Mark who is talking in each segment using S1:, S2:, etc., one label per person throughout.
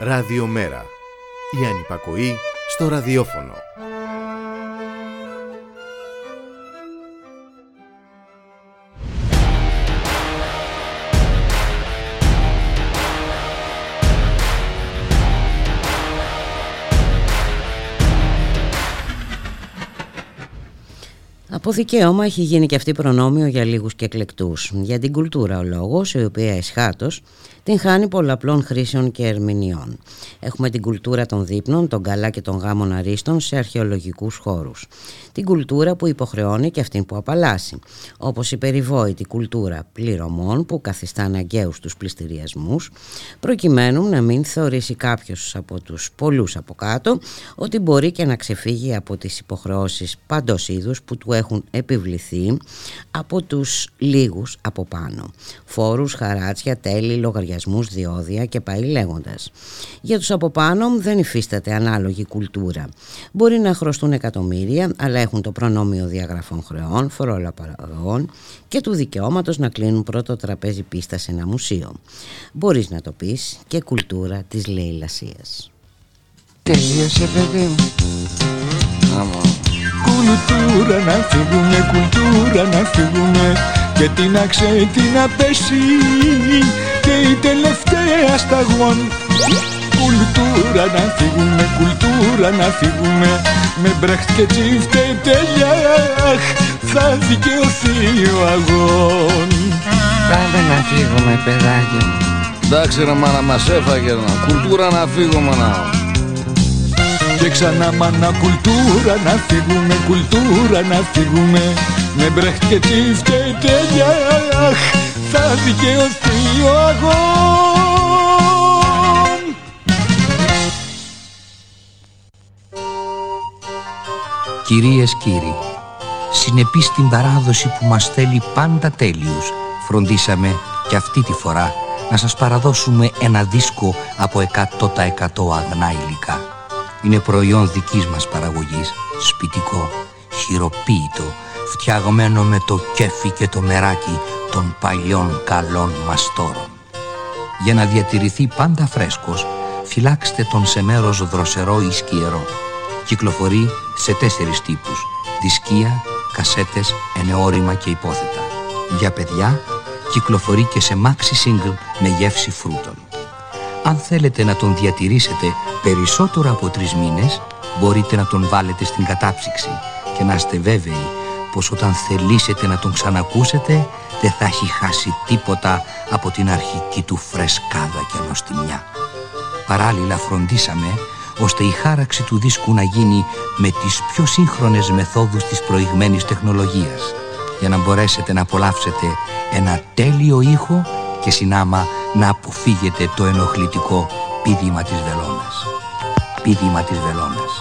S1: Ραδιομέρα. Η ανυπακοή στο ραδιόφωνο.
S2: Από δικαίωμα έχει γίνει και αυτή προνόμιο για λίγους και εκλεκτούς. Για την κουλτούρα ο λόγος, η οποία εσχάτως την χάνει πολλαπλών χρήσεων και ερμηνεών. Έχουμε την κουλτούρα των δείπνων, των καλά και των γάμων αρίστων σε αρχαιολογικούς χώρους. Την κουλτούρα που υποχρεώνει και αυτήν που απαλλάσσει. Όπως η περιβόητη κουλτούρα πληρωμών που καθιστά αναγκαίους τους πληστηριασμούς, προκειμένου να μην θεωρήσει κάποιος από τους πολλούς από κάτω ότι μπορεί και να ξεφύγει από τις υποχρεώσεις παντός είδους που του έχουν επιβληθεί από τους λίγους από πάνω. Φόρους, χαράτσια, τέλη, λογαριασμού διόδια και πάει λέγοντας. Για τους από πάνω δεν υφίσταται ανάλογη κουλτούρα. Μπορεί να χρωστούν εκατομμύρια, αλλά έχουν το προνόμιο διαγραφών χρεών, φορολαπαραγών και του δικαιώματος να κλείνουν πρώτο τραπέζι πίστα σε ένα μουσείο. Μπορείς να το πεις και κουλτούρα της λαιλασίας.
S3: Τελείωσε παιδί μου. Κουλτούρα να φύγουμε, κουλτούρα να φύγουμε και τι να ξέρει τι να πέσει και η τελευταία σταγόν. Κουλτούρα να φύγουμε, κουλτούρα να φύγουμε. Με μπρέχτ και τσίφτε τέλεια θα δικαιωθεί ο αγών.
S4: Πάμε να φύγουμε παιδάκι μου.
S5: Εντάξει ρε μάνα μας έφαγε να κουλτούρα να φύγουμε να
S3: και ξανά μάνα κουλτούρα να φύγουμε, κουλτούρα να φύγουμε Με μπρέχτ και τσίφτε τέλεια θα δικαιωθεί ο αγών
S6: Κυρίες κύριοι, συνεπείς στην παράδοση που μας θέλει πάντα τέλειους, φροντίσαμε και αυτή τη φορά να σας παραδώσουμε ένα δίσκο από 100% αγνά υλικά. Είναι προϊόν δικής μας παραγωγής, σπιτικό, χειροποίητο, φτιαγμένο με το κέφι και το μεράκι των παλιών καλών μαστόρων. Για να διατηρηθεί πάντα φρέσκος, φυλάξτε τον σε μέρος δροσερό ή σκιερό. Κυκλοφορεί σε τέσσερις τύπους, δισκία, κασέτες, ενεώρημα και υπόθετα. Για παιδιά, κυκλοφορεί και σε maxi single με γεύση φρούτων. Αν θέλετε να τον διατηρήσετε περισσότερο από τρεις μήνες, μπορείτε να τον βάλετε στην κατάψυξη και να είστε βέβαιοι πως όταν θελήσετε να τον ξανακούσετε δεν θα έχει χάσει τίποτα από την αρχική του φρεσκάδα και νοστιμιά. Παράλληλα φροντίσαμε ώστε η χάραξη του δίσκου να γίνει με τις πιο σύγχρονες μεθόδους της προηγμένης τεχνολογίας για να μπορέσετε να απολαύσετε ένα τέλειο ήχο και συνάμα να αποφύγετε το ενοχλητικό πίδημα της βελόνας. Πίδημα της βελόνας.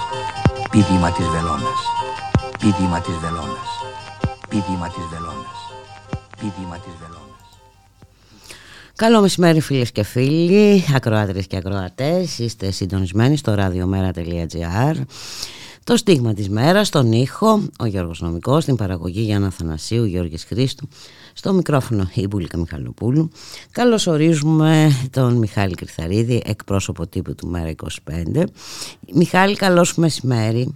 S6: Πίδημα της βελόνας. Πίδημα της βελόνας. Πίδημα της βελόνας. Πίδημα της βελόνας.
S2: Καλό μεσημέρι φίλες και φίλοι, ακροάτρες και ακροατές, είστε συντονισμένοι στο radiomera.gr το στίγμα της μέρας, στον ήχο, ο Γιώργος Νομικός, στην παραγωγή Γιάννα Θανασίου, Γιώργης Χρήστου, στο μικρόφωνο η Μπουλίκα Μιχαλοπούλου. Καλώς ορίζουμε τον Μιχάλη Κρυθαρίδη, εκπρόσωπο τύπου του Μέρα 25. Μιχάλη, καλώς μεσημέρι.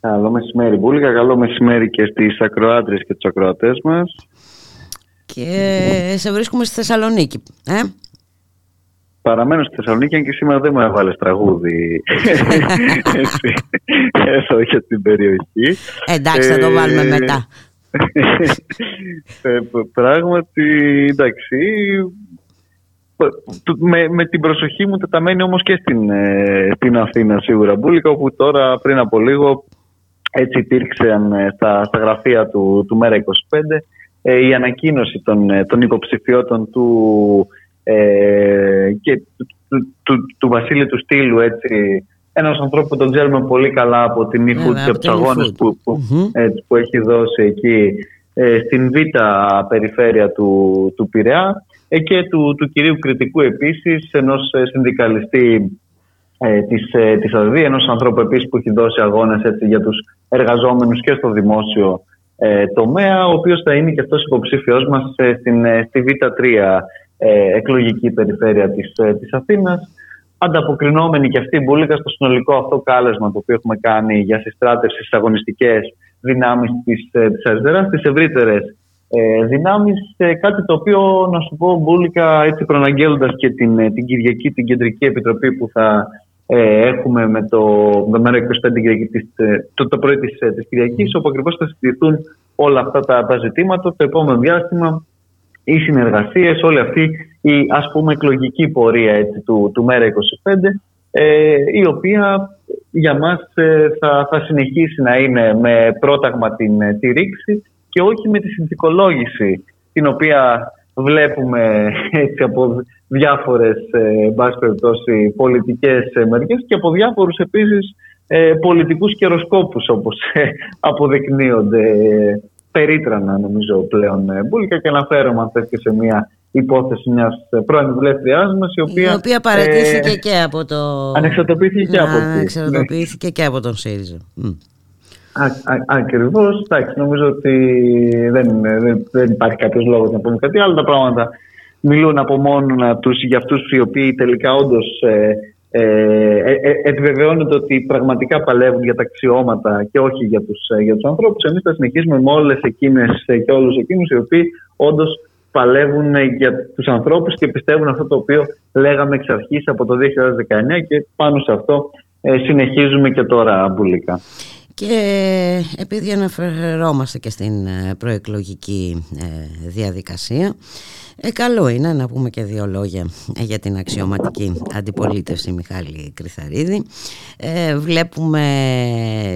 S7: Καλό μεσημέρι Μπούλικα, καλό μεσημέρι και στις ακροάτρες και τους ακροατές μας.
S2: Και σε βρίσκουμε στη Θεσσαλονίκη, ε?
S7: Παραμένω στη Θεσσαλονίκη και σήμερα δεν μου έβαλε τραγούδι εδώ για την περιοχή.
S2: Εντάξει, θα το βάλουμε
S7: Ε,
S2: μετά.
S7: Ε, πράγματι, εντάξει, με, με την προσοχή μου τεταμένη όμως και στην, ε, στην Αθήνα σίγουρα. Μπούλικα όπου τώρα πριν από λίγο έτσι υπήρξε ε, στα, στα γραφεία του, του Μέρα 25 ε, η ανακοίνωση των, ε, των υποψηφιώτων του ε, και του, του, του, του Βασίλη του Στήλου έτσι ένας ανθρώπου που τον ξέρουμε πολύ καλά από την e
S2: Βέβαια,
S7: και
S2: από
S7: από τους
S2: την
S7: αγώνες
S2: eFood.
S7: που, που,
S2: Μμμ.
S7: έτσι, που έχει δώσει εκεί ε, στην β' περιφέρεια του, του Πειραιά ε, και του, του κυρίου κριτικού επίσης ενός ε, συνδικαλιστή ε, της, ε, της ΑΔΔ, ενός ανθρώπου επίσης που έχει δώσει αγώνες έτσι, για τους εργαζόμενους και στο δημόσιο ε, τομέα, ο οποίος θα είναι και αυτός υποψήφιος μας ε, στην, ε, στη Β3 ε, εκλογική περιφέρεια της, ε, της Αθήνας. Ανταποκρινόμενη και αυτή η μπουλίκα στο συνολικό αυτό κάλεσμα το οποίο έχουμε κάνει για συστράτευση στι αγωνιστικέ δυνάμεις της της αριστεράς, τις ευρύτερες ε, δυνάμεις. Ε, κάτι το οποίο, να σου πω, μπουλίκα έτσι προναγγέλλοντα και την, ε, την Κυριακή, την Κεντρική Επιτροπή που θα ε, έχουμε με το, το μέρα 25 ε, το, το πρωί της, της Κυριακής, όπου ακριβώς θα συζητηθούν όλα αυτά τα, τα ζητήματα το επόμενο διάστημα, οι συνεργασίες, όλη αυτή η ας πούμε εκλογική πορεία έτσι, του, του ΜΕΡΑ 25 ε, η οποία για μας ε, θα, θα συνεχίσει να είναι με πρόταγμα την, ε, τη ρήξη και όχι με τη συνθηκολόγηση την οποία βλέπουμε έτσι από διάφορες ε, περιπτώσει, πολιτικές μεριές και από διάφορους επίσης ε, πολιτικούς καιροσκόπους όπως αποδεικνύονται περίτρανα νομίζω πλέον μπουλικα και αναφέρομαι αν θες και σε μια υπόθεση μιας πρώην βουλευτριά μας, η οποία.
S2: Η οποία παρατήθηκε ε, και από το.
S7: Ανεξαρτοποιήθηκε και από
S2: Ανεξαρτοποιήθηκε και από τον ΣΥΡΙΖΑ.
S7: Ακριβώς. Νομίζω ότι δεν, δεν, δεν υπάρχει κάποιος λόγος να πούμε κάτι άλλο. Τα πράγματα μιλούν από μόνο τους για αυτούς οι οποίοι τελικά όντως ε, ε, ε, ε, επιβεβαιώνεται ότι πραγματικά παλεύουν για τα αξιώματα και όχι για τους, για τους ανθρώπους. Εμείς θα συνεχίσουμε με όλες εκείνες και όλους εκείνους οι οποίοι όντως παλεύουν για τους ανθρώπους και πιστεύουν αυτό το οποίο λέγαμε εξ αρχής από το 2019 και πάνω σε αυτό ε, συνεχίζουμε και τώρα μπουλικά.
S2: Και επειδή αναφερόμαστε και στην ε, προεκλογική ε, διαδικασία ε, καλό είναι να πούμε και δύο λόγια για την αξιωματική αντιπολίτευση Μιχάλη Κρυθαρίδη. Ε, βλέπουμε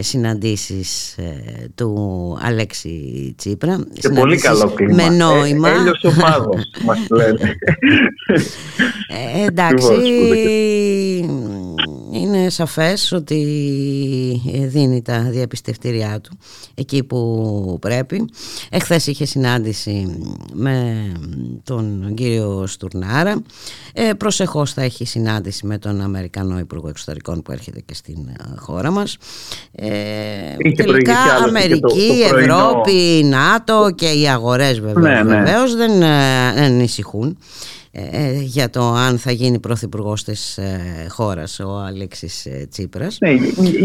S2: συναντήσεις ε, του Αλέξη Τσίπρα.
S7: Και πολύ καλό κλίμα.
S2: Με νόημα. Ε,
S7: ο πάγος, μας λένε.
S2: Ε, εντάξει, είναι σαφές ότι δίνει τα διαπιστευτήριά του εκεί που πρέπει. Εχθές είχε συνάντηση με τον κύριο Στουρνάρα. Ε, προσεχώς θα έχει συνάντηση με τον Αμερικανό Υπουργό Εξωτερικών που έρχεται και στην ε, χώρα μας. Ε, τελικά Αμερική, Ευρώπη, ΝΑΤΟ και οι αγορές βεβαίως, ναι, ναι. βεβαίως δεν, ε, δεν ανησυχούν. Ε, για το αν θα γίνει πρωθυπουργός της ε, χώρας ο Αλέξης ε, Τσίπρας.
S7: Ναι,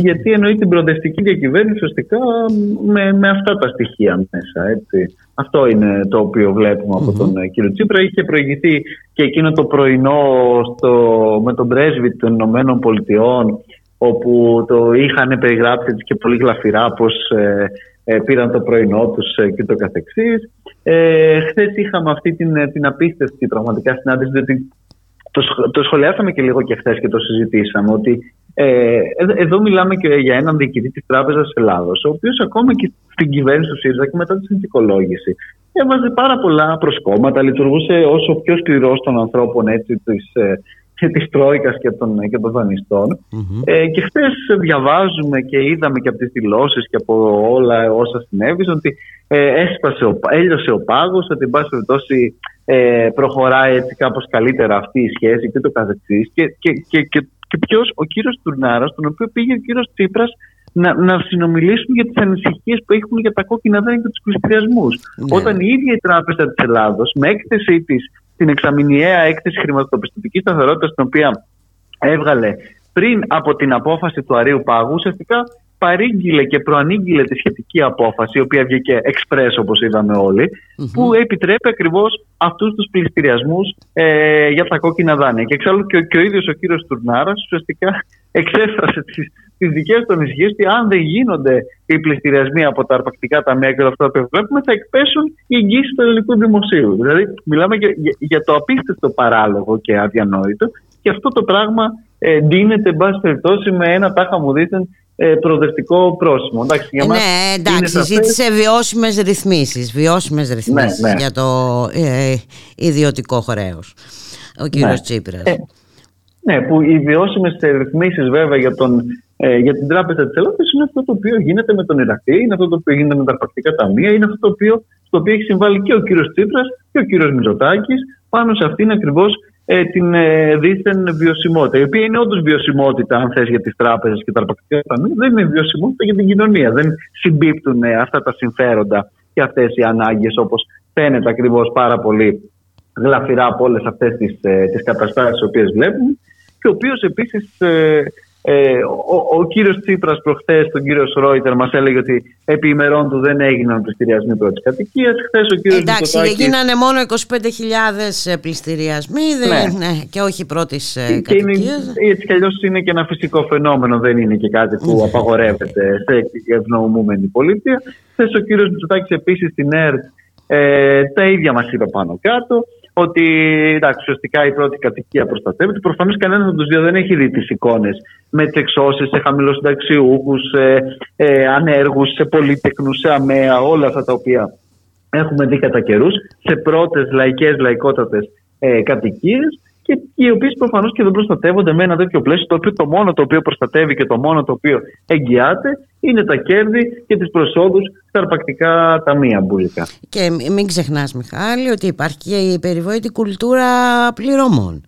S7: γιατί εννοεί την προοδευτική διακυβέρνηση ουσιαστικά με, με αυτά τα στοιχεία μέσα. Έτσι. Αυτό είναι το οποίο βλέπουμε από τον κύριο Τσίπρα. Είχε προηγηθεί και εκείνο το πρωινό στο, με τον πρέσβη των Ηνωμένων Πολιτειών όπου το είχαν περιγράψει και πολύ γλαφυρά πως ε, πήραν το πρωινό τους ε, και το καθεξής. Ε, Χθες είχαμε αυτή την, ε, την απίστευτη πραγματικά συνάντηση, διότι το, το σχολιάσαμε και λίγο και χθες και το συζητήσαμε, ότι ε, εδώ μιλάμε και για έναν διοικητή της Τράπεζας Ελλάδος, ο οποίος ακόμα και στην κυβέρνηση του ΣΥΡΙΖΑ και μετά τη συνθηκολόγηση έβαζε πάρα πολλά προσκόμματα, λειτουργούσε όσο πιο σκληρός των ανθρώπων έτσι, της, της Τρόικας και των, και των δανειστων Ε, και χθες διαβάζουμε και είδαμε και από τις δηλώσεις και από όλα όσα συνέβησαν ότι ε, έσπασε ο, έλειωσε ο πάγος, ότι εν πάση περιπτώσει ε, προχωράει έτσι κάπως καλύτερα αυτή η σχέση και το καθεξής. Και, και, και, και, και ποιος, ο κύριος Τουρνάρας, τον οποίο πήγε ο κύριος Τσίπρας να, να συνομιλήσουν για τις ανησυχίες που έχουν για τα κόκκινα δέντρα και τους πληστηριασμούς. Ναι. Όταν η ίδια η Τράπεζα της Ελλάδος, με έκθεσή της την εξαμηνιαία έκθεση χρηματοπιστωτικής σταθερότητας, την οποία έβγαλε πριν από την απόφαση του Αρίου Πάγου, ουσιαστικά παρήγγειλε και προανήγγειλε τη σχετική απόφαση, η οποία βγήκε εξπρές όπως είδαμε που επιτρέπει ακριβώς αυτούς τους πληστηριασμούς ε, για τα κόκκινα δάνεια. Και εξάλλου και, και ο ίδιος ο κύριος Τουρνάρας ουσιαστικά εξέφρασε τις, τις δικές των ισχύες ότι αν δεν γίνονται οι πληστηριασμοί από τα αρπακτικά ταμεία και αυτά που βλέπουμε θα εκπέσουν οι εγγύσεις του ελληνικού δημοσίου. Δηλαδή μιλάμε για, για, το απίστευτο παράλογο και αδιανόητο και αυτό το πράγμα ε, ντύνεται εν πάση περιπτώσει με ένα τάχα μου δίθεν ε, προοδευτικό πρόσημο. Εντάξει, για
S2: ναι, εντάξει, ζήτησε βιώσιμες ρυθμίσεις βιώσιμες ρυθμίσεις ναι, ναι. για το ε, ιδιωτικό χρέος. Ο κύριος ναι. Τσίπρας. Ε,
S7: ναι, που οι βιώσιμες ρυθμίσεις βέβαια για, τον, ε, για την Τράπεζα της Ελλάδας είναι αυτό το οποίο γίνεται με τον Ηρακλή, είναι αυτό το οποίο γίνεται με τα αρπακτικά ταμεία, είναι αυτό το οποίο, στο οποίο έχει συμβάλει και ο κύριος Τσίπρας και ο κύριος Μητσοτάκης πάνω σε αυτήν ακριβώς ε, την ε, δίθεν βιωσιμότητα, η οποία είναι όντως βιωσιμότητα, αν θες, για τις τράπεζες και τα αρπακτικά ταμεία, δεν είναι βιωσιμότητα για την κοινωνία. Δεν συμπίπτουν ε, αυτά τα συμφέροντα και αυτές οι ανάγκες, όπως φαίνεται ακριβώς πάρα πολύ γλαφυρά από όλες αυτές τις ε, καταστάσεις τις οποίες βλέπουμε. και ο οποίος επίσης ε, ε, ο, ο κύριος Τσίπρας προχθές, τον κύριο Σρόιτερ μας έλεγε ότι επί ημερών του δεν έγιναν πληστηριασμοί πρώτης κατοικίας. Χθες ο κύριος
S2: Εντάξει,
S7: Μητσοτάκης-
S2: γίνανε μόνο 25.000 πληστηριασμοί δεν,
S7: Ναι.
S2: ναι, και όχι πρώτης ε,
S7: και είναι,
S2: κατοικίας.
S7: έτσι κι αλλιώς είναι και ένα φυσικό φαινόμενο, δεν είναι και κάτι που απαγορεύεται σε ευνοούμενη πολιτεία. Χθες ο κύριος Μητσοτάκης επίσης στην ΕΡΤ ε, τα ίδια μας είπε πάνω κάτω ότι εντάξει, ουσιαστικά η πρώτη κατοικία προστατεύεται. Προφανώς κανένας από τους δύο δεν έχει δει τις εικόνες με τις εξώσεις σε χαμηλοσυνταξιούχου, σε ε, ανέργους, σε πολίτεκνου, σε αμαία, όλα αυτά τα οποία έχουμε δει κατά καιρούς, σε πρώτες λαϊκές, λαϊκότατες ε, κατοικίες και οι οποίες προφανώς και δεν προστατεύονται με ένα τέτοιο πλαίσιο, το οποίο το μόνο το οποίο προστατεύει και το μόνο το οποίο εγγυάται είναι τα κέρδη και τις προσόδους στα αρπακτικά ταμεία μπουλικά.
S2: Και μ- μην ξεχνάς Μιχάλη ότι υπάρχει και η περιβόητη κουλτούρα πληρωμών.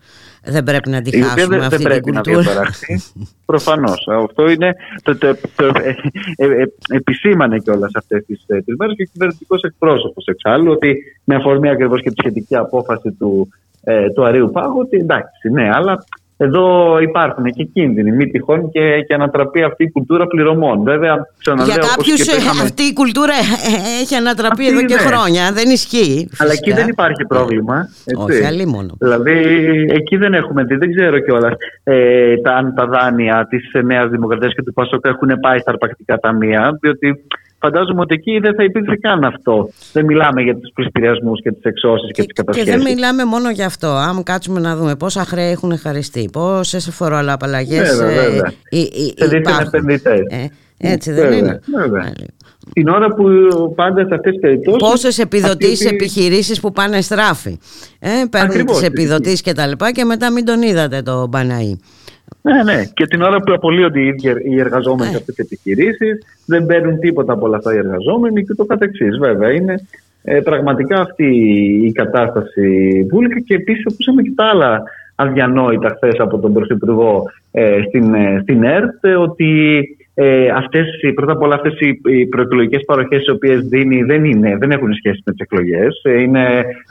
S2: Δεν πρέπει να τη
S7: Η οποία
S2: χάσουμε
S7: δεν,
S2: αυτή
S7: δεν
S2: την
S7: πρέπει να
S2: κουλτούρα.
S7: διαπαραχθεί. Προφανώς. Αυτό είναι. Το, το, το, ε, ε, ε, επισήμανε κιόλας αυτές τις ε, τις μέρες και ο κυβερνητικός εκπρόσωπος εξάλλου ότι με αφορμή ακριβώς και τη σχετική απόφαση του, ε, του Αρίου Πάγου ότι εντάξει, ναι, αλλά εδώ υπάρχουν και κίνδυνοι. Μη τυχόν και, και ανατραπεί αυτή η κουλτούρα πληρωμών. Βέβαια, ξαναλέω.
S2: Για
S7: όπως
S2: κάποιους
S7: και
S2: ε,
S7: είχαμε-
S2: αυτή η κουλτούρα ε, έχει ανατραπεί
S7: Αυτή
S2: εδώ και
S7: είναι.
S2: χρόνια. Δεν ισχύει.
S7: Αλλά εκεί
S2: φυσικά.
S7: δεν υπάρχει πρόβλημα. Έτσι.
S2: Όχι, αλλήμωνο.
S7: Δηλαδή, εκεί δεν έχουμε δει, δεν ξέρω κιόλας ε, τα, αν τα δάνεια της Νέας Δημοκρατίας και του Πασόκ έχουν πάει στα αρπακτικά ταμεία, διότι φαντάζομαι ότι εκεί δεν θα υπήρχε καν αυτό. Δεν μιλάμε για τους πληστηριασμούς και τις εξώσεις και,
S2: Και,
S7: τις
S2: και
S7: κατασχέσει.
S2: δεν μιλάμε μόνο για αυτό. Αν κάτσουμε να δούμε πόσα χρέη έχουν χαριστεί, πόσες φοροαλλαπαλλαγές
S7: Βέβαια, βέβαια. Σε δίθεν
S2: υπάρχουν.
S7: επενδυτές.
S2: Ε, έτσι δεν
S7: Βέβαια,
S2: είναι.
S7: βέβαια. Την ώρα που πάντα σε αυτές τις περιπτώσεις.
S2: Πόσες επιδοτήσεις επιχειρήσεις που πάνε στράφη. Ε, παίρνουν
S7: Ακριβώς,
S2: τι επιδοτήσει και τα λοιπά και μετά μην τον είδατε το Μπαναή.
S7: Ναι, ναι. Και την ώρα που απολύονται οι ίδιοι οι εργαζόμενοι σε αυτές τις επιχειρήσεις, δεν παίρνουν τίποτα από όλα αυτά οι εργαζόμενοι και το καθεξής. Βέβαια, είναι ε, πραγματικά αυτή η κατάσταση βούλικα και επίσης ακούσαμε και τα άλλα αδιανόητα χθες από τον Πρωθυπουργό ε, στην, ε, στην ΕΡΤ ε, ότι ε, αυτές, οι- πρώτα απ' όλα αυτές οι, οι προεκλογικές παροχές οι οποίες δίνει δεν, είναι, δεν έχουν σχέση με τις εκλογές. Ε, είναι,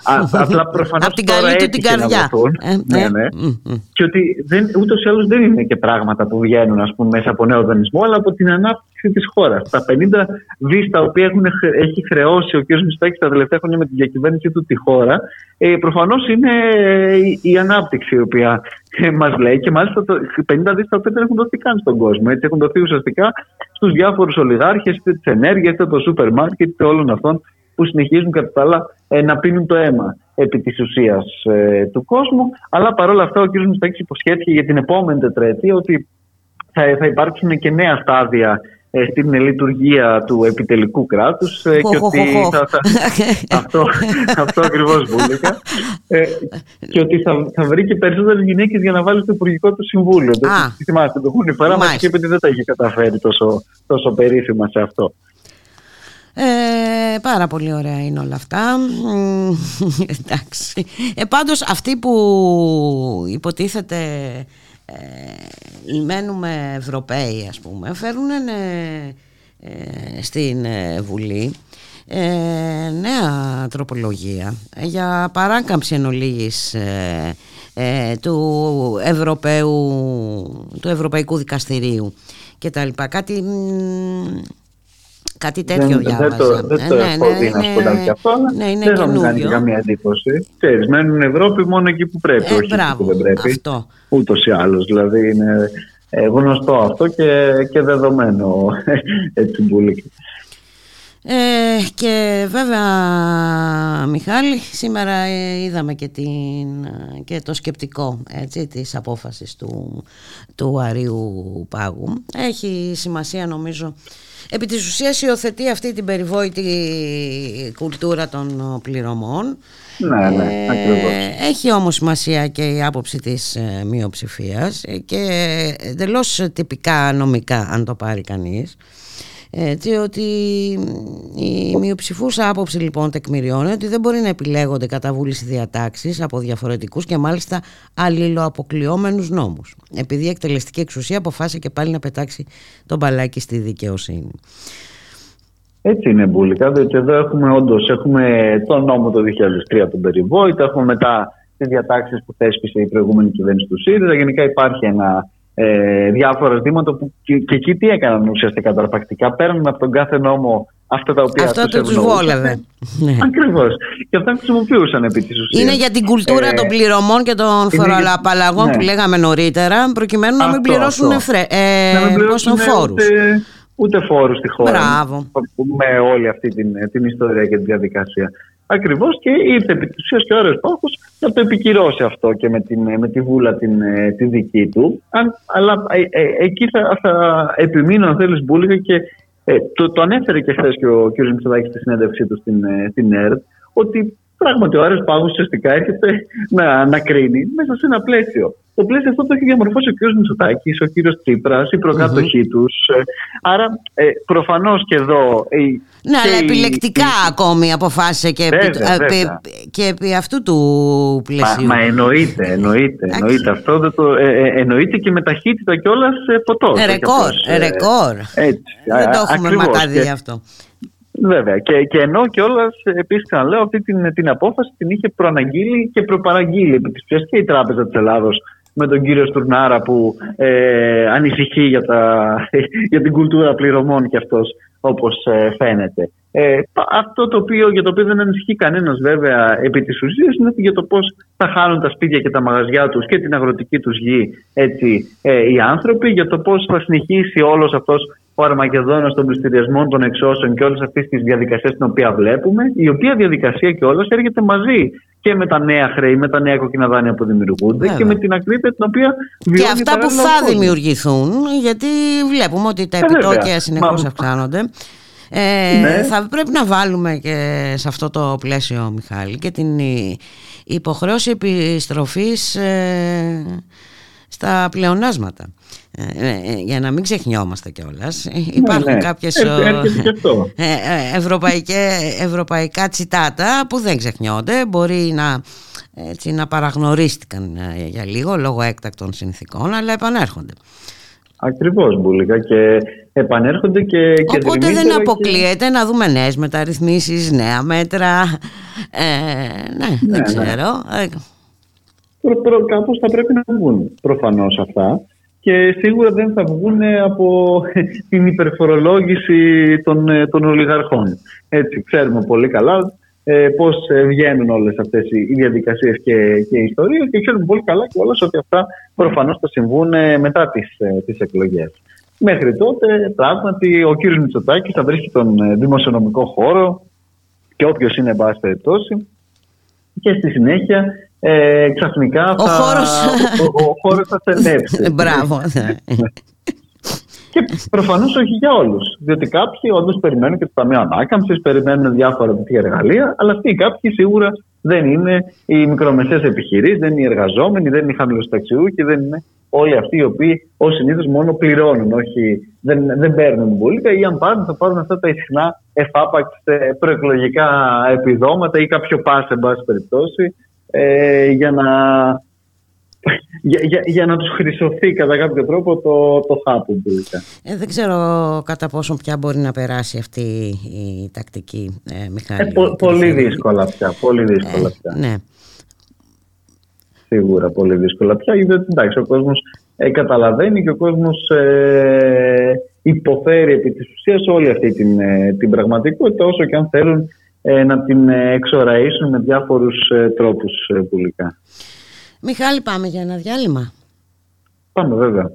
S7: α, απλά προφανώς
S2: Απ' την
S7: τώρα
S2: καλή του
S7: έτυχε
S2: την
S7: να
S2: καρδιά.
S7: δοθούν.
S2: Ε,
S7: ναι,
S2: ε,
S7: ναι
S2: μ, μ.
S7: και ότι δεν, ούτως ή άλλως δεν είναι και πράγματα που βγαίνουν ας πούμε, μέσα από νέο δανεισμό, αλλά από την ανάπτυξη της χώρας. Τα 50 δις τα οποία έχουν, χρε- έχει χρεώσει ο κ. Μητσοτάκης τα τελευταία χρόνια με τη διακυβέρνησή του τη χώρα, ε, προφανώς είναι ε, η, η ανάπτυξη η οποία ε, μας λέει και μάλιστα το 50 δις τα οποία δεν έχουν δοθεί καν στον κόσμο. Έτσι έχουν δοθεί ουσιαστικά στους διάφορους ολιγάρχες, είτε της ενέργειας, είτε το σούπερ μάρκετ, είτε όλων αυτών που συνεχίζουν κατά τα άλλα ε, να πίνουν το αίμα επί της ουσίας ε, του κόσμου. Αλλά παρόλα αυτά ο κ. Μητσοτάκης υποσχέθηκε για την επόμενη τετραετία ότι θα, θα υπάρξουν και νέα στάδια ε, στην λειτουργία του επιτελικού κράτους ε, και
S2: Χω,
S7: ότι
S2: χω, χω.
S7: θα, θα, αυτό, αυτό ακριβώς βούλικα ε, και ότι θα, θα βρει και περισσότερες γυναίκες για να βάλει στο Υπουργικό του Συμβούλιο. Δεν
S2: Α.
S7: θυμάστε, το έχουν φορά μας
S2: Μάλιστα.
S7: και είπε ότι δεν τα έχει καταφέρει τόσο, τόσο περίφημα σε αυτό.
S2: Ε, πάρα πολύ ωραία είναι όλα αυτά. Μ, εντάξει. Ε, πάντως αυτοί που υποτίθεται ε, μένουμε Ευρωπαίοι ας πούμε φέρουν ε, ε, στην ε, Βουλή ε, νέα τροπολογία για παράκαμψη εν ολίγης, ε, ε, του, Ευρωπαίου, του Ευρωπαϊκού Δικαστηρίου και τα λοιπά. Κάτι, μ, κάτι τέτοιο
S7: δεν,
S2: διάβαζα.
S7: δεν το, δεν το
S2: Ε,
S7: έχω δει να σου πω κάτι αυτό, αλλά
S2: ναι, είναι
S7: δεν θα μου κάνει
S2: καινούριο.
S7: και καμία εντύπωση. Ξέρεις, μένουν Ευρώπη μόνο εκεί που πρέπει,
S2: Ε,
S7: όχι εκεί
S2: μπράβο,
S7: που δεν πρέπει.
S2: αυτό.
S7: Ούτως ή άλλως, δηλαδή είναι ε, γνωστό αυτό και, και δεδομένο έτσι μπουλίκι.
S2: Ε, και βέβαια Μιχάλη σήμερα ε, είδαμε και, την, ε, και το σκεπτικό έτσι, της απόφασης του, του Αρίου Πάγου έχει σημασία νομίζω επί της ουσίας υιοθετεί αυτή την περιβόητη κουλτούρα των πληρωμών
S7: Ναι, ναι,
S2: Ε,
S7: ακριβώς.
S2: έχει όμως σημασία και η άποψη της ε, μειοψηφίας ε, και εντελώς τυπικά νομικά αν το πάρει κανείς έτσι ότι η μειοψηφούσα άποψη λοιπόν τεκμηριώνει ότι δεν μπορεί να επιλέγονται κατά βούληση διατάξεις από διαφορετικούς και μάλιστα αλληλοαποκλειόμενους νόμους επειδή η εκτελεστική εξουσία αποφάσισε και πάλι να πετάξει τον μπαλάκι στη δικαιοσύνη.
S7: Έτσι είναι μπουλικά, διότι εδώ έχουμε όντως έχουμε τον νόμο το 2003 τον περιβόητο, έχουμε μετά τις διατάξεις που θέσπισε η προηγούμενη κυβέρνηση του ΣΥΡΙΖΑ. Γενικά υπάρχει ένα ε, διάφορα ζητήματα που και, και, εκεί τι έκαναν ουσιαστικά τώρα πρακτικά. Παίρνουν από τον κάθε νόμο αυτά τα οποία
S2: Αυτό το τους βόλευε.
S7: Ναι. Ακριβώς. Και αυτά χρησιμοποιούσαν επί της ουσίας.
S2: Είναι για την κουλτούρα ε, των πληρωμών και των φοροαπαλλαγών ναι. που λέγαμε νωρίτερα, προκειμένου να μην πληρώσουν, Εφρέ, ε, να μην πληρώσουν φόρους.
S7: Ούτε, ούτε φόρους στη χώρα. Μπράβο. Με όλη αυτή την, την ιστορία και τη διαδικασία. Ακριβώς και ήρθε επί της ουσίας και ο Άρεο Πάχο να το επικυρώσει αυτό και με, την, με τη βούλα την, τη δική του. Αν, αλλά ε, ε, εκεί θα, θα επιμείνω, αν θέλεις, Μπούλικα, και ε, το, το ανέφερε και χθες και ο κ. Μητσοδάκη στη συνέντευξή του στην, ε, στην ΕΡΤ, ότι πράγματι ο Άρεο Πάγος ουσιαστικά έρχεται να, να κρίνει μέσα σε ένα πλαίσιο. Το πλαίσιο αυτό το έχει διαμορφώσει ο κ. Μητσοτάκης, ο κ. Τσίπρας, οι προκάτοχοί mm-hmm. τους. Ε, άρα, ε, προφανώς και εδώ. Ε,
S2: ναι, αλλά επιλεκτικά η... ακόμη αποφάσισε και, βέβαια, επί, βέβαια. και επί αυτού του πλαισίου.
S7: Μα, μα εννοείται, εννοείται, εννοείται αυτό. Δεν το, ε, ε, εννοείται και με ταχύτητα κιόλας φωτό.
S2: Ρεκόρ, ρεκόρ. Δεν το έχουμε μακαδεί και... αυτό.
S7: Βέβαια. Και, και ενώ κιόλας, επίσης ξαναλέω, αυτή την, την απόφαση την είχε προαναγγείλει και προπαραγγείλει επί της και η Τράπεζα της Ελλάδος με τον κύριο Στουρνάρα που ε, ανησυχεί για, τα, για την κουλτούρα πληρωμών κι αυτός όπως ε, φαίνεται. Ε, αυτό το οποίο, για το οποίο δεν ανησυχεί κανένας βέβαια επί της ουσίας είναι για το πώς θα χάνουν τα σπίτια και τα μαγαζιά τους και την αγροτική τους γη έτσι, ε, οι άνθρωποι, για το πώς θα συνεχίσει όλος αυτός ο Αρμαγεδόνα των πληστηριασμών των εξώσεων και όλη αυτή τη διαδικασία την οποία βλέπουμε, η οποία διαδικασία και όλα έρχεται μαζί και με τα νέα χρέη, με τα νέα κόκκινα δάνεια που δημιουργούνται και με την ακρίβεια την οποία βιώνει
S2: Και αυτά που θα δημιουργηθούν, γιατί βλέπουμε ότι τα ε, επιτόκια συνεχώς αυξάνονται. Ε, ναι. Θα πρέπει να βάλουμε και σε αυτό το πλαίσιο, Μιχάλη, και την υποχρέωση επιστροφής ε, στα πλεονάσματα. Ε, ε, για να μην ξεχνιόμαστε κιόλας. Ναι, υπάρχουν ναι. κάποιες ευρωπαϊκά τσιτάτα που δεν ξεχνιόνται. Μπορεί να, έτσι, να παραγνωρίστηκαν για λίγο λόγω έκτακτων συνθήκων, αλλά επανέρχονται.
S7: Ακριβώς, Μπουλίκα. Και επανέρχονται και.
S2: Οπότε δεν αποκλείεται να δούμε νέες μεταρρυθμίσεις, νέα μέτρα. ναι, ναι, δεν ναι. Ξέρω.
S7: Προ, προ, κάπως θα πρέπει να βγουν προφανώς αυτά και σίγουρα δεν θα βγουν από την υπερφορολόγηση των, των ολιγαρχών. Έτσι, ξέρουμε πολύ καλά ε, πώς βγαίνουν όλες αυτές οι διαδικασίες και, και οι ιστορίες και ξέρουμε πολύ καλά και όλες ότι αυτά προφανώς θα συμβούν ε, μετά τις, ε, τις εκλογές. Μέχρι τότε, πράγματι, ο κύριος Μητσοτάκης θα βρίσκει τον ε, δημοσιονομικό χώρο και όποιος είναι, εν πάση περιπτώσει, και στη συνέχεια ε, ξαφνικά
S2: ο θα, χώρος...
S7: ο, ο χώρος θα τελέψει.
S2: Μπράβο. Ναι.
S7: και προφανώς όχι για όλους. Διότι κάποιοι όντως περιμένουν και το Ταμείο Ανάκαμψης, περιμένουν διάφορα τέτοια εργαλεία, αλλά αυτοί οι κάποιοι σίγουρα δεν είναι οι μικρομεσαίες επιχειρήσεις, δεν είναι οι εργαζόμενοι, δεν είναι οι χαμηλοσταξιούχοι, δεν είναι όλοι αυτοί οι οποίοι ως συνήθως μόνο πληρώνουν, όχι δεν, δεν παίρνουν πολύ. Ή αν πάρουν, θα πάρουν αυτά τα ισχνά εφάπαξ προεκλογικά επιδόματα ή κάποιο πα, εν πάση περιπτώσει, ε, για να για, για, για, να τους χρυσωθεί κατά κάποιο τρόπο το, το χάπου
S2: ε, Δεν ξέρω κατά πόσο πια μπορεί να περάσει αυτή η τακτική ε, Μιχάλη.
S7: Ε, πολύ δύσκολα πια, πολύ δύσκολα πια.
S2: ναι.
S7: Σίγουρα πολύ δύσκολα πια, γιατί εντάξει, ο κόσμος καταλαβαίνει και ο κόσμος υποφέρει επί της ουσίας όλη αυτή την, την πραγματικότητα όσο και αν θέλουν ε, να την ε, εξοραίσουν με διάφορους ε, τρόπους πουλικά.
S2: Μιχάλη πάμε για ένα διάλειμμα.
S7: Πάμε βέβαια.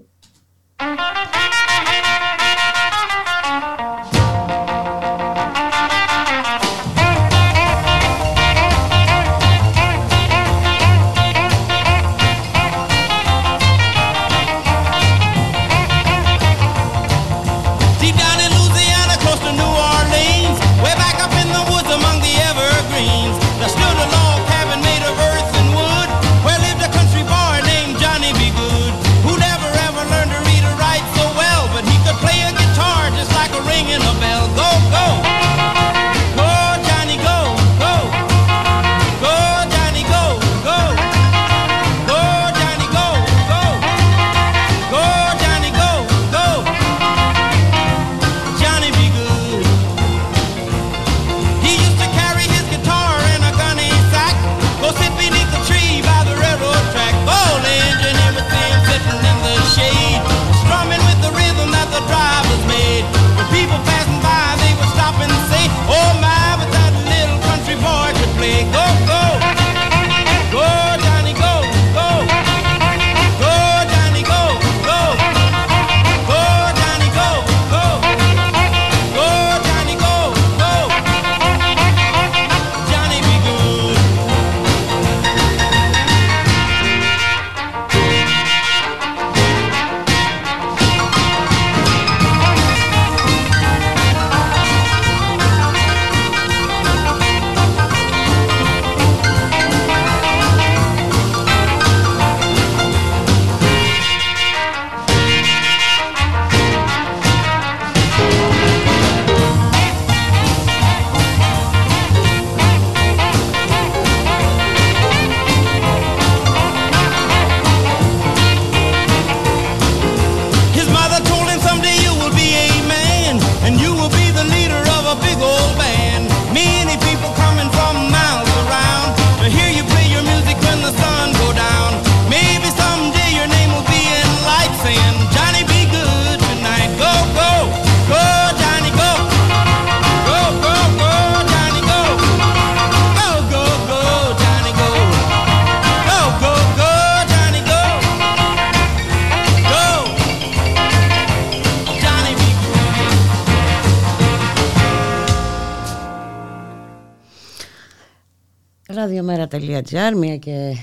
S2: Ραδιομέρα.gr, μία και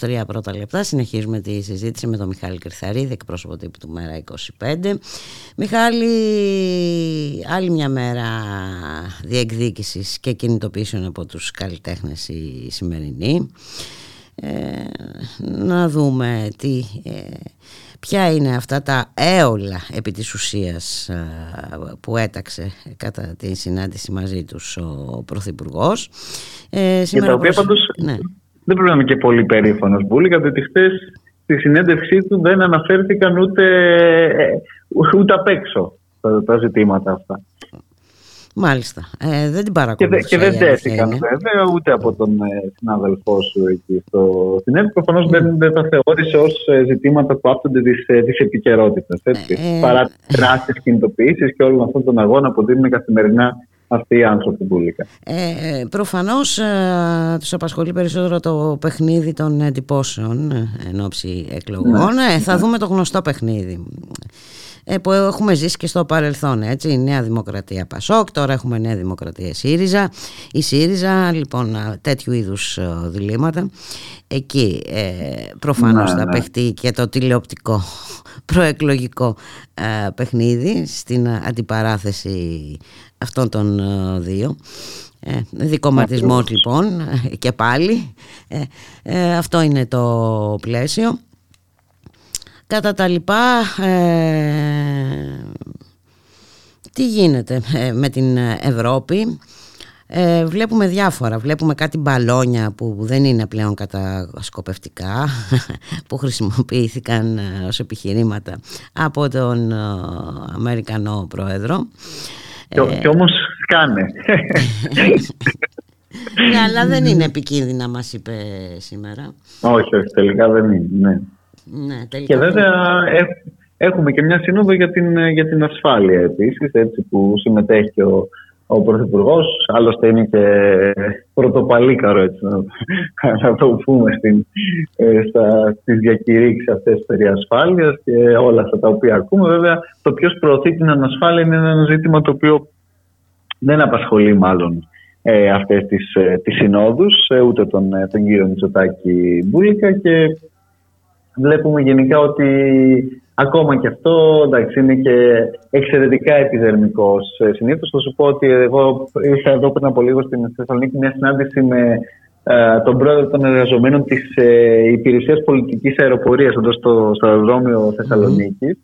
S2: 23 ε, πρώτα λεπτά. Συνεχίζουμε τη συζήτηση με τον Μιχάλη Κρυθαρίδη, εκπρόσωπο τύπου του Μέρα 25. Μιχάλη, άλλη μια μέρα διεκδίκησης και κινητοποίησεων από τους καλλιτέχνες η σημερινή. Ε, να δούμε τι... Ε, ποια είναι αυτά τα έολα επί της ουσίας που έταξε κατά τη συνάντηση μαζί τους ο Πρωθυπουργός;
S7: Ε, και τα οποία πάντως ναι. δεν πρέπει να είμαι και πολύ περήφανος Μπούλικα, γιατί χθες στη συνέντευξή του δεν αναφέρθηκαν ούτε, ε, ούτε απ' έξω τα, τα ζητήματα αυτά.
S2: Μάλιστα. Ε, δεν την παρακολουθούσα.
S7: Και, και δεν τέθηκαν βέβαια ούτε από τον ε, συνάδελφό σου εκεί στο συνέδριο. Προφανώς δεν, δεν τα θεώρησε ως ε, ζητήματα που άπτονται της της ε, επικαιρότητα. Ε, Παρά τεράστιες κινητοποιήσεις και όλων αυτών των αγώνων που δίνουν καθημερινά αυτοί οι άνθρωποι πουλικά.
S2: Ε, προφανώς ε, τους απασχολεί περισσότερο το παιχνίδι των εντυπώσεων εν ώψη εκλογών. Ναι. θα δούμε το γνωστό παιχνίδι. Ε, που έχουμε ζήσει και στο παρελθόν έτσι, η Νέα Δημοκρατία Πασόκ τώρα έχουμε Νέα Δημοκρατία ΣΥΡΙΖΑ η ΣΥΡΙΖΑ λοιπόν τέτοιου είδους διλήμματα. Εκεί ε, προφανώς ναι, θα ναι. παιχτεί και το τηλεοπτικό προεκλογικό ε, παιχνίδι στην αντιπαράθεση αυτών των ε, δύο. Ε, δικοματισμός λοιπόν και πάλι. Αυτό είναι το πλαίσιο Κατά τα λοιπά, ε, τι γίνεται ε, με την Ευρώπη; Ε, βλέπουμε διάφορα, βλέπουμε κάτι μπαλόνια που δεν είναι πλέον κατασκοπευτικά που χρησιμοποιήθηκαν ε, ως επιχειρήματα από τον Αμερικανό Πρόεδρο
S7: και, και όμως σκάνε
S2: Ναι αλλά δεν είναι επικίνδυνα μας είπε σήμερα
S7: Όχι, όχι τελικά δεν είναι ναι. Ναι, και βέβαια έχουμε και μια σύνοδο για την, για την ασφάλεια επίσης, έτσι που συμμετέχει ο, ο Πρωθυπουργός. Άλλωστε είναι και πρωτοπαλίκαρο, έτσι, να, το πούμε, στην, ε, στα, στις διακηρύξεις αυτές περί ασφάλειας και όλα αυτά τα οποία ακούμε. Βέβαια, το ποιος προωθεί την ανασφάλεια είναι ένα ζήτημα το οποίο δεν απασχολεί μάλλον ε, αυτές τις, ε, τις συνόδους, ε, ούτε τον, τον κύριο Μητσοτάκη Μπούλικα και βλέπουμε γενικά ότι ακόμα και αυτό εντάξει, είναι και εξαιρετικά επιδερμικό. Ε, Συνήθως θα σου πω ότι εγώ ήρθα εδώ πριν από λίγο στην Θεσσαλονίκη μια συνάντηση με ε, τον πρόεδρο των εργαζομένων της ε, Υπηρεσίας Πολιτικής Αεροπορίας εδώ στο, στο αεροδρόμιο Θεσσαλονίκης.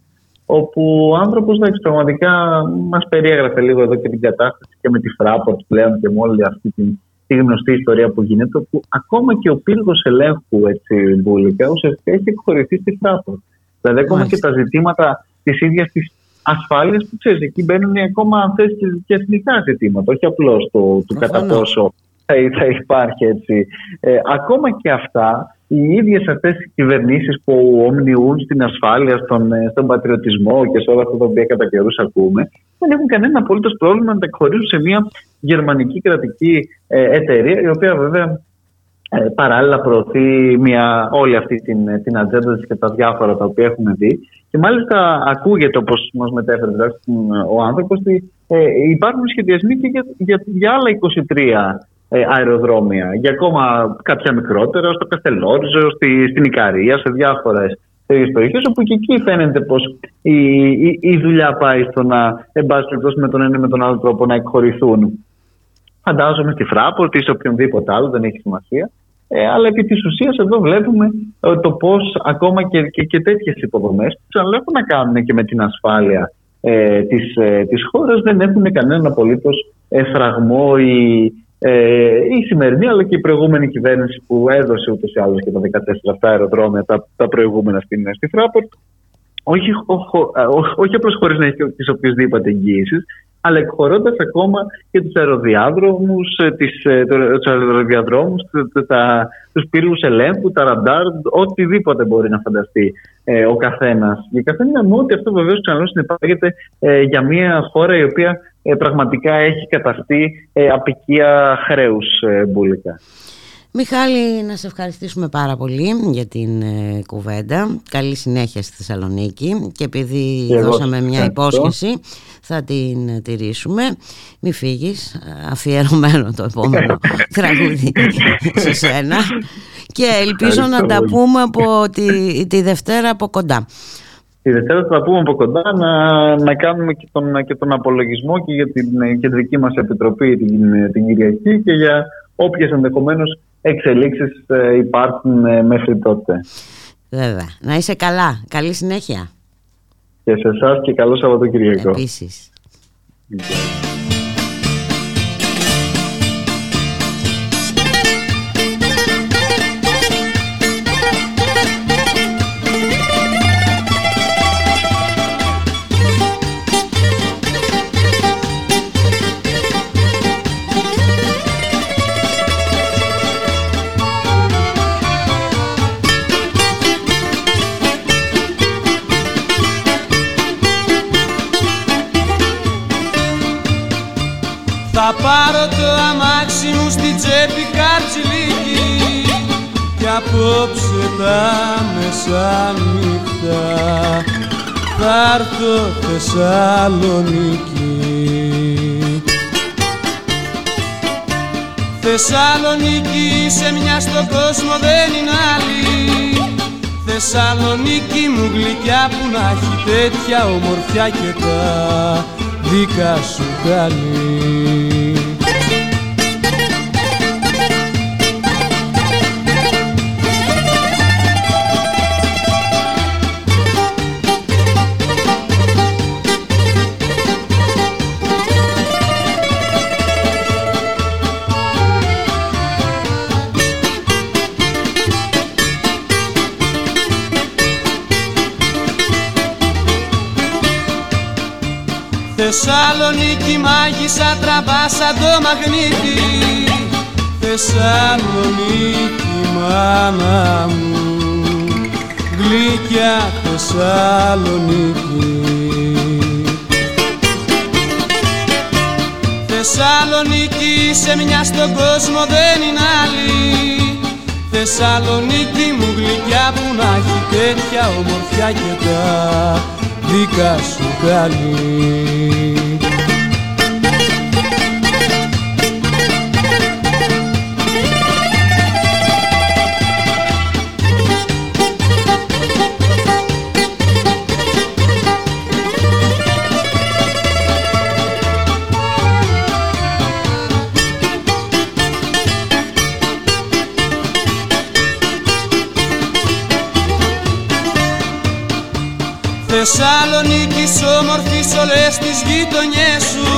S7: Όπου ο άνθρωπος πραγματικά μας περιέγραφε λίγο εδώ και την κατάσταση και με τη Φράπορτ πλέον και με όλη αυτή την τη γνωστή ιστορία που γίνεται, που ακόμα και ο πύργος ελέγχου έτσι, μπουλικά ουσιαστικά έχει εκχωρηθεί στη Φράπορτ. Δηλαδή, ακόμα και τα ζητήματα της ίδιας της ασφάλειας που ξέρεις, εκεί μπαίνουν ακόμα αυτέ και, εθνικά ζητήματα, όχι απλώς το, το κατά πόσο θα, θα υπάρχει έτσι. Ε, ακόμα και αυτά οι ίδιες αυτές οι κυβερνήσεις που ομνιούν στην ασφάλεια, στον, ε, στον πατριωτισμό και σε όλα αυτά τα οποία κατά καιρούς ακούμε, δεν έχουν κανένα απολύτως πρόβλημα να τα εκχωρήσουν σε μια γερμανική κρατική ε, εταιρεία, η οποία βέβαια ε, παράλληλα προωθεί μια, όλη αυτή την, την ατζέντα και τα διάφορα τα οποία έχουμε δει. Και μάλιστα ακούγεται, όπως μας μετέφερε δηλαδή, ο άνθρωπος, ότι ε, υπάρχουν σχεδιασμοί και για, για, για άλλα 23 ε, αεροδρόμια. Για ακόμα κάποια μικρότερα, στο Καστελόριζο, στη, στην Ικαρία, σε διάφορες τέτοιε περιοχέ, όπου και εκεί φαίνεται πως η, η, η, δουλειά πάει στο να, εν με τον ένα ή με τον άλλο τρόπο, να εκχωρηθούν. Φαντάζομαι στη Φράπορτ ή σε οποιονδήποτε άλλο, δεν έχει σημασία. Ε, αλλά επί της ουσίας εδώ βλέπουμε ε, το πώ ακόμα και, και, και τέτοιες υποδομές που ξαναλέγουν να κάνουν και με την ασφάλεια ε, της, ε, της χώρας δεν έχουν κανέναν απολύτως φραγμό ή ε, η σημερινή αλλά και η προηγούμενη κυβέρνηση που έδωσε ούτως ή άλλως και τα 14 αυτά αεροδρόμια, τα, τα προηγούμενα στην, στη Φράπορτ, όχι, όχι απλώς χωρίς να έχει τις οποιασδήποτε εγγύησει, αλλά εκχωρώντας ακόμα και τους αεροδιάδρομους, ε, ε, τους αεροδιαδρόμους, τους πύργους ελέγχου, τα ραντάρ, οτιδήποτε μπορεί να φανταστεί ε, ο καθένας. Για καθένα μου ότι αυτό βεβαίως ξαναλέω συνεπάγεται ε, για μια χώρα η οποία πραγματικά έχει καταστεί απικία χρέους μπουλικά.
S2: Μιχάλη, να σε ευχαριστήσουμε πάρα πολύ για την ε, κουβέντα. Καλή συνέχεια στη Θεσσαλονίκη και επειδή δώσαμε μια υπόσχεση θα την ε, τηρήσουμε. Μη φύγεις, αφιερωμένο το επόμενο τραγούδι σε σένα και ελπίζω να τα πούμε από τη, τη Δευτέρα από κοντά.
S7: Τη Δευτέρα θα τα πούμε από κοντά να, να κάνουμε και τον, και τον απολογισμό και για την ε, κεντρική μας επιτροπή την, την Κυριακή και για όποιες ενδεχομένως εξελίξεις ε, υπάρχουν ε, μέχρι τότε.
S2: Βέβαια. Να είσαι καλά. Καλή συνέχεια.
S7: Και σε εσάς και καλό Σαββατοκυριακό.
S2: Επίσης.
S8: Πάρω το αμάξι μου στη τσέπη καρτσιλίκη Κι απόψε τα μεσάνυχτα θα έρθω Θεσσαλονίκη. Θεσσαλονίκη σε μια στον κόσμο δεν είναι άλλη. Θεσσαλονίκη μου γλυκιά που να έχει τέτοια ομορφιά και τα δικά σου καλή Θεσσαλονίκη μάγισσα τραβά σαν το μαγνήτη. Θεσσαλονίκη μάνα μου. Γλυκιά Θεσσαλονίκη. Θεσσαλονίκη σε μια στον κόσμο δεν είναι άλλη. Θεσσαλονίκη μου γλυκιά που να έχει τέτοια ομορφιά και τα δικά σου καλή Θεσσαλονίκης όμορφης όλες τις γειτονιές σου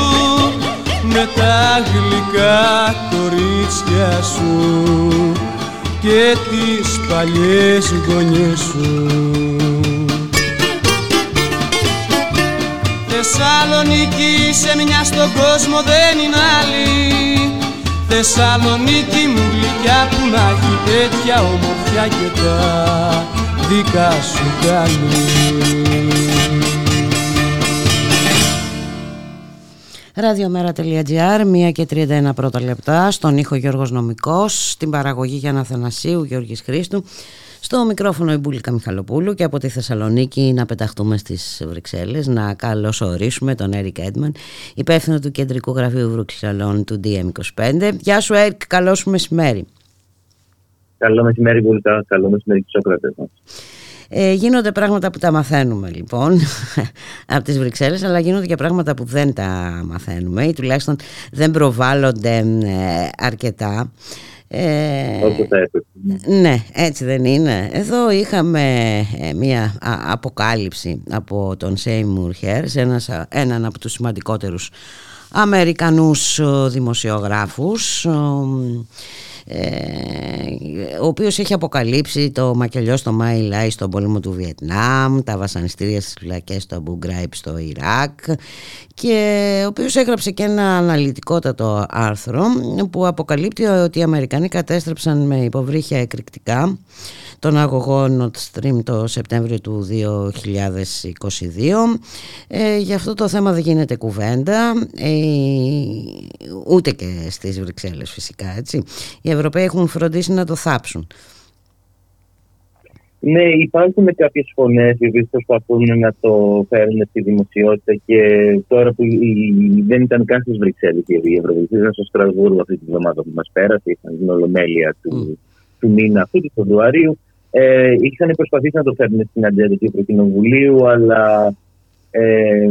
S8: με τα γλυκά κορίτσια σου και τις παλιές γωνιές σου. Θεσσαλονίκη σε μια στον κόσμο δεν είναι άλλη. Θεσσαλονίκη μου γλυκιά που να έχει τέτοια ομορφιά και τα δικά σου καλή
S2: Ραδιομέρα.gr, 1 και 31 πρώτα λεπτά, στον ήχο Γιώργος Νομικός, στην παραγωγή Γιάννα Θανασίου, Γιώργης Χρήστου, στο μικρόφωνο η Μπουλίκα Μιχαλοπούλου και από τη Θεσσαλονίκη να πεταχτούμε στις Βρυξέλλες, να καλωσορίσουμε τον Έρικ Έντμαν, υπεύθυνο του Κεντρικού Γραφείου Βρυξελών του DM25. Γεια σου Έρικ, καλό σου μεσημέρι.
S9: Καλό μεσημέρι Μπουλίκα, καλό μεσημέρι και Σόκρατες μας.
S2: Ε, γίνονται πράγματα που τα μαθαίνουμε λοιπόν από τις Βρυξέλλες αλλά γίνονται και πράγματα που δεν τα μαθαίνουμε ή τουλάχιστον δεν προβάλλονται ε, αρκετά.
S9: Ε,
S2: ναι, έτσι δεν είναι. Εδώ είχαμε ε, μία αποκάλυψη από τον Σέιμουρ Χέρς, έναν από τους σημαντικότερους Αμερικανούς δημοσιογράφους ε, ο οποίος έχει αποκαλύψει το μακελιό στο Μάι Λάι στον πόλεμο του Βιετνάμ, τα βασανιστήρια στις φυλακές στο Αμπού στο Ιράκ και ο οποίος έγραψε και ένα αναλυτικότατο άρθρο που αποκαλύπτει ότι οι Αμερικανοί κατέστρεψαν με υποβρύχια εκρηκτικά τον αγωγό Nord Stream το Σεπτέμβριο του 2022. Ε, γι' αυτό το θέμα δεν γίνεται κουβέντα, ε, ούτε και στις Βρυξέλλες φυσικά. Έτσι. Η Ευρωπαίοι έχουν φροντίσει να το θάψουν.
S9: Ναι, υπάρχουν κάποιες φωνές οι οποίες προσπαθούν να το φέρουν στη δημοσιότητα και τώρα που δεν ήταν καν στις Βρυξέλλες οι Ευρωβουλευτές, ήταν στο Στρασβούργο αυτή τη βδομάδα που μας πέρασε, ήταν την Ολομέλεια του, του μήνα αυτού, του Φεβρουαρίου. Ε, είχαν προσπαθήσει να το φέρουν στην ατζέντα του Ευρωκοινοβουλίου, αλλά ε,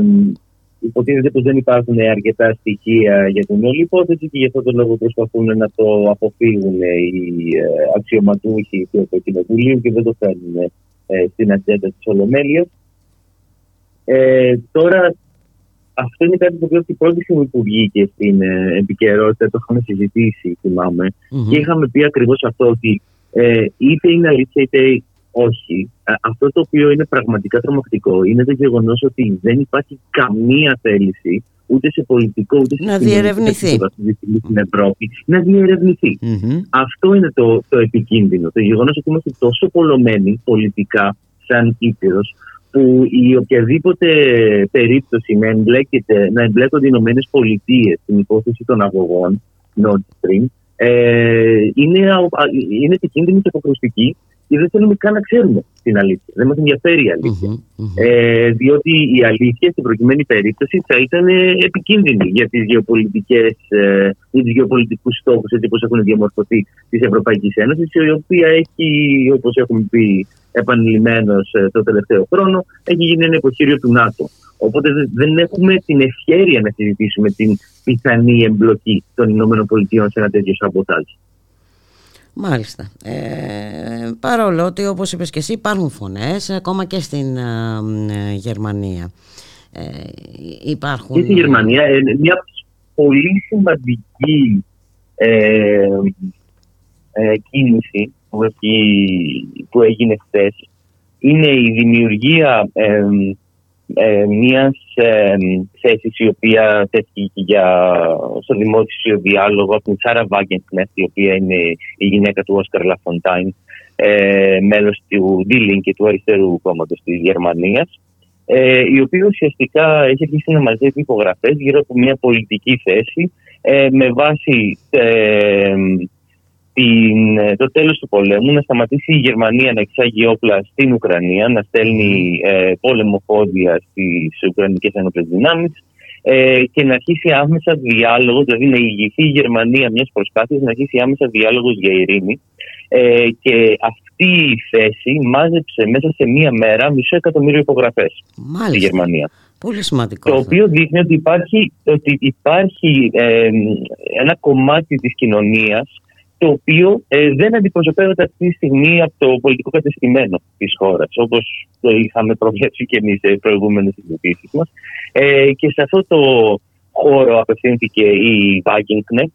S9: υποτίθεται πως δεν υπάρχουν αρκετά στοιχεία για την όλη υπόθεση και γι' αυτό το λόγο προσπαθούν να το αποφύγουν οι ε, αξιωματούχοι του Ευρωκοινοβουλίου και δεν το φέρνουν ε, στην ατζέντα της Ολομέλειας. Ε, τώρα, αυτό είναι κάτι που την πρώτη στιγμή που βγήκε στην ε, επικαιρότητα, το είχαμε συζητήσει, και είχαμε πει ακριβώς αυτό ότι ε, είτε είναι αλήθεια είτε όχι. Αυτό το οποίο είναι πραγματικά τρομακτικό είναι το γεγονός ότι δεν υπάρχει καμία θέληση ούτε σε πολιτικό ούτε σε
S2: να διερευνηθεί
S9: στην Ευρώπη να διερευνηθει Αυτό είναι το, το επικίνδυνο. Το γεγονός ότι είμαστε τόσο πολλωμένοι πολιτικά σαν Ήπειρος που η οποιαδήποτε περίπτωση να, εμπλέκεται, να εμπλέκονται οι Ηνωμένες Πολιτείες στην υπόθεση των αγωγών Nord Stream ε, είναι, είναι επικίνδυνη και αποκρουστική και δεν θέλουμε καν να ξέρουμε την αλήθεια. Δεν μας ενδιαφέρει η αληθεια Ε, διότι η αλήθεια στην προκειμένη περίπτωση θα ήταν επικίνδυνη για τις γεωπολιτικές ε, ή τους γεωπολιτικούς στόχους έτσι όπως έχουν διαμορφωθεί της Ευρωπαϊκής Ένωσης, η οποία έχει, όπως έχουμε πει επανειλημμένως ε, το τελευταίο χρόνο, έχει γίνει ένα υποχείριο του ΝΑΤΟ. Οπότε δεν έχουμε την ευχαίρεια να συζητήσουμε την πιθανή εμπλοκή των ΗΠΑ σε ένα τέτοιο σαμποτάζ.
S2: Μάλιστα. Ε, παρόλο ότι όπως είπες και εσύ υπάρχουν φωνές ακόμα και στην ε, ε, Γερμανία. Ε, υπάρχουν...
S9: Και στη Γερμανία ε, μια πολύ σημαντική ε, κίνηση που, έχει, που έγινε χθες είναι η δημιουργία ε, μιας ε, θέσης η οποία τέθηκε για, στο δημόσιο διάλογο από την Σάρα Βάγκεντνεφ, η οποία είναι η γυναίκα του Όσκαρ Λαφοντάιν, ε, μέλος του Ντίλιν και του Αριστερού Κόμματος της Γερμανίας, ε, η οποία ουσιαστικά έχει αρχίσει να μαζεύει υπογραφές γύρω από μια πολιτική θέση ε, με βάση ε, την, ε, το τέλος του πολέμου, να σταματήσει η Γερμανία να εξάγει όπλα στην Ουκρανία, να στέλνει ε, πόλεμο φόντια στις Ουκρανικές Ενόπλες Δυνάμεις ε, και να αρχίσει άμεσα διάλογο, δηλαδή να ηγηθεί η Γερμανία μιας προσπάθειας να αρχίσει άμεσα διάλογος για ειρήνη. Ε, και αυτή η θέση μάζεψε μέσα σε μία μέρα μισό εκατομμύριο υπογραφές στη Γερμανία.
S2: Πολύ σημαντικό.
S9: Το οποίο δείχνει ότι υπάρχει, ότι υπάρχει ε, ένα κομμάτι της κοινωνίας το οποίο ε, δεν αντιπροσωπεύεται αυτή τη στιγμή από το πολιτικό κατεστημένο της χώρας, όπως το είχαμε προβλέψει και εμείς σε προηγούμενες συζητήσεις μας. Ε, και σε αυτό το χώρο απευθύνθηκε η Wagenknecht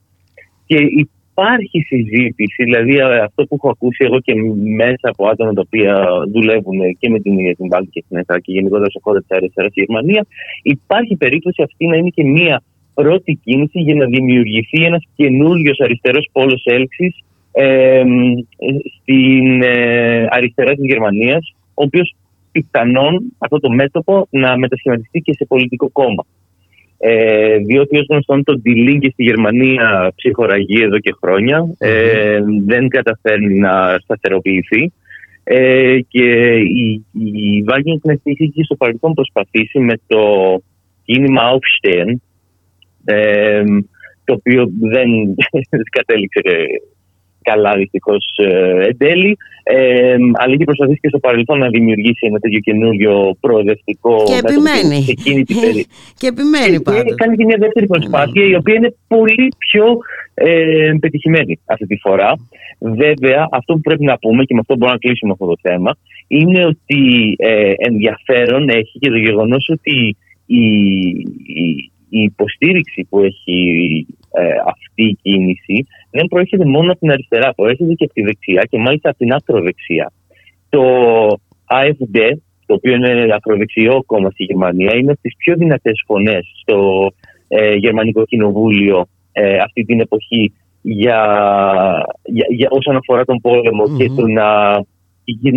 S9: και υπάρχει συζήτηση, δηλαδή αυτό που έχω ακούσει εγώ και μέσα από άτομα τα οποία δουλεύουν και με την ίδια την Wagenknecht και γενικότερα σε χώρα της αριστεράς στη Γερμανία, υπάρχει περίπτωση αυτή να είναι και μία πρώτη κίνηση για να δημιουργηθεί ένας καινούριος αριστερός πόλος έλξης ε, στην ε, αριστερά της Γερμανίας, ο οποίος πιθανόν αυτό το μέτωπο να μετασχηματιστεί και σε πολιτικό κόμμα. Ε, διότι ως γνωστόν το και στη Γερμανία ψυχοραγεί εδώ και χρόνια, ε, δεν καταφέρνει να σταθεροποιηθεί ε, και η, η Wagenknecht είχε και στο παρελθόν προσπαθήσει με το κίνημα Aufstehen το οποίο δεν κατέληξε καλά δυστυχώς ε, εν τέλει. Ε, αλλά έχει προσπαθήσει και στο παρελθόν να δημιουργήσει ένα τέτοιο καινούριο προοδευτικό.
S2: Και επιμένει. και επιμένει
S9: πάντως. Και κάνει και μια δεύτερη προσπάθεια η οποία είναι πολύ πιο ε, πετυχημένη αυτή τη φορά. Βέβαια, αυτό που πρέπει να πούμε και με αυτό μπορούμε να κλείσουμε αυτό το θέμα είναι ότι ε, ενδιαφέρον έχει και το γεγονός ότι η, η, η υποστήριξη που έχει ε, αυτή η κίνηση δεν προέρχεται μόνο από την αριστερά, προέρχεται και από τη δεξιά και μάλιστα από την ακροδεξιά. Το AFD, το οποίο είναι ακροδεξιό κόμμα στη Γερμανία, είναι από τις πιο δυνατές φωνές στο ε, Γερμανικό Κοινοβούλιο ε, αυτή την εποχή για, για, για όσον αφορά τον πολεμο και το να,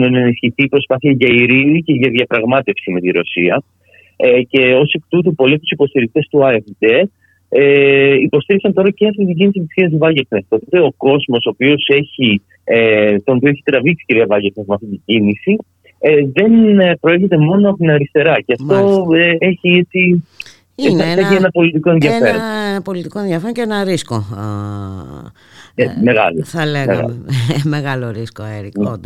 S9: να ενισχυθεί η προσπάθεια για ειρήνη και για διαπραγμάτευση με τη Ρωσία. Ε, και ως εκ τούτου πολλοί από τους υποστηρικτές του AFD ε, υποστήριξαν τώρα και αυτή την κίνηση της κυρίας Βάγεκνεφ. Οπότε ο κόσμος, ο οποίος έχει, ε, τον οποίο έχει τραβήξει η κυρία Βάγεκνεφ με αυτή την κίνηση, ε, δεν ε, προέρχεται μόνο από την αριστερά. Και αυτό ε, έχει έτσι.
S2: Είναι
S9: ένα, ένα πολιτικό ενδιαφέρον.
S2: Ένα πολιτικό ενδιαφέρον και ένα ρίσκο.
S9: Ε, μεγάλο.
S2: Θα λέγαμε. Μεγάλο, μεγάλο ρίσκο, Έρικ, mm.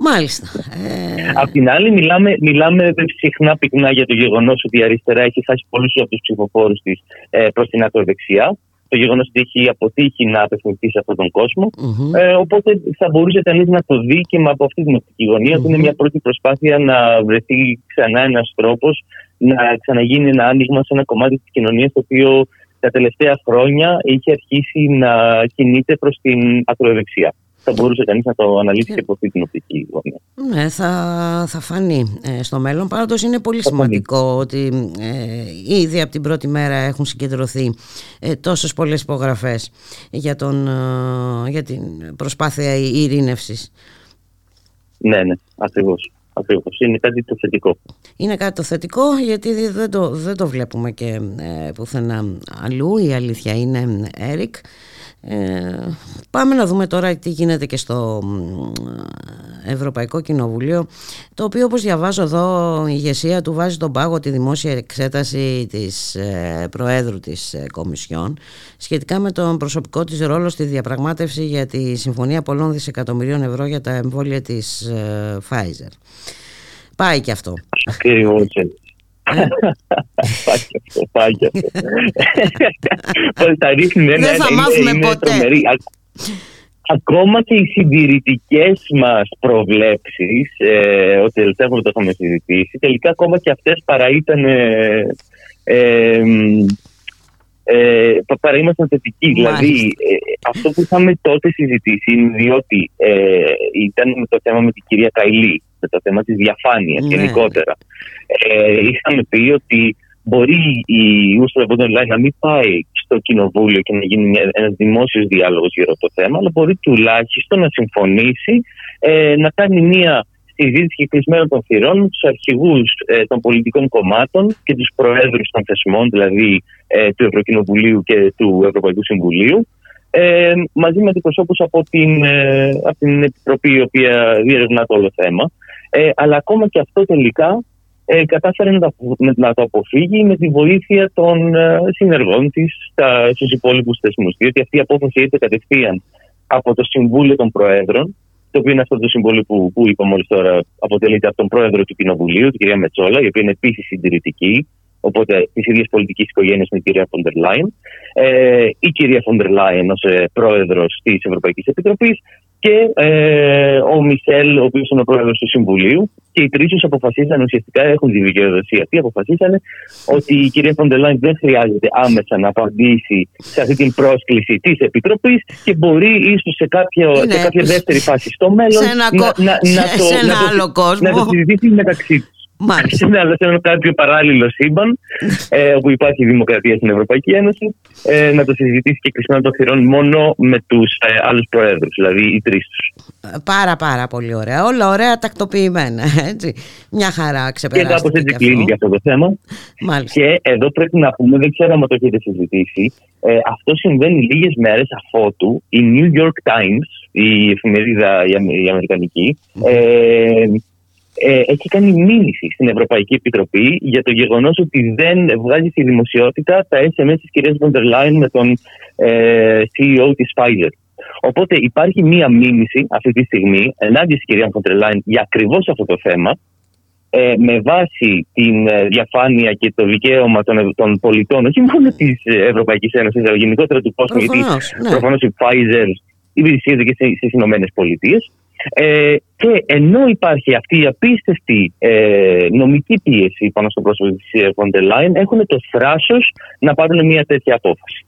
S2: Όντως. Mm. Μάλιστα.
S9: Ε... Απ' την άλλη, μιλάμε, μιλάμε συχνά πυκνά για το γεγονός ότι η αριστερά έχει χάσει πολλούς από τους ψηφοφόρους της ε, προς την ακροδεξιά. Το γεγονός ότι έχει αποτύχει να απευθυνθείς σε αυτόν τον κόσμο. Mm-hmm. Ε, οπότε θα μπορούσε κανείς να το δει και από αυτή την οπτική γωνία, mm-hmm. ότι είναι μια πρώτη προσπάθεια να βρεθεί ξανά ένας τρόπος να ξαναγίνει ένα άνοιγμα σε ένα κομμάτι της κοινωνίας το οποίο τα τελευταία χρόνια είχε αρχίσει να κινείται προς την ακροδεξιά θα μπορούσε κανείς να το αναλύσει και από αυτή την οπτική γωνία.
S2: Ναι, θα, θα φανεί ε, στο μέλλον. Πάντως είναι πολύ σημαντικό ότι ε, ήδη από την πρώτη μέρα έχουν συγκεντρωθεί ε, τόσες πολλές υπογραφές για, τον, ε, για την προσπάθεια ειρήνευσης.
S9: Ναι, ναι, ακριβώς. Ακριβώς. Είναι κάτι το θετικό.
S2: Είναι κάτι το θετικό γιατί δεν το, δεν το βλέπουμε και ε, πουθενά αλλού. Η αλήθεια είναι, Έρικ. Ε, πάμε να δούμε τώρα τι γίνεται και στο Ευρωπαϊκό Κοινοβουλίο το οποίο όπως διαβάζω εδώ η ηγεσία του βάζει τον πάγο τη δημόσια εξέταση της ε, Προέδρου της ε, Κομισιόν σχετικά με τον προσωπικό της ρόλος στη διαπραγμάτευση για τη Συμφωνία πολλών δισεκατομμυρίων ευρώ για τα εμβόλια της ε, Pfizer. Πάει και αυτό.
S9: Ακριβώς Πάει και αυτό. Τα ρίχνουν ένα.
S2: Δεν θα μάθουμε ποτέ.
S9: Ακόμα και οι συντηρητικές μας προβλέψεις, ε, ότι τελευταία το έχουμε συζητήσει, τελικά ακόμα και αυτές παρά ήταν. Ε, ε, ε, παρά ήμασταν θετικοί. Δηλαδή, ε, αυτό που είχαμε τότε συζητήσει είναι διότι ε, ήταν το θέμα με την κυρία Καηλή, με το θέμα της διαφάνειας ναι. γενικότερα. Ε, είχαμε πει ότι μπορεί η Ursula von der να μην πάει στο κοινοβούλιο και να γίνει ένας δημόσιος διάλογος γύρω από το θέμα, αλλά μπορεί τουλάχιστον να συμφωνήσει ε, να κάνει μια συζήτηση κλεισμένων των θυρών με τους αρχηγούς ε, των πολιτικών κομμάτων και τους προέδρους των θεσμών, δηλαδή ε, του Ευρωκοινοβουλίου και του Ευρωπαϊκού Συμβουλίου, ε, μαζί με αντιπροσώπους από, την, ε, από την Επιτροπή η οποία διερευνά το όλο θέμα. Ε, αλλά ακόμα και αυτό τελικά ε, κατάφερε να, να το αποφύγει με τη βοήθεια των ε, συνεργών της στους υπόλοιπους θεσμούς. Διότι αυτή η απόφαση ήρθε κατευθείαν από το Συμβούλιο των Προέδρων, το οποίο είναι αυτό το συμβόλαιο που, που είπα μόλις τώρα, αποτελείται από τον πρόεδρο του Κοινοβουλίου, την κυρία Μετσόλα, η οποία είναι επίσης συντηρητική, οπότε της ίδιας πολιτικής οικογένειας με την κυρία Φοντερ Λάιν. Ε, η κυρία Φον ντερ Λάιεν ως ε, πρόεδρος της Ευρωπαϊκής Επιτροπής και ε, ο Μισέλ, ο οποίος είναι ο πρόεδρος του Συμβουλίου. Και οι τρεις τους αποφασίσαν, ουσιαστικά έχουν τη δικαιοδοσία αυτή, αποφασίσανε ότι η κυρία Φον ντερ Λάιεν δεν χρειάζεται άμεσα να απαντήσει σε αυτή την πρόσκληση της Επιτροπής και μπορεί ίσως σε, σε κάποια δεύτερη φάση στο μέλλον
S2: να, να, να, το,
S9: να, το, συζητήσει μεταξύ τους.
S2: Μάλιστα.
S9: Είναι άλλο ένα κάποιο παράλληλο σύμπαν ε, όπου υπάρχει δημοκρατία στην Ευρωπαϊκή Ένωση ε, να το συζητήσει και κλεισμένο των θυρών μόνο με τους ε, άλλους προέδρους, δηλαδή οι τρεις τους.
S2: Πάρα πάρα πολύ ωραία. Όλα ωραία τακτοποιημένα. Έτσι. Μια χαρά ξεπεράστηκε.
S9: Και κάπως έτσι κλείνει και αυτό το θέμα.
S2: Μάλιστα.
S9: Και εδώ πρέπει να πούμε, δεν ξέρω αν το έχετε συζητήσει, ε, αυτό συμβαίνει λίγες μέρες αφότου η New York Times, η εφημερίδα η, Αμερικανική, ε, ε, έχει κάνει μήνυση στην Ευρωπαϊκή Επιτροπή για το γεγονός ότι δεν βγάζει στη δημοσιότητα τα SMS της κυρίας Βοντερ με τον ε, CEO της Pfizer. Οπότε υπάρχει μία μήνυση αυτή τη στιγμή ενάντια στην κυρία Βοντερ για ακριβώς αυτό το θέμα ε, με βάση την ε, διαφάνεια και το δικαίωμα των, των πολιτών, όχι μόνο της Ευρωπαϊκής Ένωσης, αλλά γενικότερα του κόσμου, γιατί
S2: ναι.
S9: προφανώς η Pfizer υπηρεσίζεται και στις Ηνωμένες Πολιτείες. Ε, και ενώ υπάρχει αυτή η απίστευτη ε, νομική πίεση πάνω στο πρόσωπο της Φόντερ Λάιν, έχουν το θράσος να πάρουν μια τέτοια απόφαση.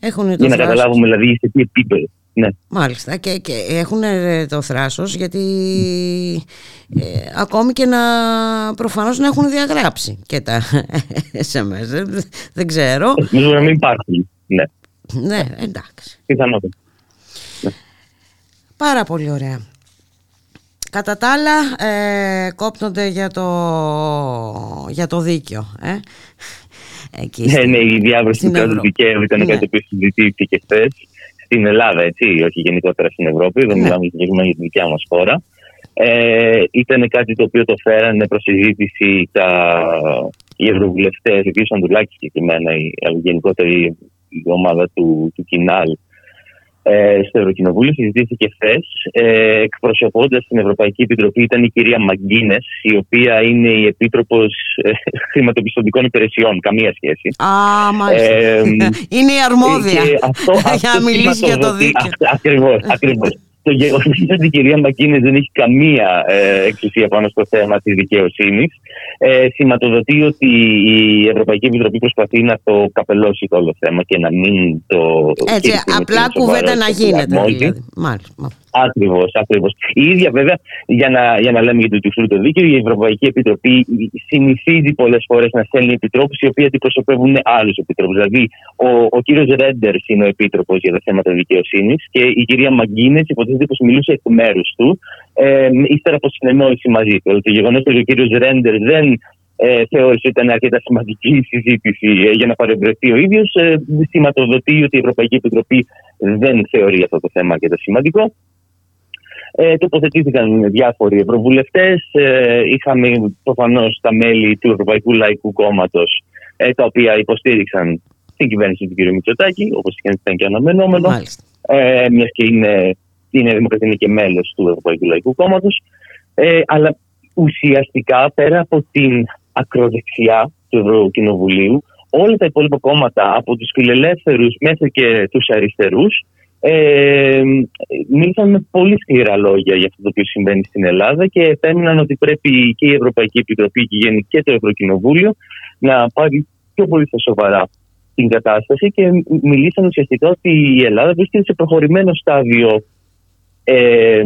S2: Έχουν
S9: Για να καταλάβουμε δηλαδή σε τι επίπεδο. Ναι.
S2: Μάλιστα. Και, και έχουν ε, το θράσος γιατί ε, ακόμη και να προφανώς να έχουν διαγράψει και τα SMS δεν, δεν ξέρω.
S9: Νομίζω να μην υπάρχει Ναι,
S2: ναι εντάξει.
S9: Πιθανότητα
S2: Πάρα πολύ ωραία. Κατά τα άλλα ε, κόπτονται για το, για το δίκαιο. Ε. Εκεί
S9: Ναι, ναι, η διάβρωση του κράτου δικαίου ήταν
S2: ναι.
S9: κάτι που συζητήθηκε χθες στην Ελλάδα, έτσι, όχι γενικότερα στην Ευρώπη. Δεν
S2: ναι.
S9: μιλάμε συγκεκριμένα για τη δικιά μας χώρα. Ε, ήταν κάτι το οποίο το φέρανε προς συζήτηση τα, οι ευρωβουλευτές, ο κ. Σαντουλάκης συγκεκριμένα, η, η γενικότερη η ομάδα του, του Κινάλ ε, στο Ευρωκοινοβούλιο. Συζητήθηκε χθες. Ε, Εκπροσωπώντας την Ευρωπαϊκή Επιτροπή ήταν η κυρία Μαγκίνες, η οποία είναι η Επίτροπος ε, Χρηματοπιστωτικών Υπηρεσιών. Καμία σχέση.
S2: Α, μάλιστα.
S9: Ε,
S2: είναι η αρμόδια
S9: και αυτό,
S2: για
S9: αυτό
S2: να μιλήσει για το
S9: σηματοδοτεί-
S2: δίκαιο.
S9: αυ- Ακριβώς, ακριβώς. Το γεγονό ότι η κυρία Μακίνες δεν έχει καμία ε, εξουσία πάνω στο θέμα της δικαιοσύνης ε, σηματοδοτεί ότι η Ευρωπαϊκή Επιτροπή προσπαθεί να το καπελώσει το όλο θέμα και να μην το.
S2: Έτσι,
S9: χειριστεί με
S2: απλά
S9: την
S2: κουβέντα
S9: σοβαρότητα
S2: να
S9: που
S2: γίνεται.
S9: αρμόζει.
S2: Δηλαδή. Μάλιστα.
S9: Ακριβώς, ακριβώς. Η ίδια βέβαια, για να, για να λέμε για το τυφλού το δίκαιο, η Ευρωπαϊκή Επιτροπή συνηθίζει πολλές φορές να στέλνει επιτρόπους οι οποίοι αντιπροσωπεύουν άλλους επιτρόπους. Δηλαδή, ο, ο κύριος Ρέντερς είναι ο επίτροπος για τα θέματα δικαιοσύνης και η κυρία Μαγκίνες υποτίθεται πως μιλούσε εκ μέρους του, ε, ύστερα από συνεννόηση μαζί του. Το γεγονός ότι ο κύριος Ρέντερς δεν ε, θεώρησε ότι ήταν αρκετά σημαντική η συζήτηση ε, για να παρευρεθεί ο ίδιος, ε, σηματοδοτεί ότι η Ευρωπαϊκή Επιτροπή δεν θεωρεί αυτό το θέμα αρκετά σημαντικό. Ε, τοποθετήθηκαν διάφοροι ευρωβουλευτές. Ε, είχαμε προφανώς τα μέλη του Ευρωπαϊκού Λαϊκού Κόμματος, ε, τα οποία υποστήριξαν την κυβέρνηση του κ. Μητσοτάκη, όπως ήταν και αναμενόμενο.
S2: Μάλιστα.
S9: Ε, Μιας και είναι, είναι Δημοκρατία είναι και μέλος του Ευρωπαϊκού Λαϊκού Κόμματος. Ε, αλλά ουσιαστικά πέρα από την ακροδεξιά του Ευρωκοινοβουλίου, όλα τα υπόλοιπα κόμματα, από τους φιλελεύθερους μέχρι και τους αριστερούς, ε, μίλησαν με πολύ σκληρά λόγια για αυτό το οποίο συμβαίνει στην Ελλάδα και επέμειναν ότι πρέπει και η Ευρωπαϊκή Επιτροπή και γενικά και το Ευρωκοινοβούλιο να πάρει πιο πολύ στα σοβαρά την κατάσταση και μιλήσαν ουσιαστικά ότι η Ελλάδα βρίσκεται σε προχωρημένο στάδιο ε,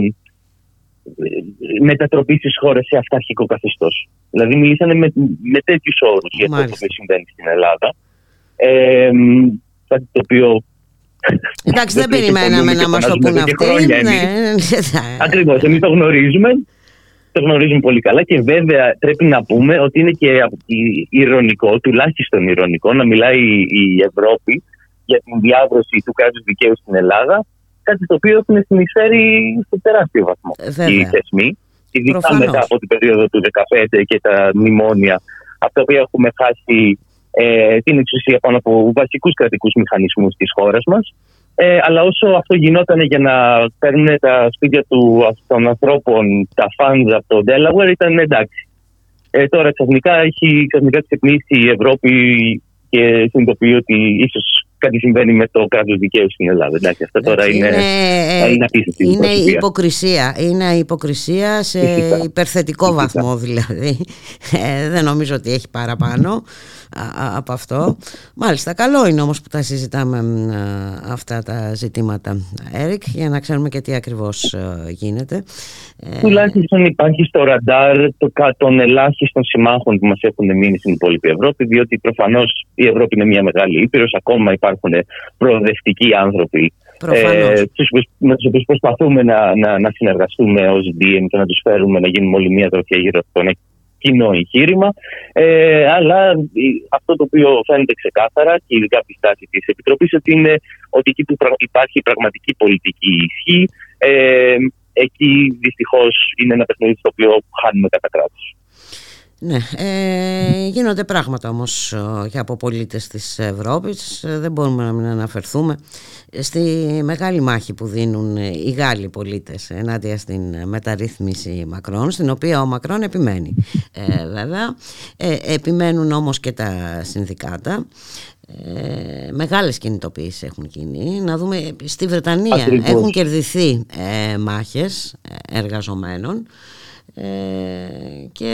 S9: μετατροπής της χώρας σε αυταρχικό καθεστώς. Δηλαδή, μιλήσανε με, με τέτοιους όρους για αυτό
S2: Μάλιστα.
S9: που συμβαίνει στην Ελλάδα. Ε, κάτι το οποίο.
S2: Εντάξει, δεν
S9: το οποίο
S2: περιμέναμε να
S9: συμφωνούμε
S2: μας
S9: και
S2: το πούν
S9: φωνάζουμε εδώ και
S2: αυτοί.
S9: χρόνια
S2: Ναι,
S9: εμείς.
S2: ναι,
S9: Ακριβώς. Εμείς το γνωρίζουμε. Το γνωρίζουμε πολύ καλά και βέβαια πρέπει να πούμε ότι είναι και η- ηρωνικό, τουλάχιστον ηρωνικό, να μιλάει η Ευρώπη για την διάβρωση του κράτους δικαίου στην Ελλάδα, κάτι το οποίο έχουν συνεισφέρει σε τεράστιο βαθμό
S2: Ε, βέβαια.
S9: οι θεσμοί. Ειδικά
S2: Προφανώς.
S9: μετά από την περίοδο του 2015 και τα μνημόνια, από τα οποία έχουμε χάσει ε, την εξουσία πάνω από βασικούς κρατικούς μηχανισμούς της χώρας μας. Ε, αλλά όσο αυτό γινόταν για να παίρνουν τα σπίτια του, των ανθρώπων τα φαντ από το Delaware ήταν εντάξει. Ε, τώρα ξαφνικά έχει ξαφνικά ξυπνήσει η Ευρώπη και συνειδητοποιεί ότι ίσως κάτι συμβαίνει με το κράτος δικαίου στην Ελλάδα. Εντάξει, αυτά τώρα είναι,
S2: ε,
S9: είναι απίστευτη
S2: είναι
S9: προσωπία.
S2: υποκρισία. Είναι υποκρισία σε
S9: Φυσικά.
S2: υπερθετικό
S9: Φυσικά.
S2: βαθμό δηλαδή. Ε, δεν νομίζω ότι έχει παραπάνω α, α, από αυτό. Μάλιστα, καλό είναι όμως που τα συζητάμε μ, α, αυτά τα ζητήματα, Έρικ, για να ξέρουμε και τι ακριβώς ε, γίνεται. Ε,
S9: Τουλάχιστον υπάρχει στο ραντάρ το, κα- των ελάχιστων συμμάχων που μας έχουν μείνει στην υπόλοιπη Ευρώπη, διότι προφανώς η Ευρώπη είναι μια μεγάλη ήπειρος. Ακόμα υπάρχουν προοδευτικοί άνθρωποι
S2: Προφανώς.
S9: τους οποίους- με τους οποίους προσπαθούμε να, να, να συνεργαστούμε ως DM και να τους φέρουμε να γίνουμε όλοι μια τροφιά γύρω από ένα κοινό εγχείρημα. Ε, αλλά ε, αυτό το οποίο φαίνεται ξεκάθαρα και ειδικά από τη στάση της Επιτροπής ότι είναι ότι εκεί που πρα- υπάρχει πραγματική πολιτική ισχύ, ε, εκεί δυστυχώς είναι ένα παιχνίδι στο οποίο χάνουμε κατά κράτος.
S2: Ναι, ε, γίνονται πράγματα όμως ε, για από πολίτες της Ευρώπης, Ε, δεν μπορούμε να μην αναφερθούμε στη μεγάλη μάχη που δίνουν ε, οι Γάλλοι πολίτες ενάντια στην μεταρρύθμιση Μακρόν, στην οποία ο Μακρόν επιμένει ε, βέβαια. Ε, επιμένουν όμως και τα συνδικάτα. Ε, μεγάλες κινητοποιήσεις έχουν γίνει να δούμε στη Βρετανία
S9: Ακριβώς.
S2: έχουν κερδιθεί ε, μάχες ε, εργαζομένων ε, και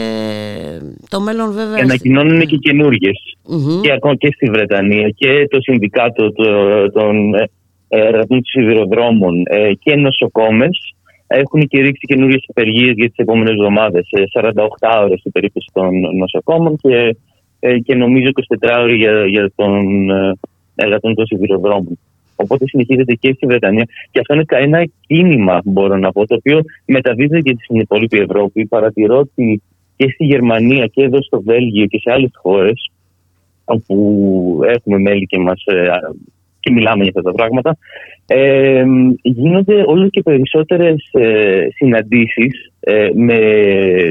S2: το μέλλον βέβαια
S9: Και ανακοινώνουν και καινούργιες.
S2: Μμμ.
S9: Και ακόμα και στη Βρετανία και το Συνδικάτο το- των ε, Εργατών των Σιδηροδρόμων ε, και νοσοκόμες έχουν κηρύξει καινούργιες απεργίες για τις επόμενες εβδομάδες. 48 ώρες στην περίπτωση των νοσοκόμων και, ε, και νομίζω 24 ώρες για, για των ε, εργατών των σιδηροδρόμων. Οπότε συνεχίζεται και στη Βρετανία. Και αυτό είναι κα- ένα κίνημα, μπορώ να πω, το οποίο μεταδίδεται και στην υπόλοιπη Ευρώπη. Παρατηρώ ότι και στη Γερμανία και εδώ στο Βέλγιο και σε άλλες χώρες όπου έχουμε μέλη και μας ε, και μιλάμε για αυτά τα πράγματα, ε, γίνονται όλο και περισσότερες ε, συναντήσεις ε, με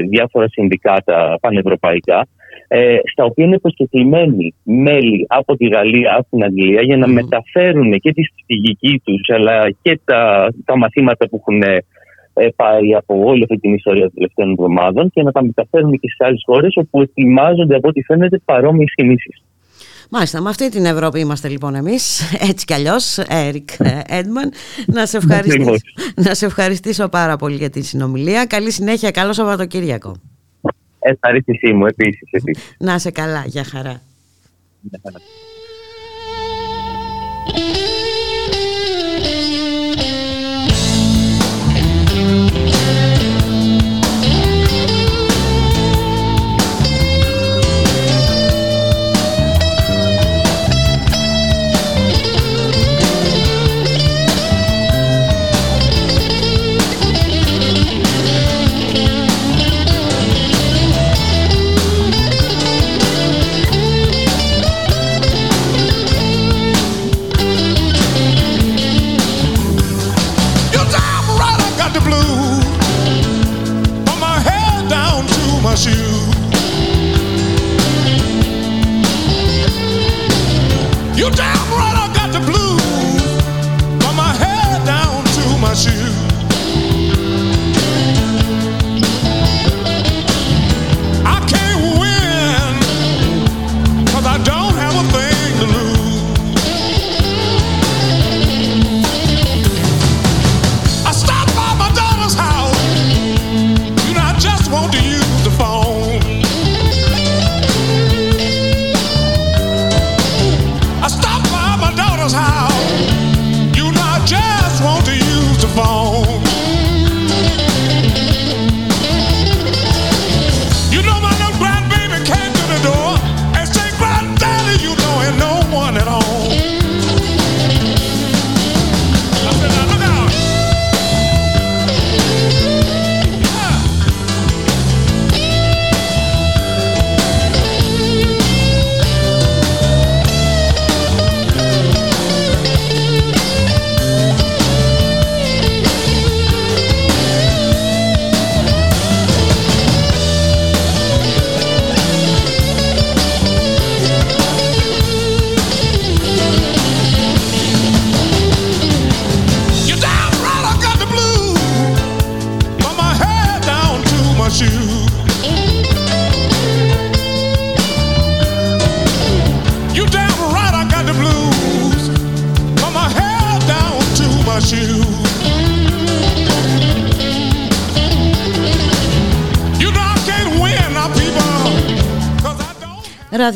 S9: διάφορα συνδικάτα πανευρωπαϊκά ε, στα οποία είναι προσκεκλημένοι μέλη από τη Γαλλία, από την Αγγλία για να μεταφέρουν και τη στρατηγική τους αλλά και τα, τα μαθήματα που έχουν ε, πάει από όλη αυτή την ιστορία των τελευταίων εβδομάδων και να τα μεταφέρουν και σε άλλες χώρες όπου ετοιμάζονται από ό,τι φαίνεται παρόμοιες κινήσεις.
S2: Μάλιστα, με αυτή την Ευρώπη είμαστε λοιπόν εμείς, έτσι κι αλλιώς, Έρικ Έντμαν. Να σε, ευχαριστήσω, να σε ευχαριστήσω πάρα πολύ για τη συνομιλία. Καλή συνέχεια, καλό Σαββατοκύριακο.
S9: Ευχαρίστησή μου επίσης.
S2: Να σε καλά, για χαρά. Για χαρά.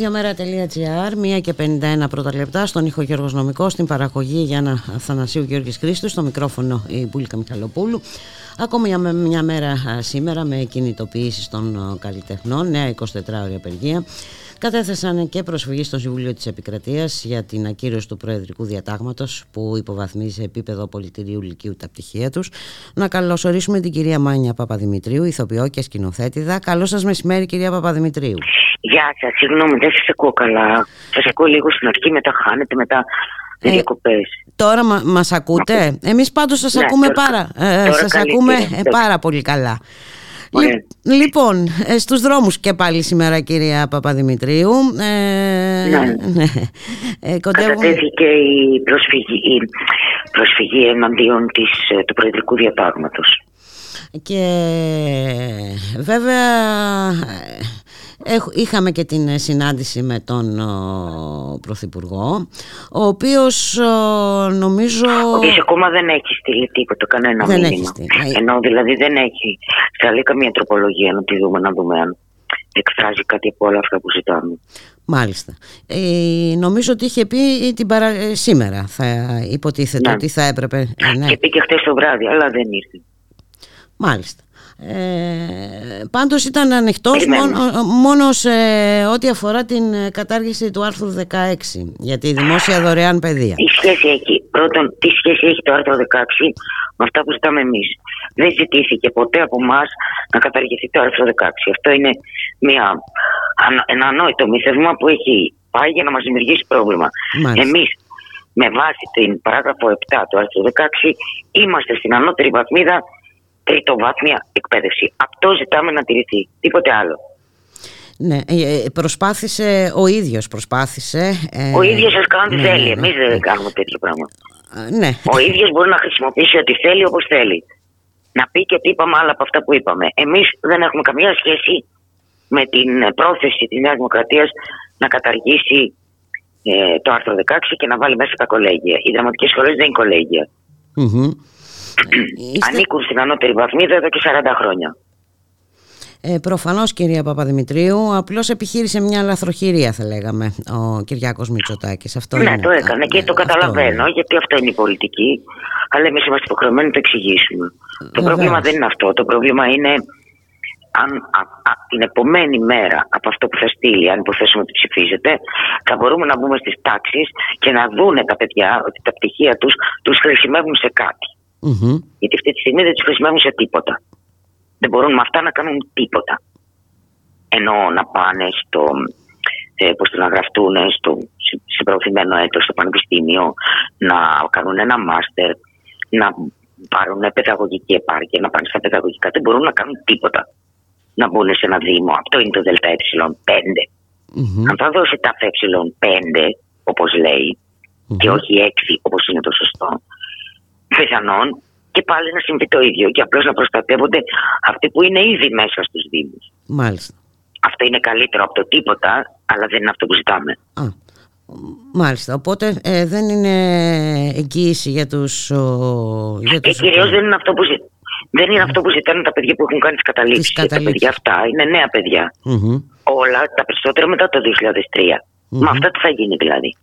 S2: Ραδιομέρα.gr, 1 και 51 πρώτα λεπτά, στον ήχο Γιώργος Νομικό, στην παραγωγή Γιάννα Αθανασίου Γιώργης Χρήστου, στο μικρόφωνο η Μπούλικα Μιχαλοπούλου. Ακόμα για μια μέρα σήμερα με κινητοποιήσεις των καλλιτεχνών, νέα 24 ώρια απεργία. Κατέθεσαν και προσφυγή στο Συμβουλίο της Επικρατείας για την ακύρωση του Προεδρικού Διατάγματος που υποβαθμίζει σε επίπεδο πολιτηρίου Λυκείου τα πτυχία τους. Να καλωσορίσουμε την κυρία Μάνια Παπαδημητρίου, ηθοποιό και σκηνοθέτηδα. Καλό σας μεσημέρι κυρία Παπαδημητρίου.
S10: Γεια σας, συγγνώμη, δεν σας ακούω καλά. Σας ακούω λίγο στην αρχή, μετά χάνετε, μετά ε, διακοπές.
S2: Τώρα μα μας ακούτε; Εμείς πάντως σας ναι, ακούμε, πάρα, ε, σας ακούμε ε, πάρα πολύ καλά. Λοιπόν, ε, στους δρόμους και πάλι σήμερα κυρία Παπαδημητρίου ε,
S10: ναι. ναι. Ε, Κατατέθηκε η προσφυγή, η προσφυγή εναντίον της, του Προεδρικού Διατάγματος
S2: και βέβαια Είχαμε και την συνάντηση με τον Πρωθυπουργό, ο οποίος νομίζω...
S10: Ο οποίος ακόμα δεν έχει στείλει τίποτα, κανένα δεν μήνυμα. Έχει στείλει. Ενώ δηλαδή δεν έχει σταλεί καμία τροπολογία να τη δούμε, να δούμε αν εκφράζει κάτι από όλα αυτά που ζητάμε.
S2: Μάλιστα. Ε, νομίζω ότι είχε πει την παρα... Ε, σήμερα, θα υποτίθεται ναι. ότι θα έπρεπε.
S10: Ε, ναι. Και πήγε χθες το βράδυ, αλλά δεν ήρθε.
S2: Μάλιστα. Ε, πάντως ήταν ανοιχτός μόνο, μόνος σε ό,τι αφορά την κατάργηση του άρθρου 16 για τη δημόσια δωρεάν παιδεία.
S10: Η σχέση έχει, πρώτον, τι σχέση έχει το άρθρο 16 με αυτά που ζητάμε εμείς; Δεν ζητήθηκε ποτέ από εμά να καταργηθεί το άρθρο 16. Αυτό είναι μια, ένα ανόητο μυθεύμα που έχει πάει για να μας δημιουργήσει πρόβλημα. Εμείς, με βάση την παράγραφο 7 του άρθρου 16, είμαστε στην ανώτερη βαθμίδα τριτοβάθμια εκπαίδευση. Αυτό ζητάμε να τηρηθεί. Τίποτε άλλο.
S2: Ναι, ε, ε, προσπάθησε ο ίδιος προσπάθησε.
S10: Ε, ο ίδιος σας κάνει ό,τι ναι, θέλει, ναι, εμείς δεν ναι. κάνουμε τέτοιο πράγμα.
S2: Ναι.
S10: Ο ίδιος μπορεί να χρησιμοποιήσει ό,τι θέλει όπως θέλει. Να πει και τι είπαμε άλλα από αυτά που είπαμε. Εμείς δεν έχουμε καμία σχέση με την πρόθεση της Νέας Δημοκρατίας να καταργήσει το άρθρο 16 και να βάλει μέσα τα κολέγια. Οι δραματικές σχολές δεν είναι κολέγια. Ανήκουν στην ανώτερη βαθμίδα εδώ και 40 χρόνια.
S2: Ε, Προφανώς, κυρία Παπαδημητρίου, απλώς επιχείρησε μια λαθροχειρία, θα λέγαμε, ο Κυριάκος Μητσοτάκης.
S10: Ναι, το έκανε και το καταλαβαίνω, γιατί αυτό είναι η πολιτική. Αλλά εμείς είμαστε υποχρεωμένοι να το εξηγήσουμε. Το πρόβλημα δεν είναι αυτό. Το πρόβλημα είναι αν α, την επομένη μέρα από αυτό που θα στείλει, αν υποθέσουμε ότι ψηφίζεται, θα μπορούμε να μπούμε στις τάξεις και να δούνε τα παιδιά ότι τα πτυχία τους τους χρησιμεύουν σε κάτι. Mm-hmm. Γιατί αυτή τη στιγμή δεν τους χρησιμεύουν σε τίποτα. Δεν μπορούν με αυτά να κάνουν τίποτα. Ενώ να πάνε στο, ε, πώς το να γραφτούν στο συμπροωθημένο έτος στο πανεπιστήμιο, να κάνουν ένα μάστερ, να πάρουν παιδαγωγική επάρκεια, να πάνε στα παιδαγωγικά. Δεν μπορούν να κάνουν τίποτα. Να μπουν σε ένα δήμο. Αυτό είναι το ΔΕΛΤΑ ε5. Mm-hmm. Αν θα δώσει τα ε5, όπως λέει, mm-hmm. και όχι 6 όπως είναι το σωστό, πιθανόν και πάλι να συμβεί το ίδιο και απλώς να προστατεύονται αυτοί που είναι ήδη μέσα στους Δήμους.
S2: Μάλιστα.
S10: Αυτό είναι καλύτερο από το τίποτα, αλλά δεν είναι αυτό που ζητάμε.
S2: Α, μάλιστα, οπότε ε, δεν είναι εγγύηση για τους... Ο,
S10: για τους και κυρίως δεν είναι αυτό που ζητάμε. Δεν είναι αυτό που ζητάνε τα παιδιά που έχουν κάνει τις καταλήξει. Τα παιδιά αυτά είναι νέα Όλα τα περισσότερα μετά το 2003. Mm-hmm. αυτά τι θα γίνει δηλαδή.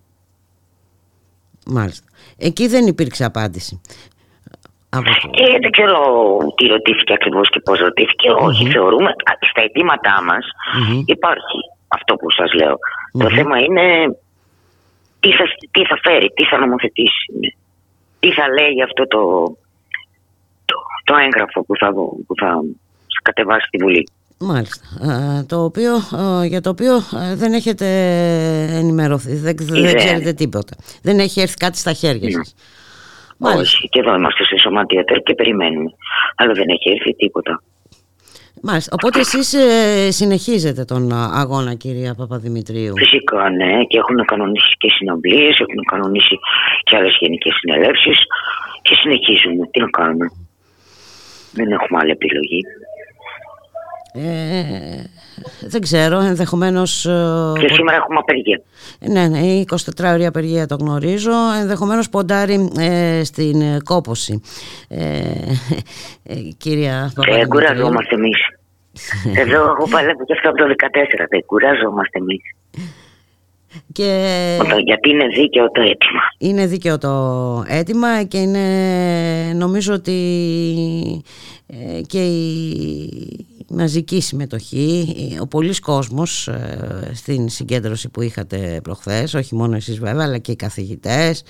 S2: Μάλιστα. Εκεί δεν υπήρξε απάντηση.
S10: Ε, δεν ξέρω τι ρωτήθηκε ακριβώς και πώς ρωτήθηκε. Mm-hmm. Όχι, θεωρούμε στα αιτήματά μας mm-hmm. υπάρχει αυτό που σας λέω. Mm-hmm. Το θέμα είναι τι θα, τι θα φέρει, τι θα νομοθετήσει, τι θα λέει αυτό το, το, το έγγραφο που θα, που θα κατεβάσει τη Βουλή.
S2: Μάλιστα. Το οποίο, για το οποίο δεν έχετε ενημερωθεί, δεν, δεν ξέρετε τίποτα. Δεν έχει έρθει κάτι στα χέρια σας.
S10: Όχι, και εδώ είμαστε σε σωματεία και περιμένουμε. Αλλά δεν έχει έρθει τίποτα.
S2: Μάλιστα. Οπότε εσείς ε, συνεχίζετε τον αγώνα, κυρία Παπαδημητρίου.
S10: Φυσικά, ναι. Και έχουν κανονίσει και συναυλίε, έχουν κανονίσει και άλλες γενικές συνελεύσεις. Και συνεχίζουμε. Τι να κάνουμε. Δεν έχουμε άλλη επιλογή.
S2: Ε, δεν ξέρω, ενδεχομένως.
S10: Ε, και σήμερα έχουμε απεργία.
S2: Ναι, ναι, η 24 ώρη απεργία το γνωρίζω. Ενδεχομένως ποντάρει ε, στην ε, κόποση. Ε, ε, κυρία
S10: Δεν κουραζόμαστε εμείς. Εδώ εγώ παλεύω και αυτό από το 2014. Δεν κουράζομαστε εμείς.
S2: Και...
S10: Γιατί είναι δίκαιο το αίτημα.
S2: Είναι δίκαιο το αίτημα και είναι νομίζω ότι και η μαζική συμμετοχή, ο πολλής κόσμος ε, στην συγκέντρωση που είχατε προχθές, όχι μόνο εσείς βέβαια αλλά και οι καθηγητές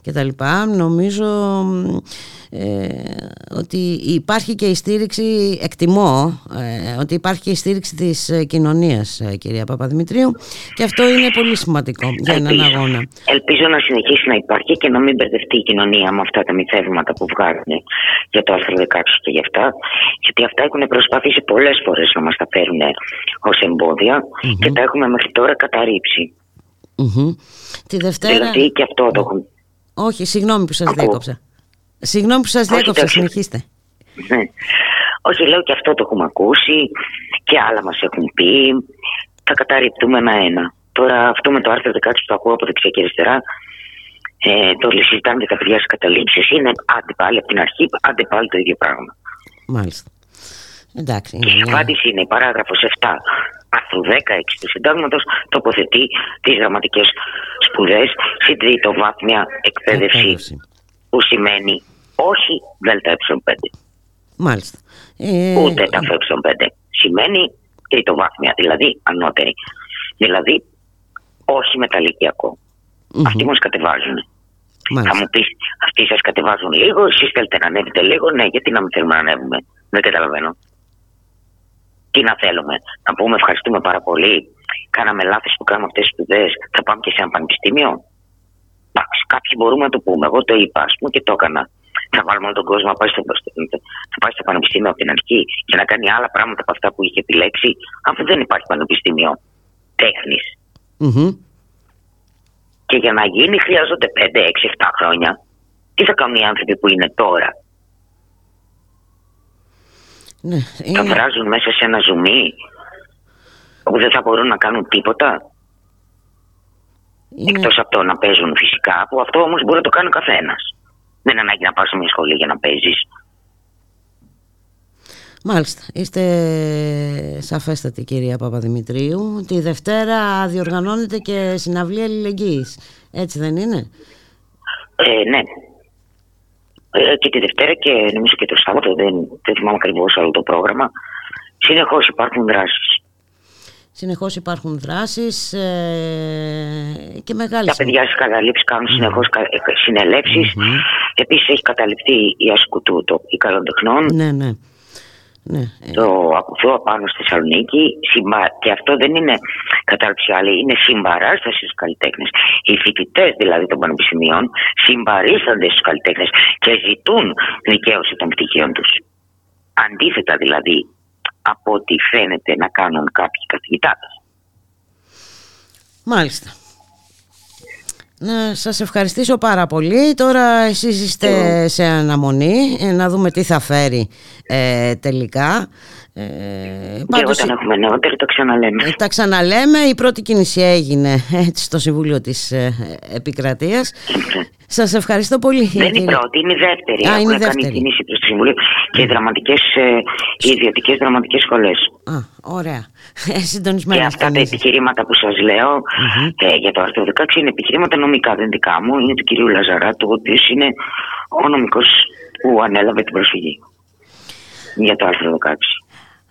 S2: και τα λοιπά. Νομίζω ε, ότι υπάρχει και η στήριξη, εκτιμώ ε, ότι υπάρχει και η στήριξη της ε, κοινωνίας ε, κυρία Παπαδημητρίου και αυτό είναι πολύ σημαντικό για έναν αγώνα.
S10: Ελπίζω να συνεχίσει να υπάρχει και να μην μπερδευτεί η κοινωνία με αυτά τα μυθεύματα που βγάζουν για το άρθρο 16 και για αυτά γιατί αυτά έχουν προσπαθήσει πολλές φορές να μας τα φέρουν ως εμποδια και τα έχουμε μέχρι τώρα καταρρύψει.
S2: Τη Δευτέρα...
S10: Δηλαδή και αυτό το έχουμε.
S2: Όχι, συγγνώμη που σας διέκοψα. Συγγνώμη που σας διέκοψα, συνεχίστε.
S10: Ναι. Όχι, λέω και αυτό το έχουμε ακούσει και άλλα μας έχουν πει. Θα καταρρυπτούμε ένα-ένα. Τώρα αυτό με το άρθρο 16 που το ακούω από δεξιά και αριστερά ε, το συζητάμε για τα παιδιά στις καταλήξει. Είναι άντε πάλι από την αρχή, άντε πάλι το ίδιο πράγμα.
S2: Μάλιστα. Εντάξει,
S10: και η απάντηση είναι η παράγραφος 7 άρθρου 16 του συντάγματος τοποθετεί τις γραμματικές σπουδές στην τριτοβάθμια εκπαίδευση, εκπαίδευση που σημαίνει όχι ΔΕΛΤΑ5.
S2: Μάλιστα.
S10: Ε... Ούτε τα ΦΕ5. Σημαίνει τριτοβάθμια, δηλαδή ανώτερη. Δηλαδή όχι μεταλλικιακό. Mm-hmm. Αυτοί μα κατεβάζουν. Μάλιστα. Θα μου πεις, αυτοί σας κατεβάζουν λίγο, εσείς θέλετε να ανέβετε λίγο. Ναι, γιατί να μην θέλουμε να ανέβουμε. Δεν καταλαβαίνω. Τι να θέλουμε, να πούμε ευχαριστούμε πάρα πολύ. Κάναμε λάθος που κάνουμε αυτές τις σπουδές. Θα πάμε και σε ένα πανεπιστήμιο. Εντάξει, κάποιοι μπορούμε να το πούμε. Εγώ το είπα, ας πούμε, και το έκανα. Θα βάλουμε όλο τον κόσμο να πάει στο, θα πάει στο πανεπιστήμιο από την αρχή και να κάνει άλλα πράγματα από αυτά που είχε επιλέξει, αφού δεν υπάρχει πανεπιστήμιο τέχνης.
S2: Μμμ.
S10: Και για να γίνει χρειάζονται 5, 6, 7 χρόνια. Τι θα κάνουν οι άνθρωποι που είναι τώρα,
S2: Ναι,
S10: θα
S2: είναι...
S10: βράζουν μέσα σε ένα ζουμί όπου δεν θα μπορούν να κάνουν τίποτα.
S2: είναι...
S10: Εκτός από το να παίζουν φυσικά, που αυτό όμως μπορεί να το κάνει ο καθένας. Δεν είναι ανάγκη να πα σε μια σχολή για να παίζεις.
S2: Μάλιστα, είστε σαφέστατη κυρία Παπαδημητρίου. Τη Δευτέρα διοργανώνεται και συναυλία αλληλεγγύης. Έτσι δεν είναι;
S10: Ε, ναι. Ε, και τη Δευτέρα και νομίζω και το Σάββατο, δεν, δεν θυμάμαι ακριβώς όλο το πρόγραμμα. Συνεχώς υπάρχουν δράσεις.
S2: Συνεχώς υπάρχουν δράσεις ε, και μεγάλες.
S10: Τα παιδιά στι καταλήψει κάνουν συνεχώς συνελεύσεις. Επίσης έχει καταληφθεί η ασκουτού το η καλοτεχνών.
S2: Ναι, ναι. ναι. ε,
S10: το ακουθώ πάνω στη Θεσσαλονίκη Συμπα- και αυτό δεν είναι κατάρτιση άλλη, είναι συμπαράσταση στους καλλιτέχνες. Οι φοιτητές δηλαδή των πανεπιστημίων συμπαρίστανται στους καλλιτέχνες και ζητούν δικαίωση των πτυχίων τους. Αντίθετα δηλαδή από ό,τι φαίνεται να κάνουν κάποιοι καθηγητάδες.
S2: Μάλιστα. Να σας ευχαριστήσω πάρα πολύ. Τώρα εσείς είστε σε αναμονή ε, να δούμε τι θα φέρει ε, τελικά. Ε,
S10: Και
S2: πάντως,
S10: όταν έχουμε νεότερο το ξαναλέμε.
S2: ε, τα ξαναλέμε. Η πρώτη κίνηση έγινε έτσι, στο Συμβούλιο της ε, Επικρατείας. Σας ευχαριστώ πολύ.
S10: Δεν είναι η
S2: κύριε.
S10: πρώτη, είναι η δεύτερη.
S2: Α,
S10: Έχουν
S2: είναι η
S10: κάνει
S2: δεύτερη.
S10: κινήσει προ το Συμβούλιο και οι, δραματικές, ε, οι ιδιωτικές δραματικές σχολές.
S2: Α, ωραία. Ε,
S10: Και
S2: Συντονισμένες
S10: αυτά τα
S2: κινήσεις.
S10: επιχειρήματα που σας λέω ε, για το άρθρο 16 είναι επιχειρήματα νομικά, δεν δικά μου. Είναι του κυρίου Λαζαράτου, ο οποίος είναι ο νομικός που ανέλαβε την προσφυγή. Για το άρθρο 16.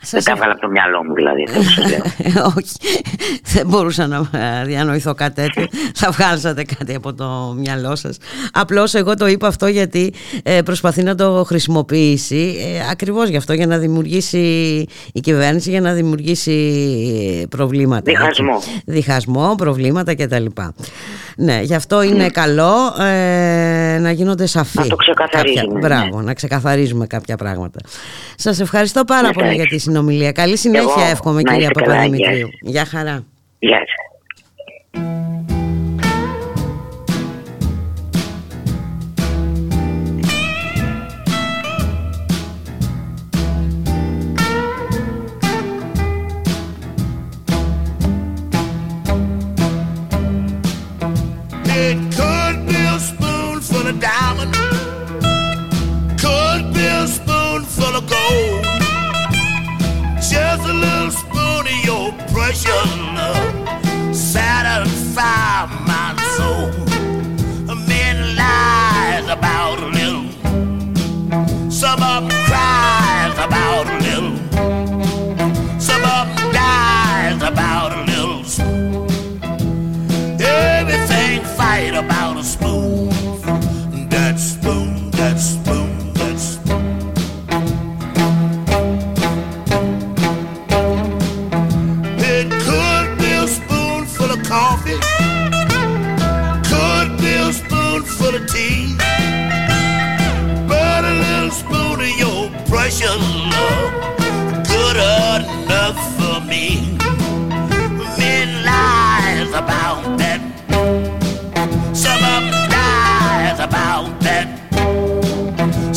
S2: Σας
S10: δεν τα έβαλα από το μυαλό μου δηλαδή. Αυτό που σας λέω.
S2: Όχι, δεν μπορούσα να ε, διανοηθώ κάτι τέτοιο. Θα βγάλσατε κάτι από το μυαλό σας. Απλώς εγώ το είπα αυτό γιατί ε, προσπαθεί να το χρησιμοποιήσει ε, ακριβώς γι' αυτό για να δημιουργήσει η κυβέρνηση, για να δημιουργήσει ε, προβλήματα. έτσι.
S10: Διχασμό.
S2: Διχασμό, προβλήματα κτλ. Ναι, γι' αυτό είναι καλό ε, να γίνονται σαφή.
S10: Να το ξεκαθαρίζουμε,
S2: κάποια-
S10: ναι.
S2: Μπράβο, να ξεκαθαρίζουμε κάποια πράγματα. Σας ευχαριστώ πάρα
S10: Ναι,
S2: πολύ για
S10: εντάξει.
S2: τη συνομιλία. Καλή συνέχεια
S10: Εγώ,
S2: εύχομαι
S10: να
S2: κυρία
S10: είστε καλά,
S2: Παπαδημητρίου. Γεια χαρά.
S10: Γεια σας.
S11: It could be a spoonful of diamond, could be a spoonful of gold. Just a little spoon of your precious love, satisfy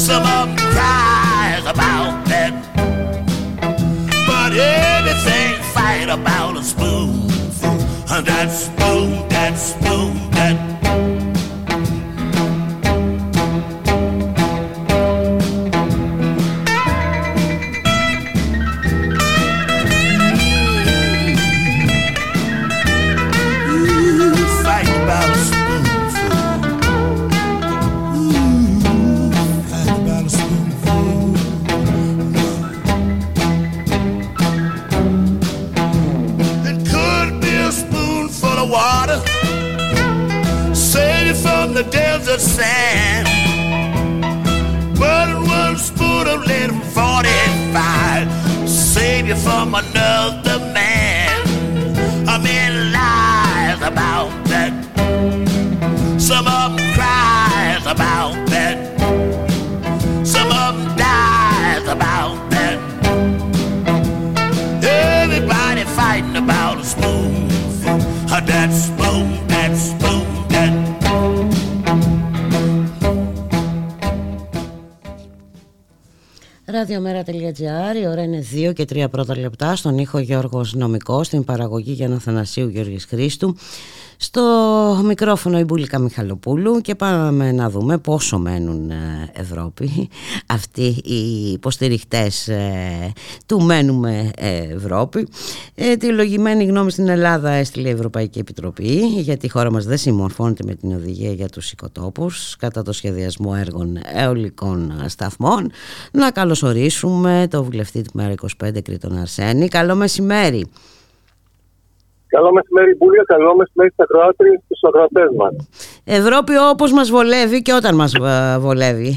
S11: Some of maximum cries about that. But anything fight about a spoonful, and that's desert sand. But one spoon of lead 45, save baby from another
S2: Ραδιομέρα.gr, η ώρα είναι 2 και 3 πρώτα λεπτά, στον ήχο Γιώργος Νομικός, στην παραγωγή Γιάννα Θανασίου Γιώργης Χρήστου. Στο μικρόφωνο η Μπουλίκα Μιχαλοπούλου και πάμε να δούμε πόσο μένουν ε, Ευρώπη αυτοί οι υποστηριχτές ε, του μένουμε ε, Ευρώπη. Τη λογημένη γνώμη στην Ελλάδα έστειλε η Ευρωπαϊκή Επιτροπή γιατί η χώρα μας δεν συμμορφώνεται με την οδηγία για τους οικοτόπους κατά το σχεδιασμό έργων αιωλικών σταθμών. Να καλωσορίσουμε το βουλευτή του ΜΕΡΑ 25 Κρήτον Αρσένη. Καλό μεσημέρι.
S12: Καλό μεσημέρι, Μπούλια. Καλό μεσημέρι στα Κροάτρια και στους ακροατές μας.
S2: Ευρώπη όπως μας βολεύει και όταν μας βολεύει.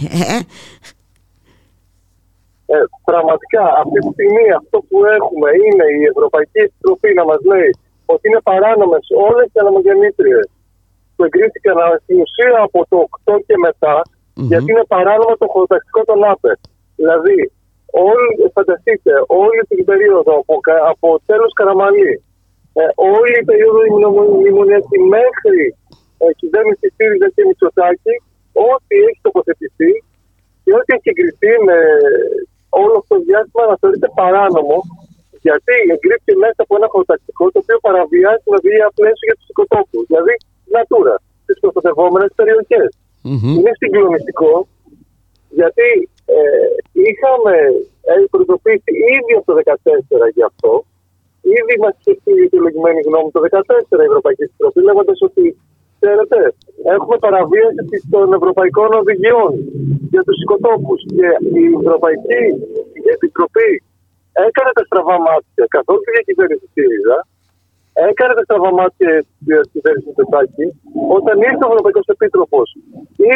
S2: Ε,
S12: ε, πραγματικά αυτή τη στιγμή αυτό που έχουμε είναι η Ευρωπαϊκή Επιτροπή να μας λέει ότι είναι παράνομες όλες οι αναμογεννήτριες που εγκρίθηκαν στην ουσία από το 8 και μετα γιατί είναι παράνομο το χωροταξικό των ΑΠΕ. Δηλαδή, όλοι, φανταστείτε, όλη την περίοδο από, από τέλος Καραμαλή ε, όλη η περίοδο μνημονιακή μέχρι ε, κυβέρνηση ΣΥΡΙΖΑ και Μητσοτάκη, ό,τι έχει τοποθετηθεί και ό,τι έχει εγκριθεί με όλο αυτό το διάστημα να θεωρείται παράνομο, γιατί εγκρίθηκε μέσα από ένα χωροτακτικό το οποίο παραβιάζει την οδηγία πλαίσιο για τους οικοτόπους, δηλαδή Natura, τις προστατευόμενες περιοχές. Mm-hmm. Είναι συγκλονιστικό, γιατί ε, είχαμε ε, προειδοποιήσει ήδη από το 2014 γι' αυτό, Ήδη μας είχε στείλει η αιτιολογημένη γνώμη το 2014 η Ευρωπαϊκή Επιτροπή, λέγοντας ότι ξέρετε, έχουμε παραβίαση των ευρωπαϊκών οδηγιών για τους οικοτόπους. Και η Ευρωπαϊκή Επιτροπή έκανε τα στραβά μάτια καθόλου τη διακυβέρνηση ΣΥΡΙΖΑ, έκανε τα στραβά μάτια της κυβέρνηση Πετάκη, όταν ήρθε ο Ευρωπαϊκός Επίτροπος.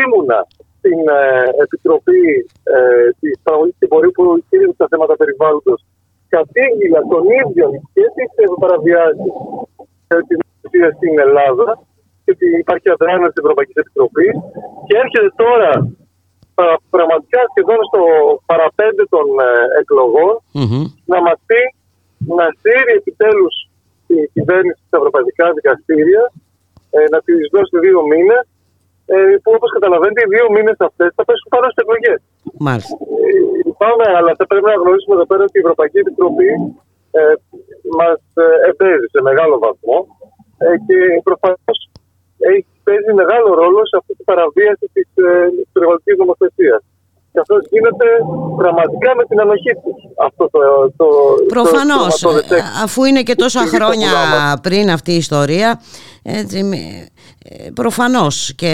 S12: Ήμουνα στην ε, Επιτροπή ε, της Παραγωγής και Εμπορίου που χειρίζεται τα θέματα περιβάλλοντος. Κατήγγυλα των ίδιων και τι παραβιάσει της δημοκρατίας στην Ελλάδα και ότι υπάρχει αδράνεια της Ευρωπαϊκής Επιτροπής και έρχεται τώρα πραγματικά σχεδόν στο παραπέντε των ε, εκλογων να μας πει να στείλει επιτέλους την κυβέρνηση στα ευρωπαϊκά δικαστήρια ε, να τη δώσει δύο μήνες ε, που όπως καταλαβαίνετε οι δύο μήνες αυτές θα πέσουν πάνω στις εκλογές.
S2: Μάλιστα.
S12: Πάμε, αλλά θα πρέπει να γνωρίσουμε εδώ πέρα ότι η Ευρωπαϊκή Επιτροπή ε, μας ε, σε μεγάλο βαθμό ε, και προφανώς έχει παίζει μεγάλο ρόλο σε αυτή την παραβίαση της ε, περιβαλλοντικής νομοθεσίας. Και αυτός γίνεται πραγματικά με την ανοχή του. Αυτό το, το,
S2: Προφανώς. Αφού είναι και τόσα χρόνια πριν αυτή η ιστορία, έτσι, ε, προφανώς και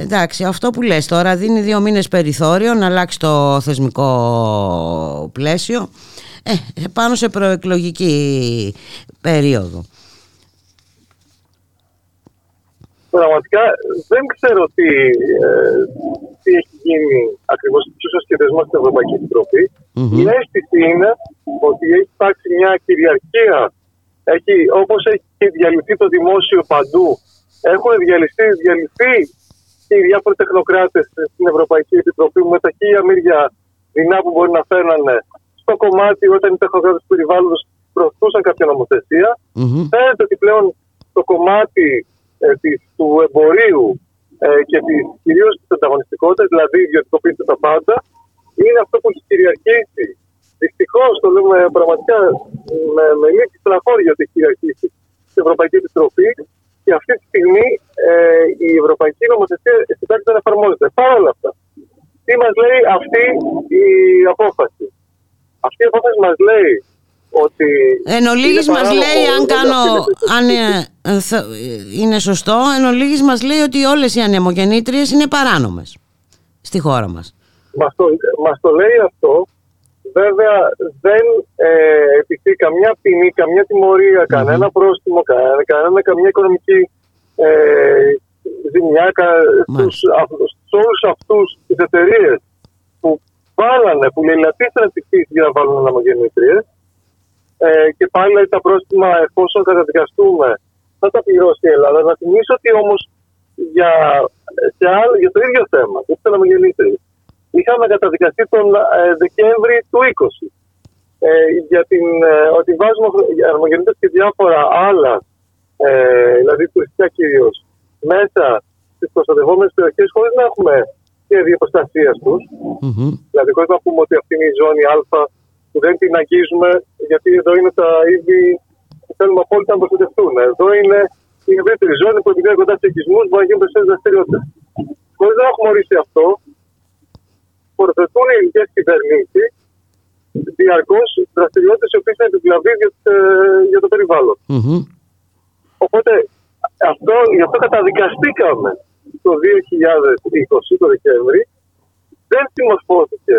S2: εντάξει αυτό που λες τώρα δίνει δύο μήνες περιθώριο να αλλάξει το θεσμικό πλαίσιο ε, πάνω σε προεκλογική περίοδο.
S12: Πραγματικά δεν ξέρω τι, ε, τι έχει γίνει ακριβώς στους σχεδιασμό της Ευρωπαϊκής Επιτροπή. Η αίσθηση είναι ότι έχει υπάρξει μια κυριαρχία έχει, όπως έχει διαλυθεί το δημόσιο παντού έχουν διαλυθεί, διαλυθεί οι διάφοροι τεχνοκράτες στην Ευρωπαϊκή Επιτροπή με τα χίλια μύρια δεινά που μπορεί να φαίνανε στο κομμάτι όταν οι τεχνοκράτες του περιβάλλοντος προωθούσαν κάποια νομοθεσία. Mm-hmm. Φαίνεται ότι πλέον το κομμάτι ε, της, του εμπορίου ε, και κυρίως της ανταγωνιστικότητας, δηλαδή ιδιωτικοποιείται τα πάντα, είναι αυτό που έχει κυριαρχήσει. Δυστυχώς το λέμε πραγματικά με, με λίγη στεναχώρια ότι έχει κυριαρχήσει στην Ευρωπαϊκή Επιτροπή και αυτή τη στιγμή ε, η Ευρωπαϊκή Νομοθεσία στην πράξη δεν εφαρμόζεται. Παρ' όλα αυτά, τι μας λέει αυτή η απόφαση; Αυτή η απόφαση μας λέει ότι.
S2: Εν ολίγης μας λέει, αν κάνω. Αν είναι σωστό, εν ολίγης μας λέει ότι όλες οι ανεμογεννήτριες είναι παράνομες στη χώρα μας.
S12: Μας το, μας το λέει αυτό Βέβαια δεν ε, επιθεί καμιά ποινή, καμιά τιμωρία, mm-hmm. κανένα πρόστιμο, κανένα, κανένα, καμιά οικονομική ε, ζημιά στους, στους όλους αυτούς τις εταιρείες που βάλανε, που λαιλατίσανε τη φύση για να βάλουν αναμογεννήτριες
S13: ε, και πάλι τα πρόστιμα εφόσον καταδικαστούμε θα τα πληρώσει η Ελλάδα. Να θυμίσω ότι όμως για, σε άλλο, για το ίδιο θέμα, που ήθελα να γεννήθει, είχαμε καταδικαστεί τον ε, Δεκέμβρη του 20. Ε, για την, ε, ότι βάζουμε αρμογεννήτες και διάφορα άλλα, ε, δηλαδή τουριστικά κυρίως, μέσα στις προστατευόμενες περιοχές χωρίς να έχουμε σχέδιο προστασίας τους. Δηλαδή, χωρίς να πούμε ότι αυτή είναι η ζώνη Α που δεν την αγγίζουμε, γιατί εδώ είναι τα είδη που θέλουμε απόλυτα να προστατευτούν. Εδώ είναι η ευρύτερη ζώνη που επειδή κοντά στους οικισμούς μπορεί να γίνουν περισσότερες δραστηριότητες. Χωρίς να έχουμε ορίσει αυτό, προθετούν οι ελληνικές κυβερνήσεις διαρκώς δραστηριότητες οι οποίες είναι επιβλαβείς για, ε, για το περιβαλλον Οπότε αυτό, γι' αυτό καταδικαστήκαμε το 2020, το Δεκέμβρη. Δεν συμμορφώθηκε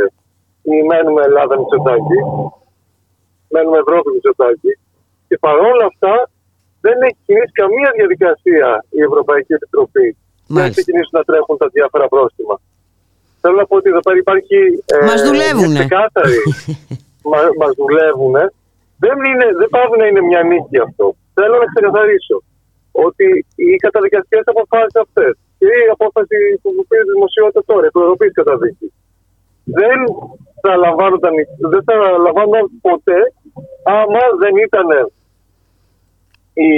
S13: η Μένουμε Ελλάδα Μητσοτάκη, Μένουμε Ευρώπη Μητσοτάκη και παρόλα αυτά δεν έχει κινήσει καμία διαδικασία η Ευρωπαϊκή Επιτροπή για να ξεκινήσουν να τρέχουν τα διάφορα πρόστιμα. Θέλω να πω ότι εδώ πέρα υπάρχει.
S2: Ε, Μας δουλεύουν.
S13: Ξεκάθαρη. μα, μας δουλεύουν. Δεν, είναι, δεν πάβει να είναι μια νίκη αυτό. Θέλω να ξεκαθαρίσω ότι οι καταδικαστικές αποφάσεις αυτές και η απόφαση που πήρε τη δημοσιότητα τώρα, η προεδροποίηση καταδίκη, δεν θα λαμβάνονταν, δεν θα λαμβάνονταν ποτέ άμα δεν ήταν οι,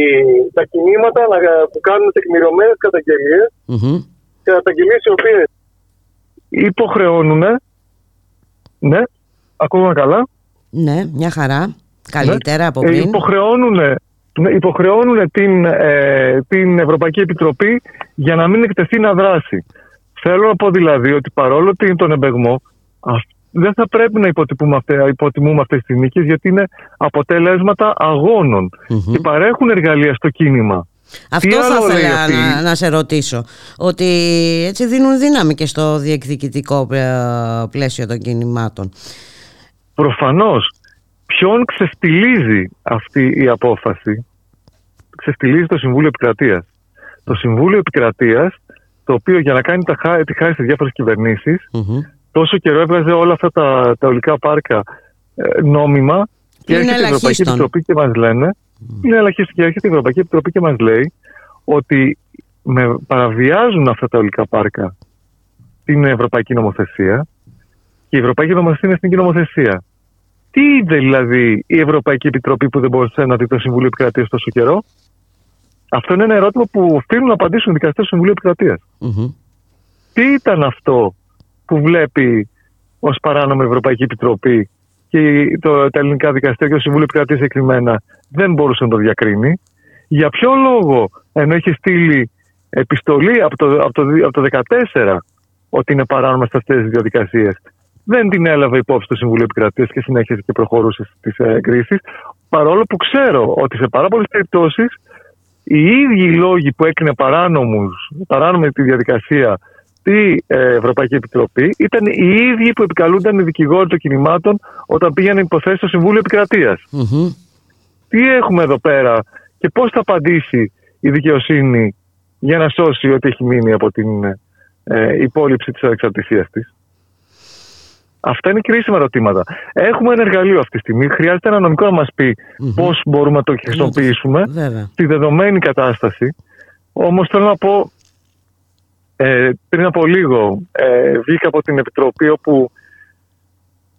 S13: τα κινήματα που κάνουν τεκμηριωμένες καταγγελίες, mm-hmm. καταγγελίες οι οποίες υποχρεώνουν. Ναι, ακούγομαι καλά.
S2: Ναι, μια χαρά. Καλύτερα από ε, πριν.
S13: Υποχρεώνουν, ναι, υποχρεώνουν την, ε, την Ευρωπαϊκή Επιτροπή για να μην εκτεθεί να δράσει. Θέλω να πω δηλαδή ότι παρόλο ότι είναι τον εμπεγμό, δεν θα πρέπει να υποτιμούμε, αυτές, υποτιμούμε αυτές τις νίκες γιατί είναι αποτελέσματα και παρέχουν εργαλεία στο κίνημα.
S2: Αυτό θα ήθελα να, να, σε ρωτήσω. Ότι έτσι δίνουν δύναμη και στο διεκδικητικό πλαίσιο των κινημάτων.
S13: Προφανώς. Ποιον ξεφτιλίζει αυτή η απόφαση; Ξεφτιλίζει το Συμβούλιο Επικρατείας. Το Συμβούλιο Επικρατείας, το οποίο για να κάνει τα, τη χάρη σε διάφορες τόσο καιρό έβγαζε όλα αυτά τα, τα ολικά πάρκα ε, νόμιμα και έρχεται η Ευρωπαϊκή Επιτροπή και μας λένε είναι ελαχίστον και έρχεται η Ευρωπαϊκή Επιτροπή και μας λέει ότι με παραβιάζουν αυτά τα ολικά πάρκα την Ευρωπαϊκή Νομοθεσία και η Ευρωπαϊκή Νομοθεσία είναι εθνική νομοθεσία. Τι είδε δηλαδή η Ευρωπαϊκή Επιτροπή που δεν μπορούσε να δει το Συμβούλιο Επικρατείας τόσο καιρό; Αυτό είναι ένα ερώτημα που οφείλουν να απαντήσουν οι δικαστές του Συμβουλίου Τι ήταν αυτό που βλέπει ως παράνομη Ευρωπαϊκή Επιτροπή και το, τα ελληνικά δικαστήρια και το Συμβούλιο Επικρατείας συγκεκριμένα δεν μπορούσε να το διακρίνει. Για ποιο λόγο, ενώ είχε στείλει επιστολή από το, από το, από το 2014 ότι είναι παράνομε αυτές τις διαδικασίες, δεν την έλαβε υπόψη το Συμβούλιο Επικρατείας και συνέχισε και προχωρούσε στις εγκρίσει. Παρόλο που ξέρω ότι σε πάρα πολλές περιπτώσεις οι ίδιοι λόγοι που έκρινε παράνομη τη διαδικασία τη ε, Ευρωπαϊκή Επιτροπή ήταν οι ίδιοι που επικαλούνταν οι δικηγόροι των κινημάτων όταν πήγαιναν υποθέσεις στο Συμβούλιο Τι έχουμε εδώ πέρα και πώς θα απαντήσει η δικαιοσύνη για να σώσει ό,τι έχει μείνει από την ε, υπόλοιψη της ανεξαρτησίας της; Αυτά είναι κρίσιμα ερωτήματα. Έχουμε ένα εργαλείο αυτή τη στιγμή. Χρειάζεται ένα νομικό να μας πει mm πώς μπορούμε να το χρησιμοποιήσουμε στη δεδομένη κατάσταση. Όμως θέλω να πω ε, πριν από λίγο ε, βγήκα από την Επιτροπή όπου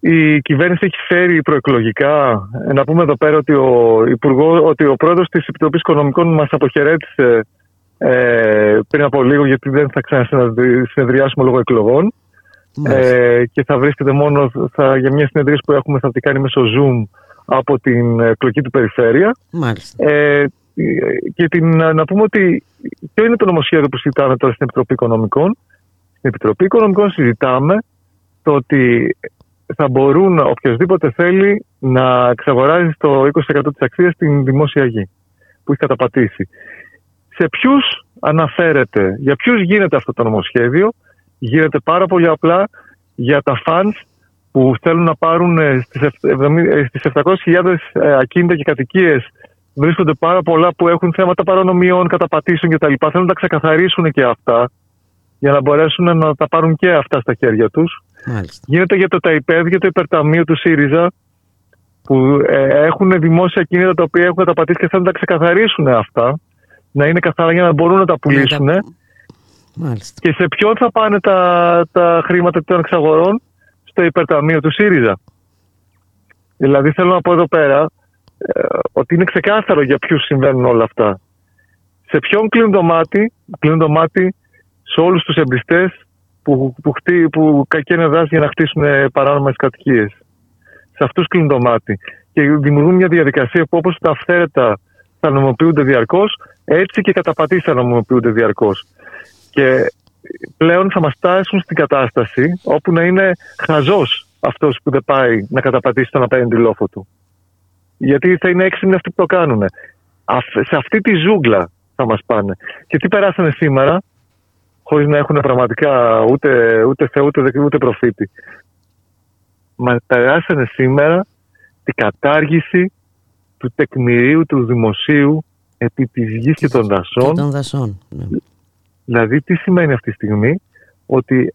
S13: η κυβέρνηση έχει φέρει προεκλογικά. Ε, να πούμε εδώ πέρα ότι ο, υπουργό, ότι ο πρόεδρος της Επιτροπής Οικονομικών μας αποχαιρέτησε ε, πριν από λίγο γιατί δεν θα ξανασυνεδριάσουμε λόγω εκλογών. Ε, και θα βρίσκεται μόνο θα, για μια συνεδρία που έχουμε θα την κάνει μέσω Zoom από την εκλογική του περιφέρεια.
S2: Μάλιστα.
S13: Ε, και την, να πούμε ότι ποιο είναι το νομοσχέδιο που συζητάμε τώρα στην Επιτροπή Οικονομικών. Στην Επιτροπή Οικονομικών συζητάμε το ότι θα μπορούν οποιοδήποτε θέλει να εξαγοράζει το 20% της αξίας στην δημόσια γη που έχει καταπατήσει. Σε ποιους αναφέρεται, για ποιους γίνεται αυτό το νομοσχέδιο, γίνεται πάρα πολύ απλά για τα funds που θέλουν να πάρουν στις 700.000 ε, ακίνητα και κατοικίες βρίσκονται πάρα πολλά που έχουν θέματα παρανομιών, καταπατήσεων κτλ. Θέλουν να τα ξεκαθαρίσουν και αυτά για να μπορέσουν να τα πάρουν και αυτά στα χέρια τους. Γίνεται για το ΤΑΙΠΕΔ, για το υπερταμείο του ΣΥΡΙΖΑ, που που ε, έχουν δημόσια κίνητα τα οποία έχουν καταπατήσει και θέλουν να τα ξεκαθαρίσουν αυτά, να είναι καθαρά για να μπορούν να τα πουλήσουν.
S2: Μάλιστα.
S13: Και σε ποιον θα πάνε τα, τα χρήματα των εξαγορών, στο υπερταμείο του ΣΥΡΙΖΑ. Δηλαδή θέλω να πω εδώ πέρα ε, ότι είναι ξεκάθαρο για ποιους συμβαίνουν όλα αυτά. Σε ποιον κλείνουν το μάτι, κλείνουν το μάτι σε όλους τους εμπιστές που, που, χτί, που κακένε δάση για να χτίσουν ε, παράνομες κατοικίες. Σε αυτούς κλείνουν το μάτι. Και δημιουργούν μια διαδικασία που όπως τα αυθαίρετα θα νομοποιούνται διαρκώς, έτσι και οι καταπατήσεις θα νομοποιούνται διαρκώς. Και πλέον θα μας φτάσουν στην κατάσταση όπου να είναι χαζός αυτός που δεν πάει να καταπατήσει τον απέναντι λόφο του. Γιατί θα είναι έξυπνοι αυτοί που το κάνουν. Σε αυτή τη ζούγκλα θα μας πάνε. Και τι περάσανε σήμερα, χωρίς να έχουν πραγματικά ούτε, ούτε Θεό ούτε, ούτε προφήτη. Μας περάσανε σήμερα την κατάργηση του τεκμηρίου του δημοσίου επί της γης και των δασών.
S2: Και των δασών. Ναι.
S13: Δηλαδή τι σημαίνει αυτή τη στιγμή; Ότι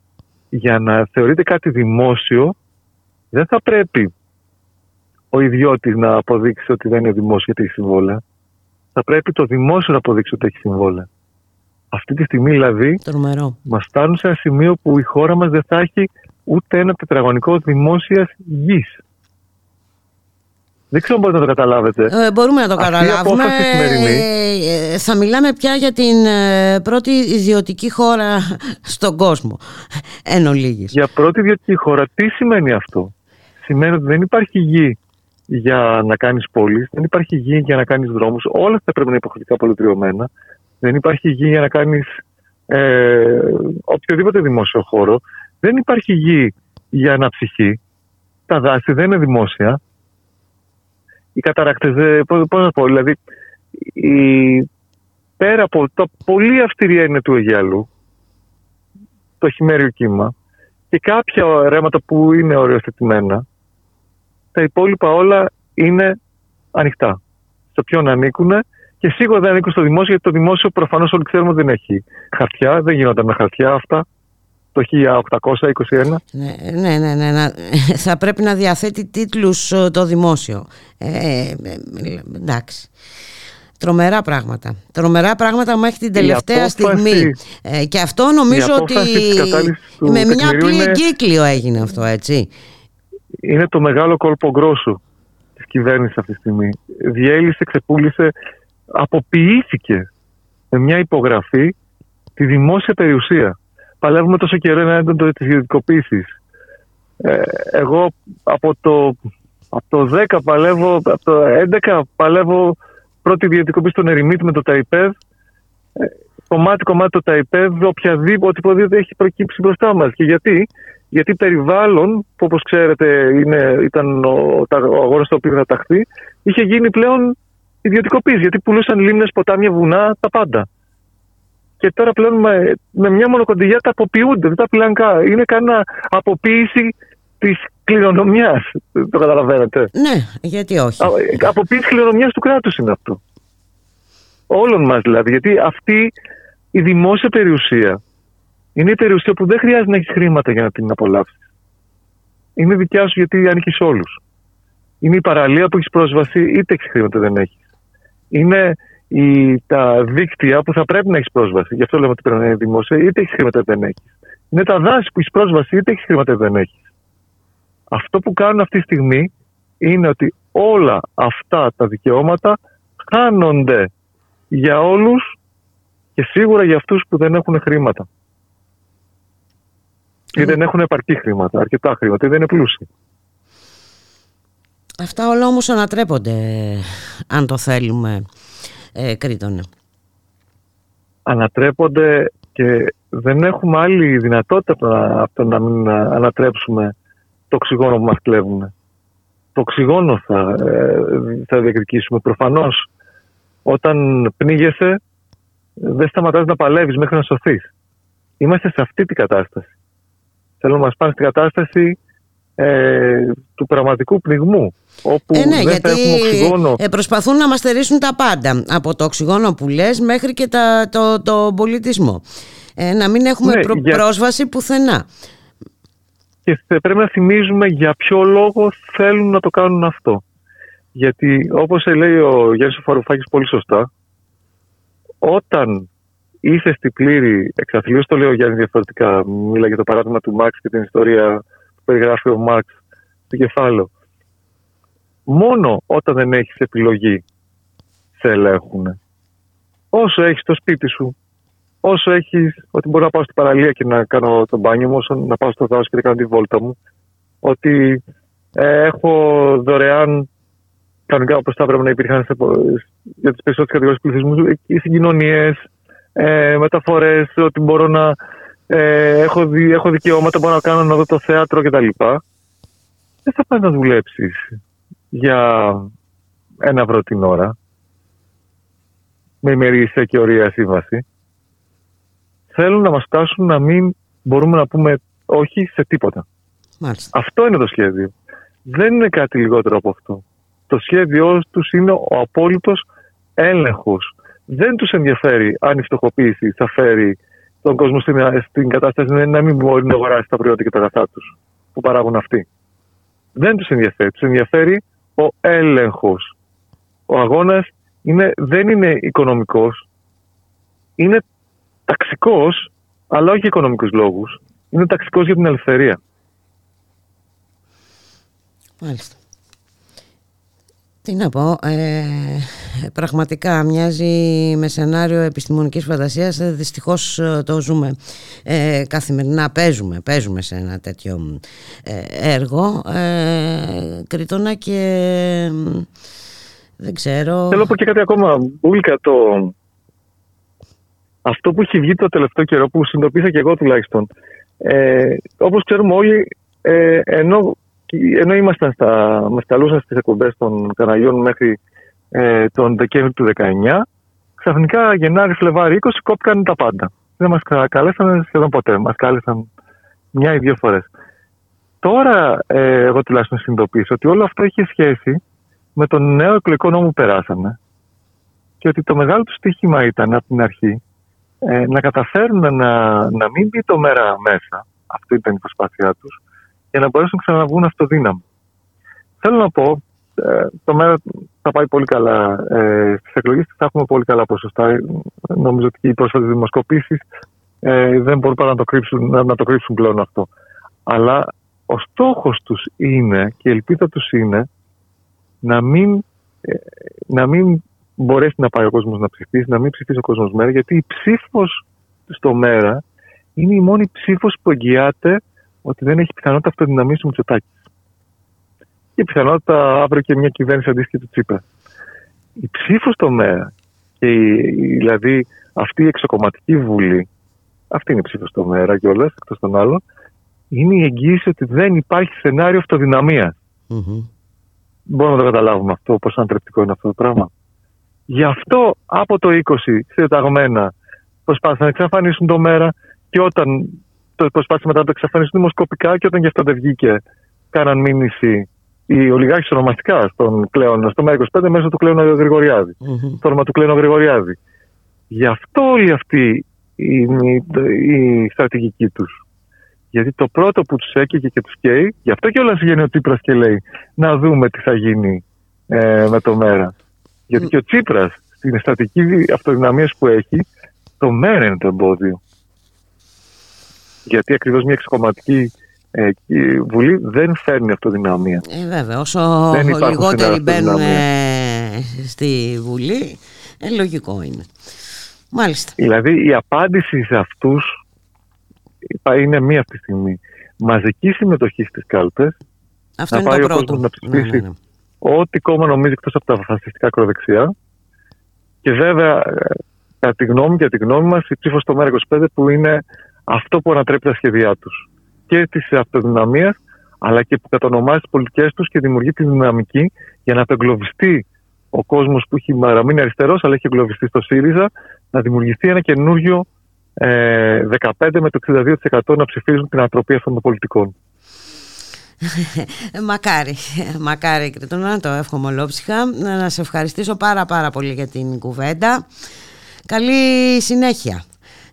S13: για να θεωρείται κάτι δημόσιο δεν θα πρέπει ο ιδιώτης να αποδείξει ότι δεν είναι δημόσιο γιατί έχει συμβόλαια. Θα πρέπει το δημόσιο να αποδείξει ότι έχει συμβόλαια. Αυτή τη στιγμή δηλαδή
S2: Τρομερό.
S13: μας φτάνουν σε ένα σημείο που η χώρα μας δεν θα έχει ούτε ένα τετραγωνικό δημόσιας γης. Δεν ξέρω αν μπορείτε να το καταλάβετε.
S2: Ε, μπορούμε να το
S13: Αυτή η
S2: καταλάβουμε.
S13: απόφαση σημερινή-
S2: Ε, ε, θα μιλάμε πια για την ε, πρώτη ιδιωτική χώρα στον κόσμο. Εν ολίγης.
S13: Για πρώτη ιδιωτική χώρα, τι σημαίνει αυτό; Σημαίνει ότι δεν υπάρχει γη για να κάνεις πόλεις, δεν υπάρχει γη για να κάνεις δρόμους. Όλα αυτά πρέπει να είναι υποχρεωτικά πολυτριωμένα. Δεν υπάρχει γη για να κάνεις ε, οποιοδήποτε δημόσιο χώρο. Δεν υπάρχει γη για αναψυχή. Τα δάση δεν είναι δημόσια. Οι καταρακτές, δεν- πώς, πώς να πω, δηλαδή η, πέρα από το πολύ αυστηρή έννοια του Αιγιαλού, το χειμέριο κύμα και κάποια ρέματα που είναι οριοθετημένα, τα υπόλοιπα όλα είναι ανοιχτά. Σε ποιον ανήκουν και σίγουρα δεν ανήκουν στο δημόσιο, γιατί το δημόσιο προφανώς όλοι ξέρουμε ότι δεν έχει χαρτιά, δεν γινόταν με χαρτιά αυτά το 1821.
S2: Ναι, ναι, ναι, ναι, να- θα πρέπει να διαθέτει τίτλους ε, το δημόσιο. Ε, ε, ε, εντάξει. Τρομερά πράγματα. Τρομερά πράγματα μέχρι την
S13: Η
S2: τελευταία
S13: απόφαση-
S2: στιγμή. Ε, και αυτό νομίζω
S13: η
S2: ότι
S13: απόφαση της κατάλυσης του
S2: με μια
S13: τεκμηρίου
S2: απλή
S13: είναι-
S2: εγκύκλιο έγινε αυτό, έτσι.
S13: Είναι το μεγάλο κόλπο γκρόσου της κυβέρνησης αυτή τη στιγμή. Διέλυσε, ξεπούλησε, αποποιήθηκε με μια υπογραφή τη δημόσια περιουσία. Παλεύουμε τόσο καιρό ένα έντονο της ιδιωτικοποίησης. Ε, εγώ από το, από το 10 παλεύω, από το 11 παλεύω πρώτη ιδιωτικοποίηση των Ερημίτ με το ΤΑΙΠΕΔ. Ε, κομμάτι κομμάτι το ΤΑΙΠΕΔ, οποιαδήποτε οτιδήποτε έχει προκύψει μπροστά μας. Και γιατί, γιατί περιβάλλον, που όπως ξέρετε είναι, ήταν ο, τα- ο αγώνας στο οποίο θα ταχθεί, είχε γίνει πλέον ιδιωτικοποίηση. Γιατί πουλούσαν λίμνες, ποτάμια, βουνά, τα πάντα. Και τώρα πλέον με, με μια μονοκοντιλιά τα αποποιούνται, δεν τα πουλάνε καν. Είναι κανένα αποποίηση της κληρονομιάς. Το καταλαβαίνετε.
S2: Ναι, γιατί όχι.
S13: Α, ε, Αποποίηση κληρονομιάς του κράτους είναι αυτό. Όλων μας δηλαδή. Γιατί αυτή η δημόσια περιουσία είναι η περιουσία που δεν χρειάζεται να έχεις χρήματα για να την απολαύσεις. Είναι δικιά σου γιατί ανήκεις σε όλους. Είναι η παραλία που έχεις πρόσβαση, είτε έχεις χρήματα δεν έχεις. Είναι η, τα δίκτυα που θα πρέπει να έχεις πρόσβαση. Γι' αυτό λέμε ότι πρέπει να είναι δημόσια, είτε έχεις χρήματα δεν έχεις. Είναι τα δάση που έχεις πρόσβαση, είτε έχεις χρήματα δεν έχεις. Αυτό που κάνουν αυτή τη στιγμή είναι ότι όλα αυτά τα δικαιώματα χάνονται για όλους και σίγουρα για αυτούς που δεν έχουν χρήματα. Ή δεν έχουν επαρκή χρήματα, αρκετά χρήματα, ή δεν είναι πλούσιοι.
S2: Αυτά όλα όμως ανατρέπονται αν το θέλουμε ε, Κρήτονα.
S13: Ανατρέπονται και δεν έχουμε άλλη δυνατότητα από να- από το να μην ανατρέψουμε το οξυγόνο που μας κλέβουν. Το οξυγόνο θα, ε, θα διεκδικήσουμε. Προφανώς όταν πνίγεσαι δεν σταματάς να παλεύεις μέχρι να σωθείς. Είμαστε σε αυτή την κατάσταση. Θέλω να μας πάνε στην κατάσταση ε, του πραγματικού πνιγμού όπου
S2: Ε, ναι,
S13: δεν θα
S2: γιατί
S13: έχουμε οξυγόνο.
S2: ε, προσπαθούν να μας στερήσουν τα πάντα από το οξυγόνο που λες μέχρι και τα, το, το πολιτισμό. Ε, να μην έχουμε
S13: Ναι,
S2: προ-
S13: για-
S2: πρόσβαση πουθενά.
S13: και θε- πρέπει να θυμίζουμε για ποιο λόγο θέλουν να το κάνουν αυτό. Γιατί όπως λέει ο Γιάννης Φαρουφάκης πολύ σωστά, όταν είσαι στην πλήρη εξαθλίωση, το λέει ο Γιάννης διαφορετικά, μίλα για το παράδειγμα του Μάξ και την ιστορία που περιγράφει ο Μάξ στο κεφάλαιο. Μόνο όταν δεν έχεις επιλογή σε ελέγχουν. Όσο έχεις το σπίτι σου, όσο έχεις ότι μπορώ να πάω στην παραλία και να κάνω το μπάνιο μου, όσο να πάω στο δάσο και να κάνω τη βόλτα μου, ότι ε, έχω δωρεάν κανονικά όπως θα έπρεπε να υπήρχαν σε, για τις περισσότερες κατηγορίες πληθυσμού, οι συγκοινωνίες, ε, μεταφορές, ότι μπορώ να ε, έχω, δι, έχω δικαιώματα, μπορώ να κάνω να δω το θέατρο κτλ. Δεν θα πάει να δουλέψεις για ένα ευρώ την ώρα με ημερήσια και ωραία σύμβαση. Θέλουν να μας φτάσουν να μην μπορούμε να πούμε όχι σε τίποτα.
S2: Μάλιστα.
S13: Αυτό είναι το σχέδιο. Δεν είναι κάτι λιγότερο από αυτό. Το σχέδιό τους είναι ο απόλυτος έλεγχος. Δεν τους ενδιαφέρει αν η φτωχοποίηση θα φέρει τον κόσμο στην, στην κατάσταση να μην μπορεί να αγοράσει τα προϊόντα και τα αγαθά τους που παράγουν αυτοί. Δεν τους ενδιαφέρει. Τους ενδιαφέρει ο έλεγχος. Ο αγώνας δεν είναι οικονομικός. Είναι ταξικός, αλλά όχι για οικονομικούς λόγους. Είναι ταξικός για την ελευθερία.
S2: Μάλιστα. Τι να πω, ε, πραγματικά μοιάζει με σενάριο επιστημονικής φαντασίας, ε, δυστυχώς ε, το ζούμε. Ε, καθημερινά, παίζουμε, παίζουμε σε ένα τέτοιο έργο, ε, Κρήτονα και δεν ξέρω...
S13: Θέλω να πω και κάτι ακόμα, Μπούλκα, το... αυτό που έχει βγει το τελευταίο καιρό που συνειδητοποίησα και εγώ τουλάχιστον, ε, όπως ξέρουμε όλοι, ε, ενώ ενώ ήμασταν στα, με σταλούσαν στις εκπομπές των καναλιών μέχρι ε, τον Δεκέμβρη του 19, ξαφνικά Γενάρη, Φλεβάρι 20 κόπηκαν τα πάντα. Δεν μας καλέσαν σχεδόν ποτέ, μας κάλεσαν μια ή δύο φορές. Τώρα ε, εγώ τουλάχιστον συνειδητοποίησα ότι όλο αυτό έχει σχέση με τον νέο εκλογικό νόμο που περάσαμε και ότι το μεγάλο του στοίχημα ήταν από την αρχή ε, να καταφέρουν να, να μην μπει το μέρα μέσα, αυτή ήταν η προσπάθειά τους, για να μπορέσουν να ξαναβγούν αυτοδύναμοι. Θέλω να πω, ε, το μέρα θα πάει πολύ καλά. Ε, Στις εκλογές θα έχουμε πολύ καλά ποσοστά. Νομίζω ότι οι πρόσφατες δημοσκοπήσεις ε, δεν μπορούν παρά να το, κρύψουν, να, να το κρύψουν πλέον αυτό. Αλλά ο στόχος τους είναι και η ελπίδα τους είναι να μην, ε, να μην μπορέσει να πάει ο κόσμος να ψηφίσει, να μην ψηφίσει ο κόσμος μέρα, γιατί η ψήφος στο μέρα είναι η μόνη ψήφος που εγγυάται ότι δεν έχει πιθανότητα αυτοδυναμία του Μητσοτάκης. Και πιθανότητα αύριο και μια κυβέρνηση αντίστοιχη του Τσίπρα. Η ψήφος στο ΜΕΑ και η, δηλαδή αυτή η εξοκομματική βουλή, αυτή είναι η ψήφος στο ΜΕΑ κιόλα, εκτός των άλλων, είναι η εγγύηση ότι δεν υπάρχει σενάριο αυτοδυναμίας. Mm-hmm. Μπορούμε να το καταλάβουμε αυτό, πόσο αντρεπτικό είναι αυτό το πράγμα. Γι' αυτό από το 20 συνταγμένα προσπάθησαν να εξαφανίσουν το μέρα και όταν το προσπάθησε μετά να το εξαφανίσουν δημοσκοπικά και όταν γι' αυτό δεν βγήκε, κάναν μήνυση οι ολιγάρχες ονομαστικά στον Κλέον, στο ΜΕΡΑ25 μέσω του Κλέον Γρηγοριάδη. Mm-hmm. Το όνομα του Κλέον Γρηγοριάδη. Γι' αυτό όλη αυτή η, η, στρατηγική τους. Γιατί το πρώτο που τους έκαιγε και τους καίει, γι' αυτό και όλας βγαίνει ο Τσίπρας και λέει να δούμε τι θα γίνει ε, με το ΜΕΡΑ. Γιατί mm. και ο Τσίπρας στην στρατηγική αυτοδυναμίας που έχει, το ΜΕΡΑ είναι το εμπόδιο γιατί ακριβώς μια εξοκομματική ε, βουλή δεν φέρνει αυτοδυναμία.
S2: Ε, βέβαια, όσο λιγότεροι μπαίνουν ε, στη βουλή, ε, λογικό είναι. Μάλιστα.
S13: Δηλαδή η απάντηση σε αυτούς είναι μία αυτή τη στιγμή. Μαζική συμμετοχή στις κάλπες
S2: Αυτό να είναι πάει το ο κόσμος
S13: να ψηφίσει ναι, ναι, ναι. ό,τι κόμμα νομίζει εκτός από τα φασιστικά ακροδεξιά και βέβαια ε, κατά τη γνώμη και τη γνώμη μας η ψήφος στο ΜΕΡΑ25 που είναι αυτό που ανατρέπει τα σχέδιά τους και τη αυτοδυναμία, αλλά και που κατονομάζει τις πολιτικές τους και δημιουργεί τη δυναμική για να απεγκλωβιστεί ο κόσμος που έχει παραμείνει αριστερός, αλλά έχει εγκλωβιστεί στο ΣΥΡΙΖΑ, να δημιουργηθεί ένα καινούριο ε, 15 με το 62% να ψηφίζουν την ανατροπή αυτών των πολιτικών.
S2: μακάρι, μακάρι να το εύχομαι ολόψυχα. Να σε ευχαριστήσω πάρα πάρα πολύ για την κουβέντα. Καλή συνέχεια.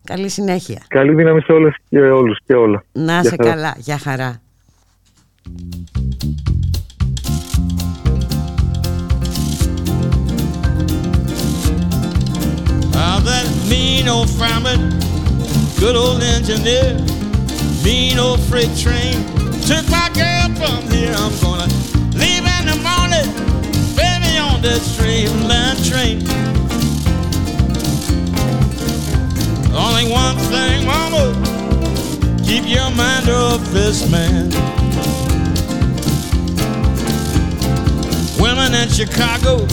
S2: Καλή συνέχεια.
S13: Καλή δύναμη σε όλες και όλους και όλα.
S2: Να σε καλά. Γεια χαρά.
S14: Oh, that mean old farmer, good old engineer, mean old freight train took my girl from here. I'm gonna leave in the morning, baby, on that streamline train. Only one thing, mama, keep your mind off this man. Women in Chicago,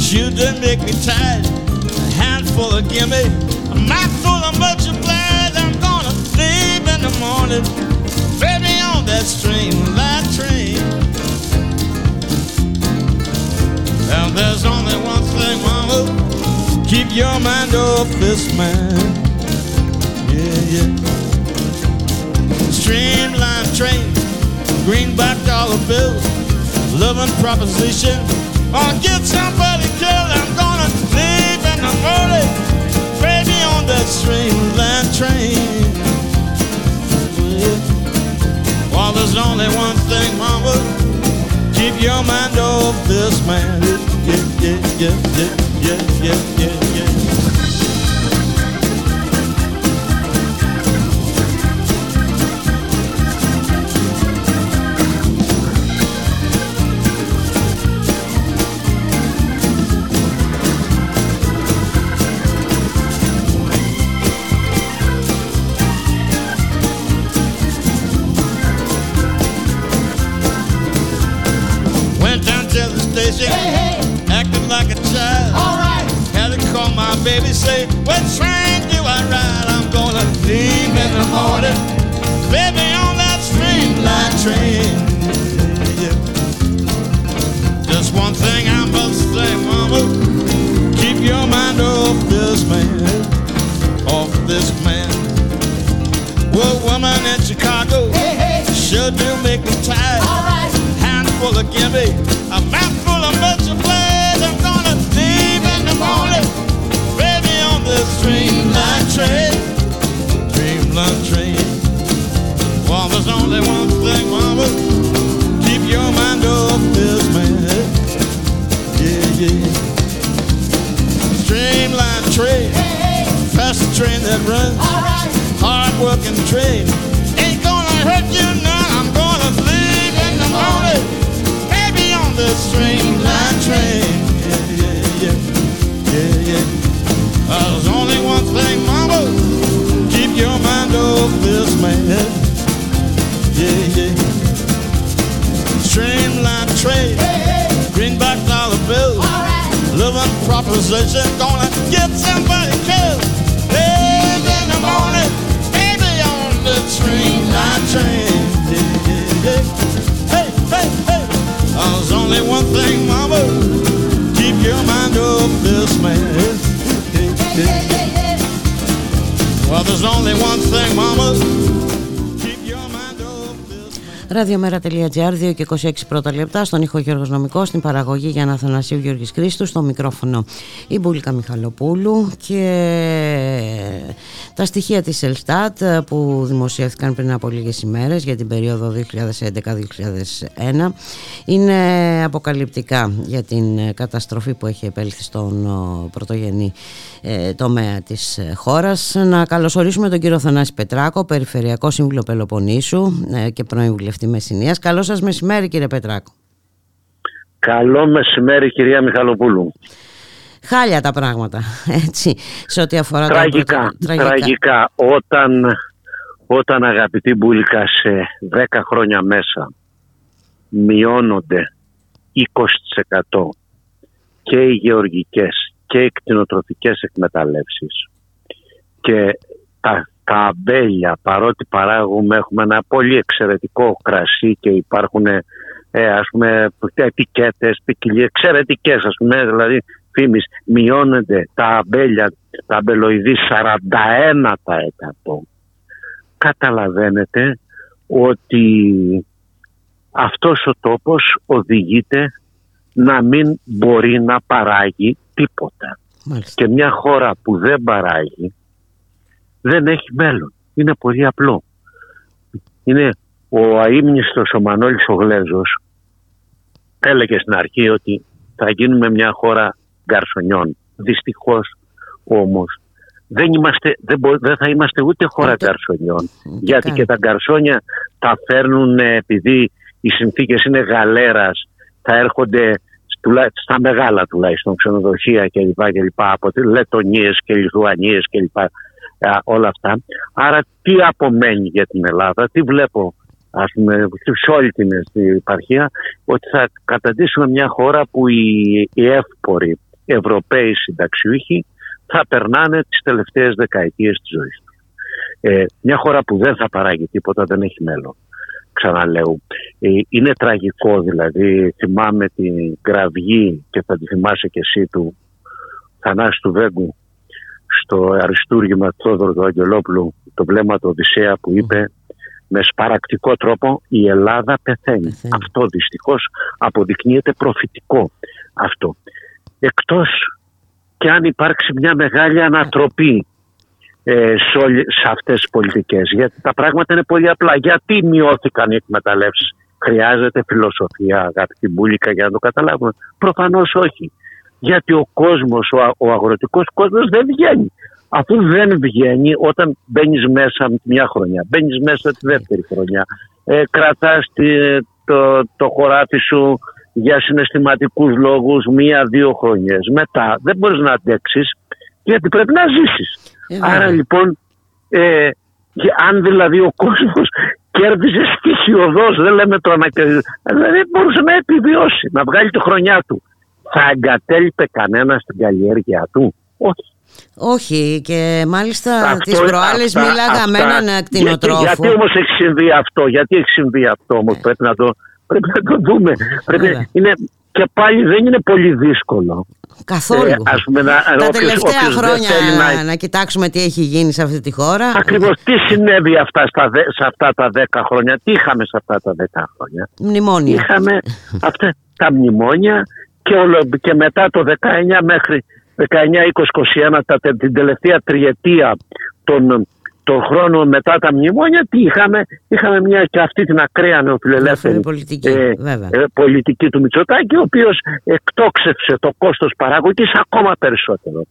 S14: shoot done make me tired. A handful of gimme, a mouthful of multiplied. I'm gonna leave in the morning, baby on that streamline train. And there's only one thing, mama, keep your mind off this man. Yeah, yeah. Streamline train, greenback dollar bills, loving proposition. I'll get somebody killed. I'm gonna leave in the morning, baby, on that streamline train. Yeah. Well, there's only one thing, mama. Keep your mind off this man. Yeah, yeah, yeah, yeah, yeah, yeah, yeah. Say, What train do I ride? I'm gonna leave in the morning, baby, on that streamline train. Yeah. Just one thing I must say, mama, keep your mind off this man, off this man. Well, woman in Chicago, hey, hey. sure do make me tired. All right handful of gimme, a mouthful train, streamline train. Well, there's only one thing, mama, keep your mind off this man. Yeah, yeah. Streamline train, fast train that runs, hard working train. Ain't gonna hurt you now. I'm gonna leave in the morning baby on the streamline train. Man. Yeah, yeah. Streamline train, greenback dollar bill, living proposition, gonna get somebody killed. Live in the morning, baby on the streamline train. Yeah, yeah, yeah. Hey, hey, hey. Oh, there's only one thing, mama. Keep your mind off this man. Well, there's only one thing, mama.
S2: Ραδιομέρα.gr, 2 και 26 πρώτα λεπτά, στον ήχο Γιώργος Νομικός, στην παραγωγή για να Αθανασίου Γιώργης Χρήστου, στο μικρόφωνο η Μπουλίκα Μιχαλοπούλου και τα στοιχεία της Ελστάτ που δημοσιεύθηκαν πριν από λίγες ημέρες για την περίοδο 2011-2001 είναι αποκαλυπτικά για την καταστροφή που έχει επέλθει στον πρωτογενή ε, τομέα της χώρας. Να καλωσορίσουμε τον κύριο Θανάση Πετράκο, Περιφερειακό Σύμβουλο Πελοποννήσου ε, και πρώην βουλευτή Μεσσηνίας. Καλό σας μεσημέρι κύριε Πετράκο.
S15: Καλό μεσημέρι κυρία Μιχαλοπούλου.
S2: Χάλια τα πράγματα, έτσι, σε ό,τι αφορά
S15: τραγικά,
S2: το...
S15: Τραγικά, τραγικά. Όταν, όταν αγαπητή Μπούλικα σε 10 χρόνια μέσα μειώνονται 20% και οι γεωργικές και οι κτηνοτροφικές εκμεταλλεύσεις και τα, τα αμπέλια παρότι παράγουμε έχουμε ένα πολύ εξαιρετικό κρασί και υπάρχουν ε, ας πούμε ετικέτες, ποικιλίες εξαιρετικές ας πούμε δηλαδή φήμης μειώνονται τα αμπέλια, τα αμπελοειδή 41% καταλαβαίνετε ότι αυτός ο τόπος οδηγείται να μην μπορεί να παράγει τίποτα.
S2: Μάλιστα.
S15: Και μια χώρα που δεν παράγει δεν έχει μέλλον. Είναι πολύ απλό. Είναι ο αείμνηστος ο Μανώλης ο Γλέζος έλεγε στην αρχή ότι θα γίνουμε μια χώρα γκαρσονιών. Δυστυχώς όμως δεν, είμαστε, δεν, μπο- δεν θα είμαστε ούτε χώρα γκαρσονιών. Γιατί
S2: καν.
S15: και τα γκαρσόνια τα φέρνουν ε, επειδή οι συνθήκες είναι γαλέρας, θα έρχονται τουλά- στα μεγάλα τουλάχιστον ξενοδοχεία κλπ. κλπ από τι Λετωνίες και Λιθουανίες κλπ. Α, όλα αυτά. Άρα τι απομένει για την Ελλάδα, τι βλέπω ας πούμε, σε όλη την επαρχία, ότι θα καταντήσουμε μια χώρα που οι, οι εύποροι Ευρωπαίοι συνταξιούχοι θα περνάνε τις τελευταίες δεκαετίες της ζωής τους. Ε, μια χώρα που δεν θα παράγει τίποτα, δεν έχει μέλλον. Ξαναλέω. Ε, είναι τραγικό δηλαδή. Θυμάμαι την κραυγή και θα τη θυμάσαι και εσύ του Θανάση του Βέγκου στο αριστούργημα του Θόδωρου του Αγγελόπουλου το βλέμμα του Οδυσσέα που είπε με σπαρακτικό τρόπο η Ελλάδα πεθαίνει. Αυτό δυστυχώς αποδεικνύεται προφητικό αυτό. Εκτός και αν υπάρξει μια μεγάλη ανατροπή ε, σε, όλη- σε αυτές τις πολιτικές. Γιατί τα πράγματα είναι πολύ απλά. Γιατί μειώθηκαν οι εκμεταλλεύσεις; Χρειάζεται φιλοσοφία, αγαπητή Μπούλικα, για να το καταλάβουμε. Προφανώς όχι. Γιατί ο κόσμος, ο, α- ο αγροτικός κόσμος δεν βγαίνει. Αφού δεν βγαίνει όταν μπαίνεις μέσα μια χρονιά, μπαίνεις μέσα τη δεύτερη χρονιά, ε, κρατάς τη- το, το χωράφι σου για συναισθηματικούς λόγους μία-δύο χρονιές. Μετά δεν μπορείς να αντέξεις γιατί πρέπει να ζήσεις. Άρα λοιπόν, ε, και αν δηλαδή ο κόσμος κέρδιζε στοιχειοδός, δεν λέμε το ανακαιρίζει, δηλαδή μπορούσε να επιβιώσει, να βγάλει τη χρονιά του. Θα εγκατέλειπε κανένα την καλλιέργεια του; Όχι.
S2: Όχι και μάλιστα
S15: Αυτό-
S2: τις προάλλες
S15: αυτά-
S2: μίλαγα με
S15: αυτά-
S2: έναν κτηνοτρόφο.
S15: Γιατί, γιατί όμως έχει συμβεί αυτό, γιατί έχει συμβεί αυτό όμως, πρέπει να το, πρέπει να το δούμε. Πρέπει,
S2: Βέβαια.
S15: είναι, και πάλι δεν είναι πολύ δύσκολο.
S2: Καθόλου.
S15: Ε, ας πούμε, να,
S2: Τα
S15: όποιος-
S2: τελευταία
S15: όποιος δεν
S2: χρόνια
S15: θέλει
S2: να...
S15: να-
S2: κοιτάξουμε τι έχει γίνει σε αυτή τη χώρα.
S15: Ακριβώς τι συνέβη αυτά στα, δε- σε αυτά τα 10 χρόνια, τι είχαμε σε αυτά τα 10 χρόνια;
S2: Μνημόνια.
S15: Είχαμε αυτά τα μνημόνια και, όλο, και μετά το 19 μέχρι 19, 20, 21, τα, τε- την τελευταία τριετία των, των χρόνων μετά τα μνημόνια, τι είχαμε, είχαμε μια και αυτή την ακραία νεοφιλελεύθερη
S2: πολιτική,
S15: ε,
S2: βέβαια.
S15: ε, πολιτική του Μητσοτάκη, ο οποίος εκτόξευσε το κόστος παραγωγής ακόμα περισσότερο.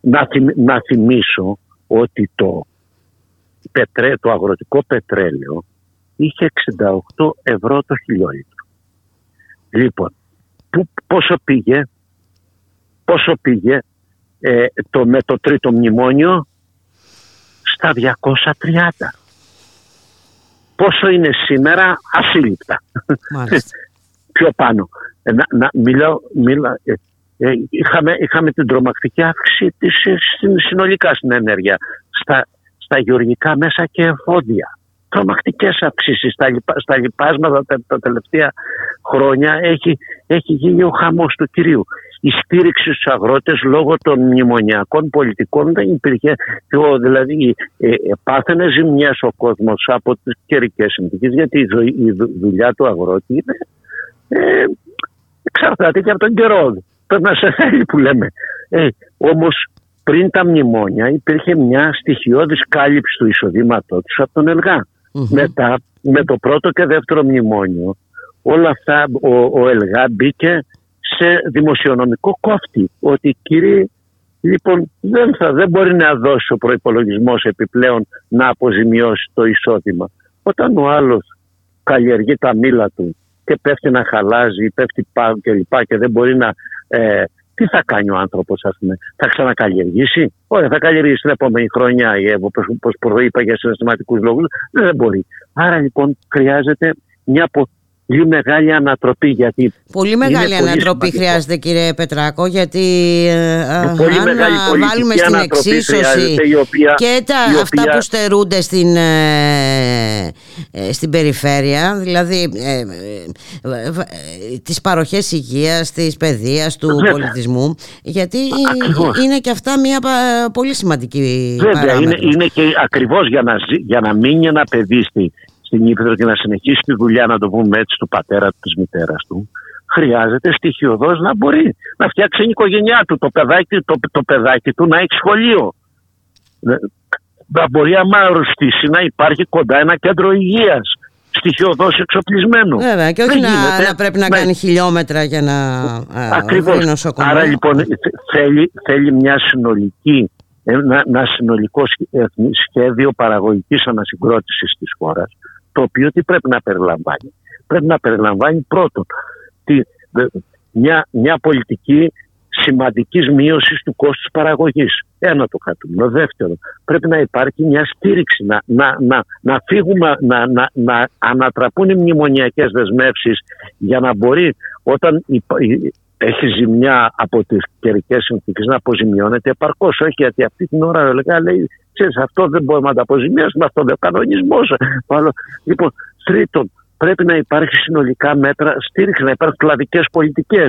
S15: Να, θυμ- να θυμίσω ότι το, πετρέ, το αγροτικό πετρέλαιο είχε 68 ευρώ το χιλιόλιτρο. Λοιπόν, που, πόσο πήγε, πόσο πήγε ε, το, με το τρίτο μνημόνιο στα 230. Πόσο είναι σήμερα ασύλληπτα. Πιο πάνω. Ε, να, να, μιλάω, μιλά, ε, ε, είχαμε, είχαμε την τρομακτική αύξηση της, ε, στην- συνολικά στην ενέργεια. Στα, στα γεωργικά μέσα και εφόδια. Τρομακτικές αυξήσεις στα, λοιπά, στα λοιπάσματα τα, τα τελευταία χρόνια έχει, έχει γίνει ο χαμός του κυρίου. Η στήριξη στους αγρότες λόγω των μνημονιακών πολιτικών δεν υπήρχε. Ο, δηλαδή ε, ε, πάθαινε ζημιές ο κόσμος από τις καιρικές συνθήκες γιατί η, ζωή- η δου- δουλειά του αγρότη είναι ε, εξαρτάται και από τον καιρό. Πρέπει να σε θέλει που λέμε. Ε, όμως πριν τα μνημόνια υπήρχε μια στοιχειώδης κάλυψη του εισοδήματός τους από τον ΕΛΓΑ. Μετά με το πρώτο και δεύτερο μνημόνιο όλα αυτά ο, ο ΕΛΓΑ μπήκε σε δημοσιονομικό κόφτη. Ότι κύριε Λοιπόν, δεν, θα, δεν μπορεί να δώσει ο προπολογισμό επιπλέον να αποζημιώσει το εισόδημα. Όταν ο άλλος καλλιεργεί τα μήλα του και πέφτει να χαλάζει, πέφτει πάνω και λοιπά και δεν μπορεί να... Ε, τι θα κάνει ο άνθρωπος ας πούμε, θα ξανακαλλιεργήσει; Όχι, θα καλλιεργήσει την επόμενη χρονιά η ΕΒΟ, όπως, όπως προείπα για συναισθηματικούς λόγους. Δεν μπορεί. Άρα λοιπόν χρειάζεται μια πολύ μεγάλη ανατροπή γιατί
S2: Πολύ
S15: είναι
S2: μεγάλη
S15: πολύ
S2: ανατροπή
S15: σημαντικό.
S2: χρειάζεται κύριε Πετράκο γιατί ε,
S15: πολύ
S2: αν
S15: μεγάλη
S2: α,
S15: πολιτική
S2: βάλουμε στην
S15: ανατροπή
S2: εξίσωση
S15: χρειάζεται, η οποία-
S2: και τα,
S15: η
S2: αυτά
S15: οποία-
S2: που στερούνται στην, ε, ε, στην περιφέρεια δηλαδή ε, ε, ε, ε, τις παροχές υγείας, της παιδείας, του
S15: Βέβαια.
S2: πολιτισμού γιατί
S15: Ακριβώς.
S2: είναι και αυτά μια πα- πολύ σημαντική
S15: Βέβαια, είναι,
S2: παράμετρος.
S15: είναι και ακριβώς για, να ζει- για να μείνει ένα παιδί στη, στην Ήπειρο και να συνεχίσει τη δουλειά, να το πούμε έτσι, του πατέρα του, της μητέρας του, χρειάζεται στοιχειοδός να μπορεί να φτιάξει την οικογένειά του, το παιδάκι, το, το παιδάκι του να έχει σχολείο. Ε, Να μπορεί, άμα αρρωστήσει, να υπάρχει κοντά ένα κέντρο υγείας. Στοιχειοδός εξοπλισμένο.
S2: Βέβαια και όχι
S15: Δεν
S2: να,
S15: γίνεται.
S2: να πρέπει να
S15: Ναι.
S2: κάνει χιλιόμετρα για να α,
S15: Ακριβώς.
S2: βρει νοσοκομείο.
S15: Άρα λοιπόν θε- θέλει, θέλει μια συνολική ένα, ένα συνολικό σχέ- εθνι- σχέδιο παραγωγικής ανασυγκρότησης της χώρας το οποίο τι πρέπει να περιλαμβάνει. Πρέπει να περιλαμβάνει πρώτον τη, δε- μια, μια πολιτική σημαντικής μείωσης του κόστους παραγωγής. Ένα το κρατούμενο. Δεύτερον, πρέπει να υπάρχει μια στήριξη, να, να, να, να φύγουμε, να, να, να ανατραπούν οι μνημονιακές δεσμεύσεις για να μπορεί όταν υπα- η- έχει ζημιά από τις καιρικές συνθήκες να αποζημιώνεται επαρκώς. Όχι γιατί αυτή την ώρα έλεγα, λέει, ξέρεις, αυτό δεν μπορούμε να τα αποζημιώσουμε, αυτό δεν είναι κανονισμός. Άλλο. Λοιπόν, τρίτον, πρέπει να υπάρχει συνολικά μέτρα στήριξη, να υπάρχουν κλαδικές πολιτικές.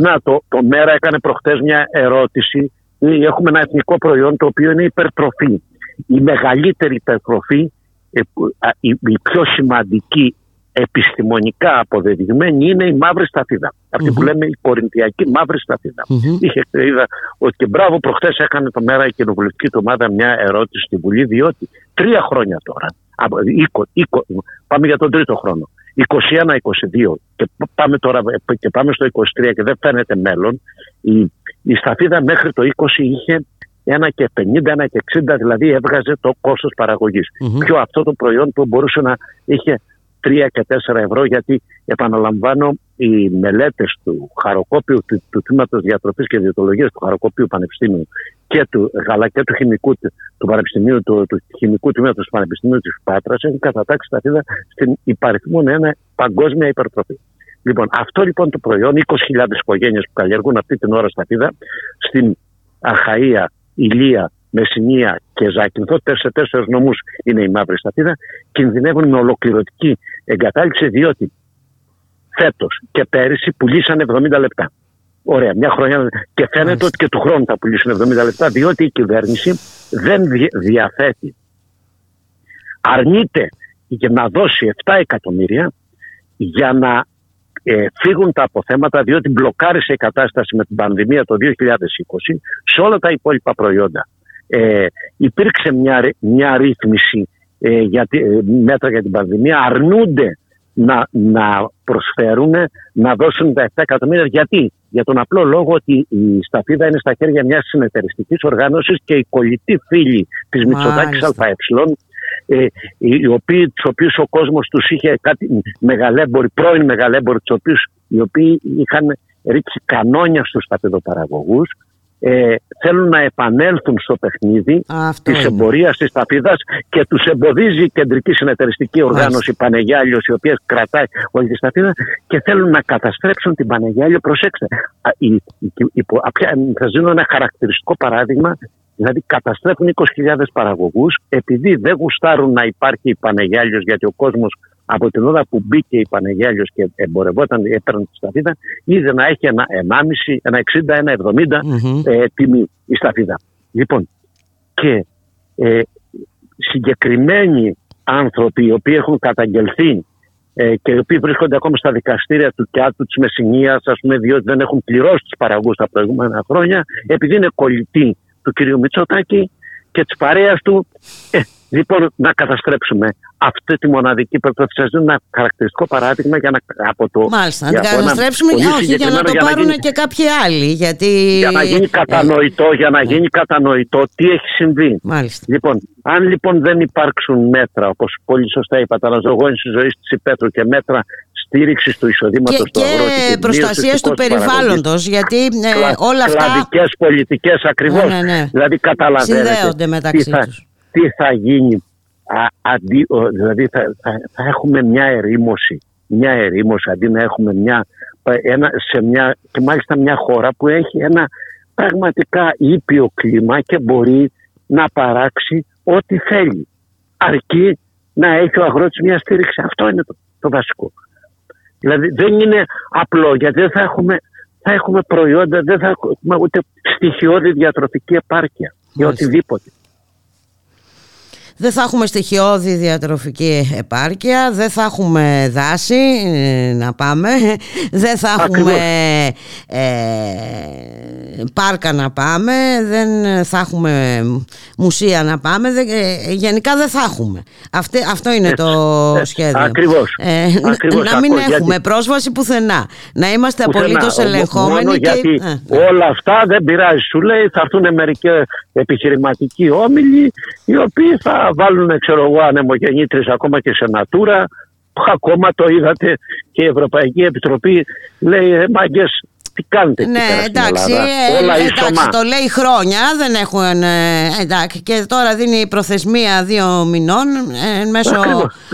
S15: Να, το, το ΜΕΡΑ έκανε προχτές μια ερώτηση. Ε, Έχουμε ένα εθνικό προϊόν το οποίο είναι υπερτροφή. Η μεγαλύτερη υπερτροφή, ε, που- α, η, η πιο σημαντική επιστημονικά αποδεδειγμένη είναι η μαύρη σταφίδα. Αυτή που λέμε η κορινθιακή μαύρη σταφίδα. Είχε, είδα ότι και μπράβο προχθές έκανε το μέρα η κοινοβουλευτική του ομάδα μια ερώτηση στη Βουλή διότι τρία χρόνια τώρα, από, οίκο- οίκο- πάμε για τον τρίτο χρόνο, 21-22 και πάμε τώρα και πάμε στο 23 και δεν φαίνεται μέλλον, η, η σταφίδα μέχρι το 20 είχε ένα και 50, ένα και 60, δηλαδή έβγαζε το κόστος παραγωγής. Πιο αυτό το προϊόν που μπορούσε να είχε 3 και 4 ευρώ γιατί επαναλαμβάνω οι μελέτες του χαροκόπιου του, του τμήματος διατροφής και διαιτολογίας του χαροκοπίου πανεπιστήμιου και του, αλλά και του χημικού του, του πανεπιστημίου του, του χημικού τμήματος του πανεπιστημίου της Πάτρας έχουν κατατάξει τα φίδα στην υπαριθμόν ένα παγκόσμια υπερτροφή. Λοιπόν, αυτό λοιπόν το προϊόν, 20.000 οικογένειες που καλλιεργούν αυτή την ώρα στα φίδα, στην Αχαΐα, Ηλία, Μεσσηνία και Ζάκυνθο, σε τέσσερις νομούς είναι η μαύρη σταφίδα, κινδυνεύουν με ολοκληρωτική εγκατάλειψη διότι φέτος και πέρυσι πουλήσαν 70 λεπτά. Ωραία, μια χρονιά. Και φαίνεται ότι και του χρόνου θα πουλήσουν 70 λεπτά, διότι η κυβέρνηση δεν δι- διαθέτει. Αρνείται για να δώσει 7 εκατομμύρια για να ε, φύγουν τα αποθέματα διότι μπλοκάρισε η κατάσταση με την πανδημία το 2020 σε όλα τα υπόλοιπα προϊόντα. Ε, υπήρξε μια, ρυ- μια ρύθμιση ε, για, τη- ε, μέτρα για την πανδημία, αρνούνται να, να προσφέρουν, να δώσουν τα 7 εκατομμύρια. Γιατί; Για τον απλό λόγο ότι η σταφίδα είναι στα χέρια μιας συνεταιριστικής οργάνωσης και οι κολλητοί φίλοι της Μητσοτάκης
S2: Μάλιστα.
S15: ΑΕ ε, οι οποίοι, τους οποίους ο κόσμος τους είχε κάτι μεγαλέμποροι, πρώην μεγαλέμποροι, τους οποίους, οι οποίοι είχαν ρίξει κανόνια στους σταφιδοπαραγωγούς, ε, θέλουν να επανέλθουν στο παιχνίδι
S2: Αυτό
S15: της
S2: είναι.
S15: εμπορίας της σταφίδας και τους εμποδίζει η κεντρική συνεταιριστική οργάνωση Πανεγιάλιος η οποία κρατάει όλη τη σταφίδα και θέλουν να καταστρέψουν την Πανεγιάλιο. Προσέξτε, α, η, η, η, απλά, θα σας δίνω ένα χαρακτηριστικό παράδειγμα Δηλαδή καταστρέφουν 20.000 παραγωγούς επειδή δεν γουστάρουν να υπάρχει η Πανεγιάλιος γιατί ο κόσμος από την ώρα που μπήκε η Πανεγιάλιος και εμπορευόταν, έπαιρνε τη σταφίδα, είδε να έχει ένα 1,5, ένα 60, ένα 70 ε, τιμή η σταφίδα. Λοιπόν, και ε, συγκεκριμένοι άνθρωποι οι οποίοι έχουν καταγγελθεί ε, και οι οποίοι βρίσκονται ακόμα στα δικαστήρια του Κιάτου, της Μεσσηνίας, ας πούμε, διότι δεν έχουν πληρώσει τους παραγωγούς τα προηγούμενα χρόνια, επειδή είναι κολλητοί του κ. Μητσοτάκη και της παρέας του. Ε, λοιπόν, να καταστρέψουμε αυτή τη μοναδική περίπτωση. Σα δίνω ένα χαρακτηριστικό παράδειγμα για να, από το.
S2: Μάλιστα, να
S15: για
S2: την
S15: από ένα
S2: καταστρέψουμε,
S15: πολύ
S2: όχι για να
S15: συγκεκριμένο,
S2: το πάρουν
S15: γίνει-
S2: και κάποιοι άλλοι. Γιατί...
S15: για να γίνει κατανοητό, για να γίνει κατανοητό τι έχει συμβεί.
S2: Μάλιστα.
S15: Λοιπόν, αν λοιπόν δεν υπάρξουν μέτρα, όπως πολύ σωστά είπατε, αναζωογόνηση τη ζωής της υπαίθρου και μέτρα στήριξης του εισοδήματος
S2: και,
S15: του αγρότη
S2: και προστασίας του περιβάλλοντος, γιατί ε, όλα αυτά
S15: Κλαδικές πολιτικές ακριβώς.
S2: Ναι, ναι, ναι.
S15: Δηλαδή, καταλαβαίνετε.
S2: Συνδέονται μεταξύ
S15: τι θα,
S2: τους.
S15: Τι θα γίνει. Α, αντί, ο, δηλαδή, θα, θα, θα έχουμε μια ερήμωση. Μια ερήμωση αντί να έχουμε μια, ένα, σε μια, και μάλιστα μια χώρα που έχει ένα πραγματικά ήπιο κλίμα και μπορεί να παράξει ό,τι θέλει. Αρκεί να έχει ο αγρότης μια στήριξη. Αυτό είναι το, το βασικό. Δηλαδή δεν είναι απλό γιατί δεν θα έχουμε, θα έχουμε προϊόντα, δεν θα έχουμε ούτε στοιχειώδη διατροφική επάρκεια για
S2: Μάλιστα.
S15: οτιδήποτε.
S2: Δεν θα έχουμε στοιχειώδη διατροφική επάρκεια, δεν θα έχουμε δάση ε, να πάμε, δεν θα έχουμε ε, πάρκα να πάμε, δεν θα έχουμε μουσεία να πάμε, ε, γενικά δεν θα έχουμε. Αυτή, αυτό είναι το σχέδιο.
S15: Ακριβώς.
S2: Ακριβώς. Να μην έχουμε πρόσβαση πουθενά, να είμαστε απολύτως ελεγχόμενοι.
S15: και... γιατί όλα αυτά δεν πειράζει, σου λέει, θα έρθουν μερικοί επιχειρηματικοί όμιλοι οι οποίοι θα βάλουν ξέρω εγώ ανεμογεννήτρες ακόμα και σε νατούρα που ακόμα το είδατε και η Ευρωπαϊκή Επιτροπή λέει «Ε, μάγκες τι κάνετε
S2: ναι, εντάξει, ε, Όλα εντάξει το λέει χρόνια, δεν έχουν, ε, εντάξει, και τώρα δίνει προθεσμία δύο μηνών ε, μέσω,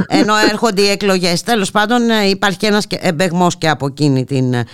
S2: ενώ έρχονται οι εκλογές. Τέλος πάντων ε, υπάρχει και ένας εμπεγμός και από εκείνη την ε,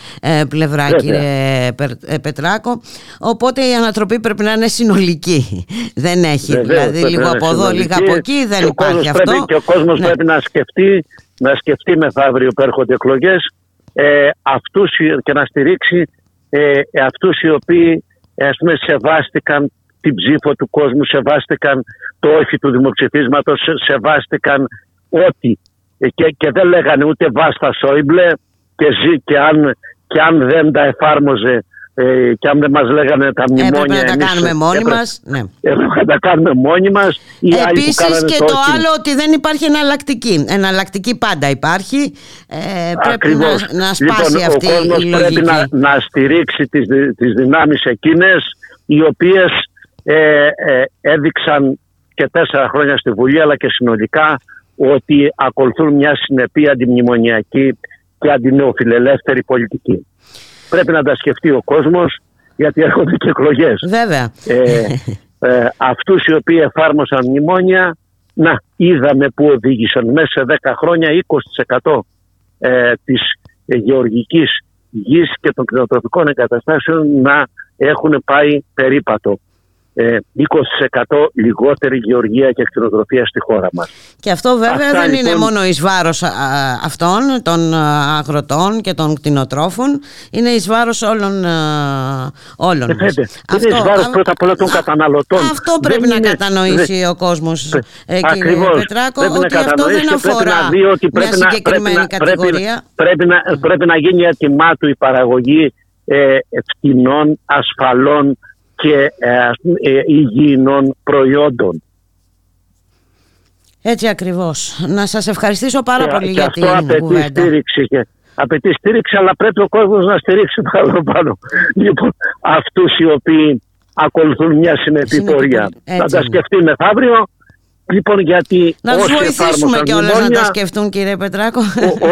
S2: πλευρά Βέβαια. κύριε Πετράκο, οπότε η ανατροπή πρέπει να είναι συνολική. Δεν έχει, Βέβαια, δηλαδή λίγο από εδώ, λίγο από εκεί, δεν υπάρχει αυτό.
S15: Πρέπει, και ο κόσμος ναι. πρέπει να σκεφτεί, να σκεφτεί μεθαύριο που έρχονται εκλογές ε, αυτούς και να στηρίξει ε, αυτούς οι οποίοι ε, ας πούμε, σεβάστηκαν την ψήφο του κόσμου, σεβάστηκαν το όχι του δημοψηφίσματος, σεβάστηκαν ό,τι. Ε, και, και δεν λέγανε ούτε βάστα Σόιμπλε και, ζει, και, αν, και αν δεν τα εφάρμοζε ε, και αν δεν μας λέγανε τα μνημόνια
S2: έπρεπε να τα κάνουμε μόνοι μας ναι.
S15: έπρεπε να τα κάνουμε μόνοι μας.
S2: Επίσης και το, άλλο ότι δεν υπάρχει εναλλακτική. Εναλλακτική πάντα υπάρχει. Ε, πρέπει να, να σπάσει
S15: λοιπόν,
S2: αυτή
S15: ο κόσμος
S2: η λογική
S15: πρέπει να, να στηρίξει τις, τις δυνάμεις εκείνες οι οποίες ε, ε, έδειξαν και τέσσερα χρόνια στη Βουλή αλλά και συνολικά ότι ακολουθούν μια συνεπή αντιμνημονιακή και αντινεοφιλελεύθερη πολιτική πρέπει να τα σκεφτεί ο κόσμος γιατί έρχονται και εκλογές.
S2: Βέβαια.
S15: Ε, ε, αυτούς οι οποίοι εφάρμοσαν μνημόνια, να είδαμε που οδήγησαν μέσα σε 10 χρόνια 20% ε, της γεωργικής γης και των κτηνοτροφικών εγκαταστάσεων να έχουν πάει περίπατο. 20% ε, λιγότερη γεωργία και κτηνοτροφία στη χώρα μας.
S2: Και αυτό βέβαια δεν είναι λοιπόν- μόνο εις βάρος αυτών των αγροτών και των κτηνοτρόφων, είναι εις βάρος όλων, όλων
S15: ε, μας. Αυτό, είναι εις βάρος πρώτα απ' όλα των καταναλωτών.
S2: Αυτό πρέπει να κατανοήσει ο κόσμος, ε, κύριε Πετράκο, ότι αυτό δεν αφορά μια συγκεκριμένη κατηγορία.
S15: Πρέπει, να, πρέπει να γίνει έτοιμά του η παραγωγή ε, φτηνών, ασφαλών και ε, ε, υγιεινών προϊόντων.
S2: Έτσι ακριβώς. Να σας ευχαριστήσω πάρα πολύ
S15: και
S2: για
S15: την απαιτεί Στήριξη και, απαιτεί στήριξη, αλλά πρέπει ο κόσμος να στηρίξει πάνω Λοιπόν, αυτούς οι οποίοι ακολουθούν μια συνεπή πορεία. Θα τα σκεφτεί μεθαύριο. Λοιπόν, γιατί
S2: να τους βοηθήσουμε κιόλας να τα σκεφτούν, κύριε Πετράκο.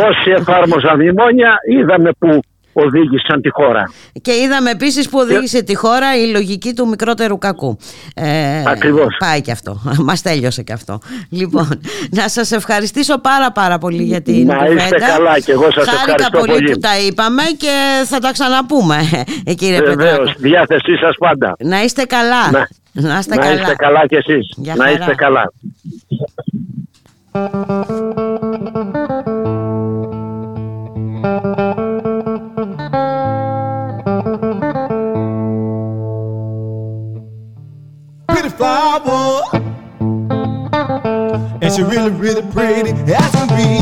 S15: όσοι εφάρμοσαν μνημόνια, είδαμε που οδήγησαν τη χώρα.
S2: Και είδαμε επίσης που οδήγησε τη χώρα η λογική του μικρότερου κακού.
S15: Ε, Ακριβώς.
S2: Πάει και αυτό. Μας τέλειωσε και αυτό. Λοιπόν, να σας ευχαριστήσω πάρα πάρα πολύ για την
S15: να
S2: κουβέντα.
S15: Να είστε καλά και εγώ σας
S2: Χάρηκα
S15: ευχαριστώ
S2: πολύ,
S15: πολύ.
S2: που τα είπαμε και θα τα ξαναπούμε ε, κύριε
S15: Βεβαίως, διάθεσή σας πάντα.
S2: Να είστε καλά.
S15: Να,
S2: να είστε
S15: να
S2: καλά.
S15: είστε καλά κι εσείς.
S2: Για
S15: να είστε καλά.
S16: Pretty flower, and she really, really pretty as can be.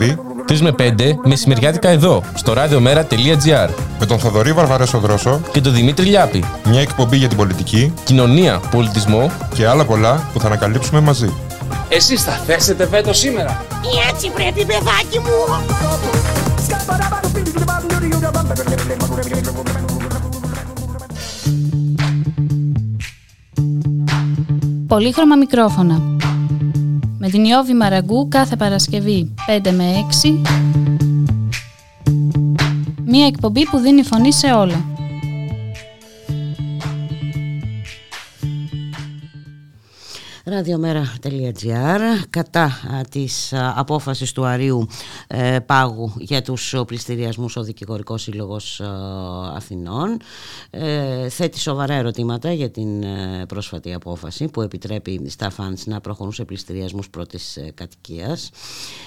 S17: Έως Παρασκευή
S18: 3 με 5 μεσημεριάτικα εδώ, στο radiomera.gr.
S17: με τον Θοδωρή Βαρβαρέσο Δρόσο
S18: Και τον Δημήτρη Λιάπη.
S17: μια εκπομπή για την πολιτική
S18: Κοινωνία, πολιτισμό.
S17: και άλλα πολλά που θα ανακαλύψουμε μαζί.
S19: Εσείς θα θέσετε βέτο σήμερα.
S11: Έτσι πρέπει παιδάκι μου
S20: Πολύχρωμα μικρόφωνα. Με την Ιώβη Μαραγκού κάθε Παρασκευή 5 με 6. Μία εκπομπή που δίνει φωνή σε όλα.
S2: radiomera.gr κατά α, της α, απόφασης του Αρίου ε, Πάγου για τους ο, πληστηριασμούς ο Δικηγορικός Σύλλογος α, Αθηνών. Ε, θέτει σοβαρά ερωτήματα για την ε, πρόσφατη απόφαση που επιτρέπει στα φαντς να προχωρούν σε πληστηριασμούς πρώτης ε, κατοικίας.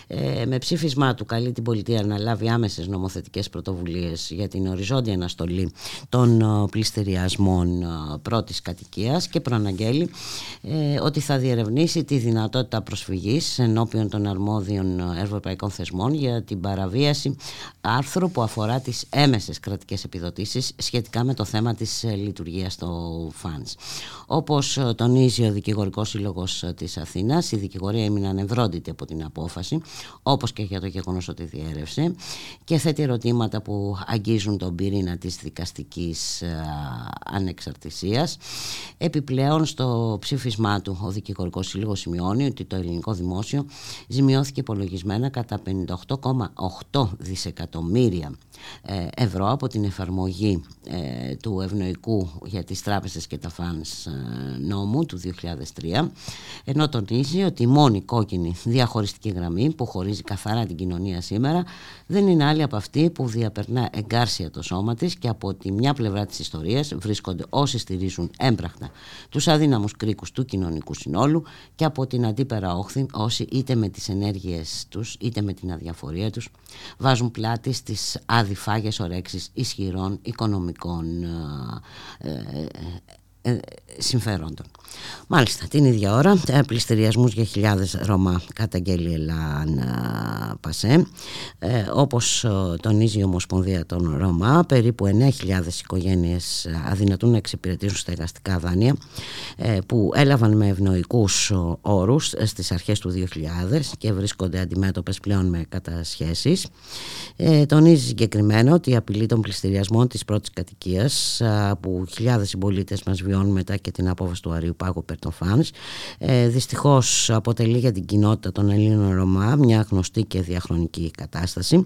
S2: Ε, με ψήφισμά του καλεί την πολιτεία να λάβει άμεσες νομοθετικές πρωτοβουλίες για την οριζόντια αναστολή των α, πληστηριασμών α, πρώτης κατοικίας και προαναγγέλει ε, ότι θα διερευνήσει τη δυνατότητα προσφυγής ενώπιον των αρμόδιων ευρωπαϊκών θεσμών για την παραβίαση άρθρου που αφορά τις έμεσες κρατικές επιδοτήσεις σχετικά με το θέμα της ε, λειτουργίας του ΦΑΝΣ. Όπως ε, τονίζει ο Δικηγορικός Σύλλογος ε, της Αθήνας, η δικηγορία έμεινε ανευρόντητη από την απόφαση, όπως και για το γεγονός ότι διέρευσε και θέτει ερωτήματα που αγγίζουν τον πυρήνα της δικαστικής ε, ανεξαρτησίας. Επιπλέον στο ψήφισμά του ο Δικηγορικός Σύλλογος σημειώνει ότι το ελληνικό δημόσιο ζημιώθηκε υπολογισμένα κατά 58,8 δισεκατομμύρια ε, ευρώ από την εφαρμογή ε, του ευνοϊκού για τις τράπεζες και τα φανς ε, νόμου του 2003 ενώ τονίζει ότι η μόνη κόκκινη διαχωριστική γραμμή που χωρίζει καθαρά την κοινωνία σήμερα δεν είναι άλλη από αυτή που διαπερνά εγκάρσια το σώμα της και από τη μια πλευρά της ιστορίας βρίσκονται όσοι στηρίζουν έμπραχτα τους αδύναμους κρίκους του κοινωνικού συνόλου και από την αντίπερα όχθη όσοι είτε με τις ενέργειες τους είτε με την αδιαφορία τους βάζουν πλάτη στις αδιφάγες ορέξεις ισχυρών οικονομικών ε, ε, ε, συμφερόντων. Μάλιστα, την ίδια ώρα, ε, πληστηριασμούς για χιλιάδες Ρωμά καταγγέλει Ελάν Πασέ. Ε, όπως ε, τονίζει η Ομοσπονδία των Ρωμά, περίπου 9.000 οικογένειες αδυνατούν να εξυπηρετήσουν στεγαστικά δάνεια ε, που έλαβαν με ευνοϊκούς ε, όρους στις αρχές του 2000 και βρίσκονται αντιμέτωπες πλέον με κατασχέσεις. Ε, τονίζει συγκεκριμένα ότι η απειλή των πληστηριασμών της πρώτης κατοικίας α, που χιλιάδες συμπολίτες μας βιώνουν μετά και την απόφαση του Αρίου Πάγου Περτοφάνς ε, δυστυχώς αποτελεί για την κοινότητα των Ελλήνων Ρωμά μια γνωστή και διαχρονική κατάσταση.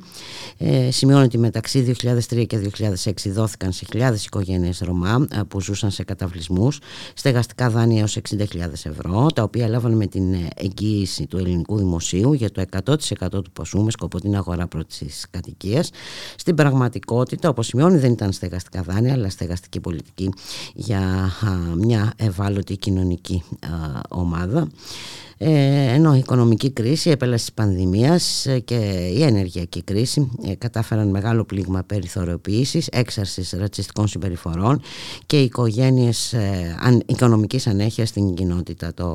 S2: Ε, σημειώνει ότι μεταξύ 2003 και 2006 δόθηκαν σε χιλιάδες οικογένειες Ρωμά ε, που ζούσαν σε καταβλισμούς στεγαστικά δάνεια έως 60.000 ευρώ τα οποία έλαβαν με την ε, εγγύηση του ελληνικού δημοσίου για το 100% του ποσού με σκοπό την αγορά πρώτης κατοικίας. Στην πραγματικότητα όπως σημειώνει δεν ήταν στεγαστικά δάνεια αλλά στεγαστική πολιτική για α, μια ευάλωτη κοινωνική α, ομάδα. ε, ενώ η οικονομική κρίση, η επέλαση της πανδημίας ε, και η ενεργειακή κρίση ε, κατάφεραν μεγάλο πλήγμα περιθωριοποίησης, έξαρσης ρατσιστικών συμπεριφορών και οικογένειες ε, αν, οικονομικής ανέχειας στην κοινότητα το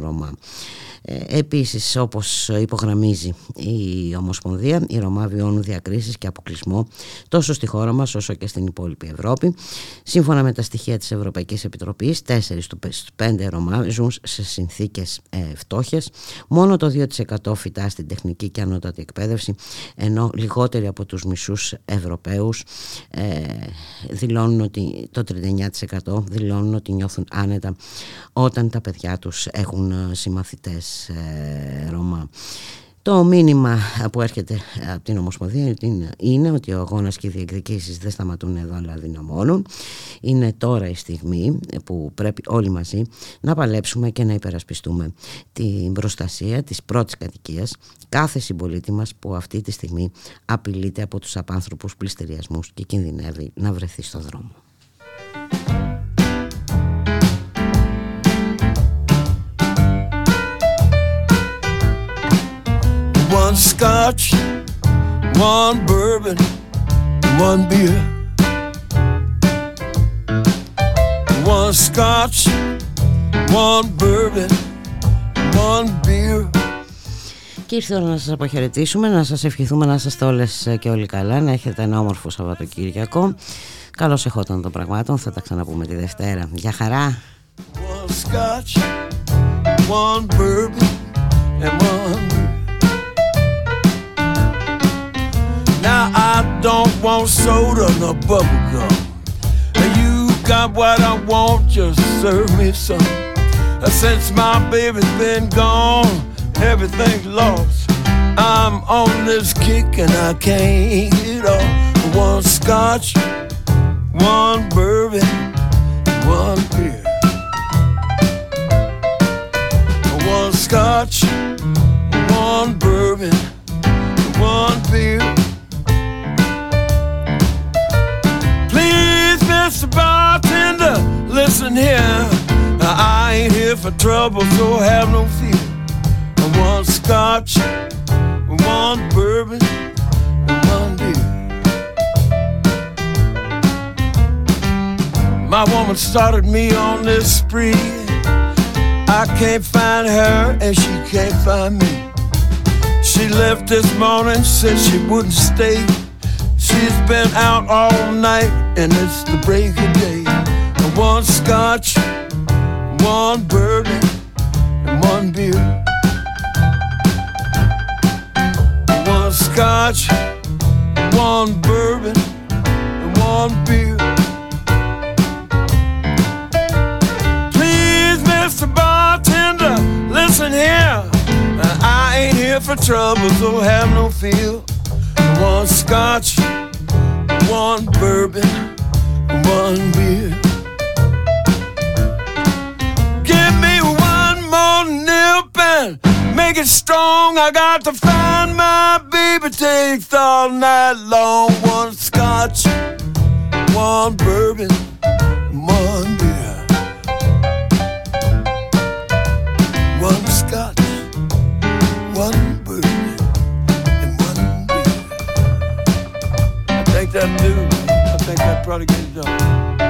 S2: Ρωμά. Ε, επίσης όπως υπογραμμίζει η Ομοσπονδία οι Ρωμά βιώνουν διακρίσεις και αποκλεισμό τόσο στη χώρα μας όσο και στην υπόλοιπη Ευρώπη σύμφωνα με τα στοιχεία της Ευρωπαϊκής Επιτροπής 4 στου 5 Ρωμά ζουν σε συνθήκες ε, φτώχειας μόνο το 2% φυτά στην τεχνική και ανώτατη εκπαίδευση ενώ λιγότεροι από τους μισούς Ευρωπαίους ε, δηλώνουν ότι το 39% δηλώνουν ότι νιώθουν άνετα όταν τα παιδιά τους έχουν ε, συμμαθητές ε, Ρωμά. Το μήνυμα που έρχεται από την Ομοσπονδία είναι ότι ο αγώνας και οι διεκδικήσεις δεν σταματούν εδώ αλλά δυναμώνουν. Είναι τώρα η στιγμή που πρέπει όλοι μαζί να παλέψουμε και να υπερασπιστούμε την προστασία της πρώτης κατοικίας κάθε συμπολίτη μας που αυτή τη στιγμή απειλείται από τους απάνθρωπους πληστηριασμούς και κινδυνεύει να βρεθεί στο δρόμο.
S16: One scotch, one bourbon, one beer. One scotch, one bourbon, one beer.
S2: Και ήρθε η ώρα να σας αποχαιρετήσουμε, να σας ευχηθούμε να είστε όλες και όλοι καλά, να έχετε ένα όμορφο Σαββατοκύριακο. Καλώς εχόταν των πραγμάτων, θα τα ξαναπούμε τη Δευτέρα. Γεια χαρά!
S16: One scotch, one bourbon, and one Now I don't want soda nor bubble gum. You got what I want, just serve me some. Uh, since my baby's been gone, everything's lost. I'm on this kick and I can't get off. One scotch, one bourbon, one beer. One scotch, one bourbon, Mr. Bartender, listen here. I ain't here for trouble, so have no fear. One scotch, one bourbon, and one beer. My woman started me on this spree. I can't find her and she can't find me. She left this morning, said she wouldn't stay. She's been out all night and it's the break of day. One scotch, one bourbon, and one beer. One scotch, one bourbon, and one beer. Please, Mr. Bartender, listen here. I ain't here for trouble, so have no fear. One scotch, one bourbon, one beer. Give me one more nip and make it strong. I got to find my baby. Takes all night long. One scotch, one bourbon, try to get it done.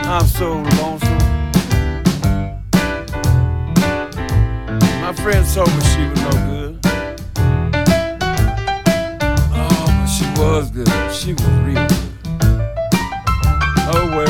S16: I'm so lonesome. My friend told me she was no good. Oh, but she was good. She was real good. Oh well.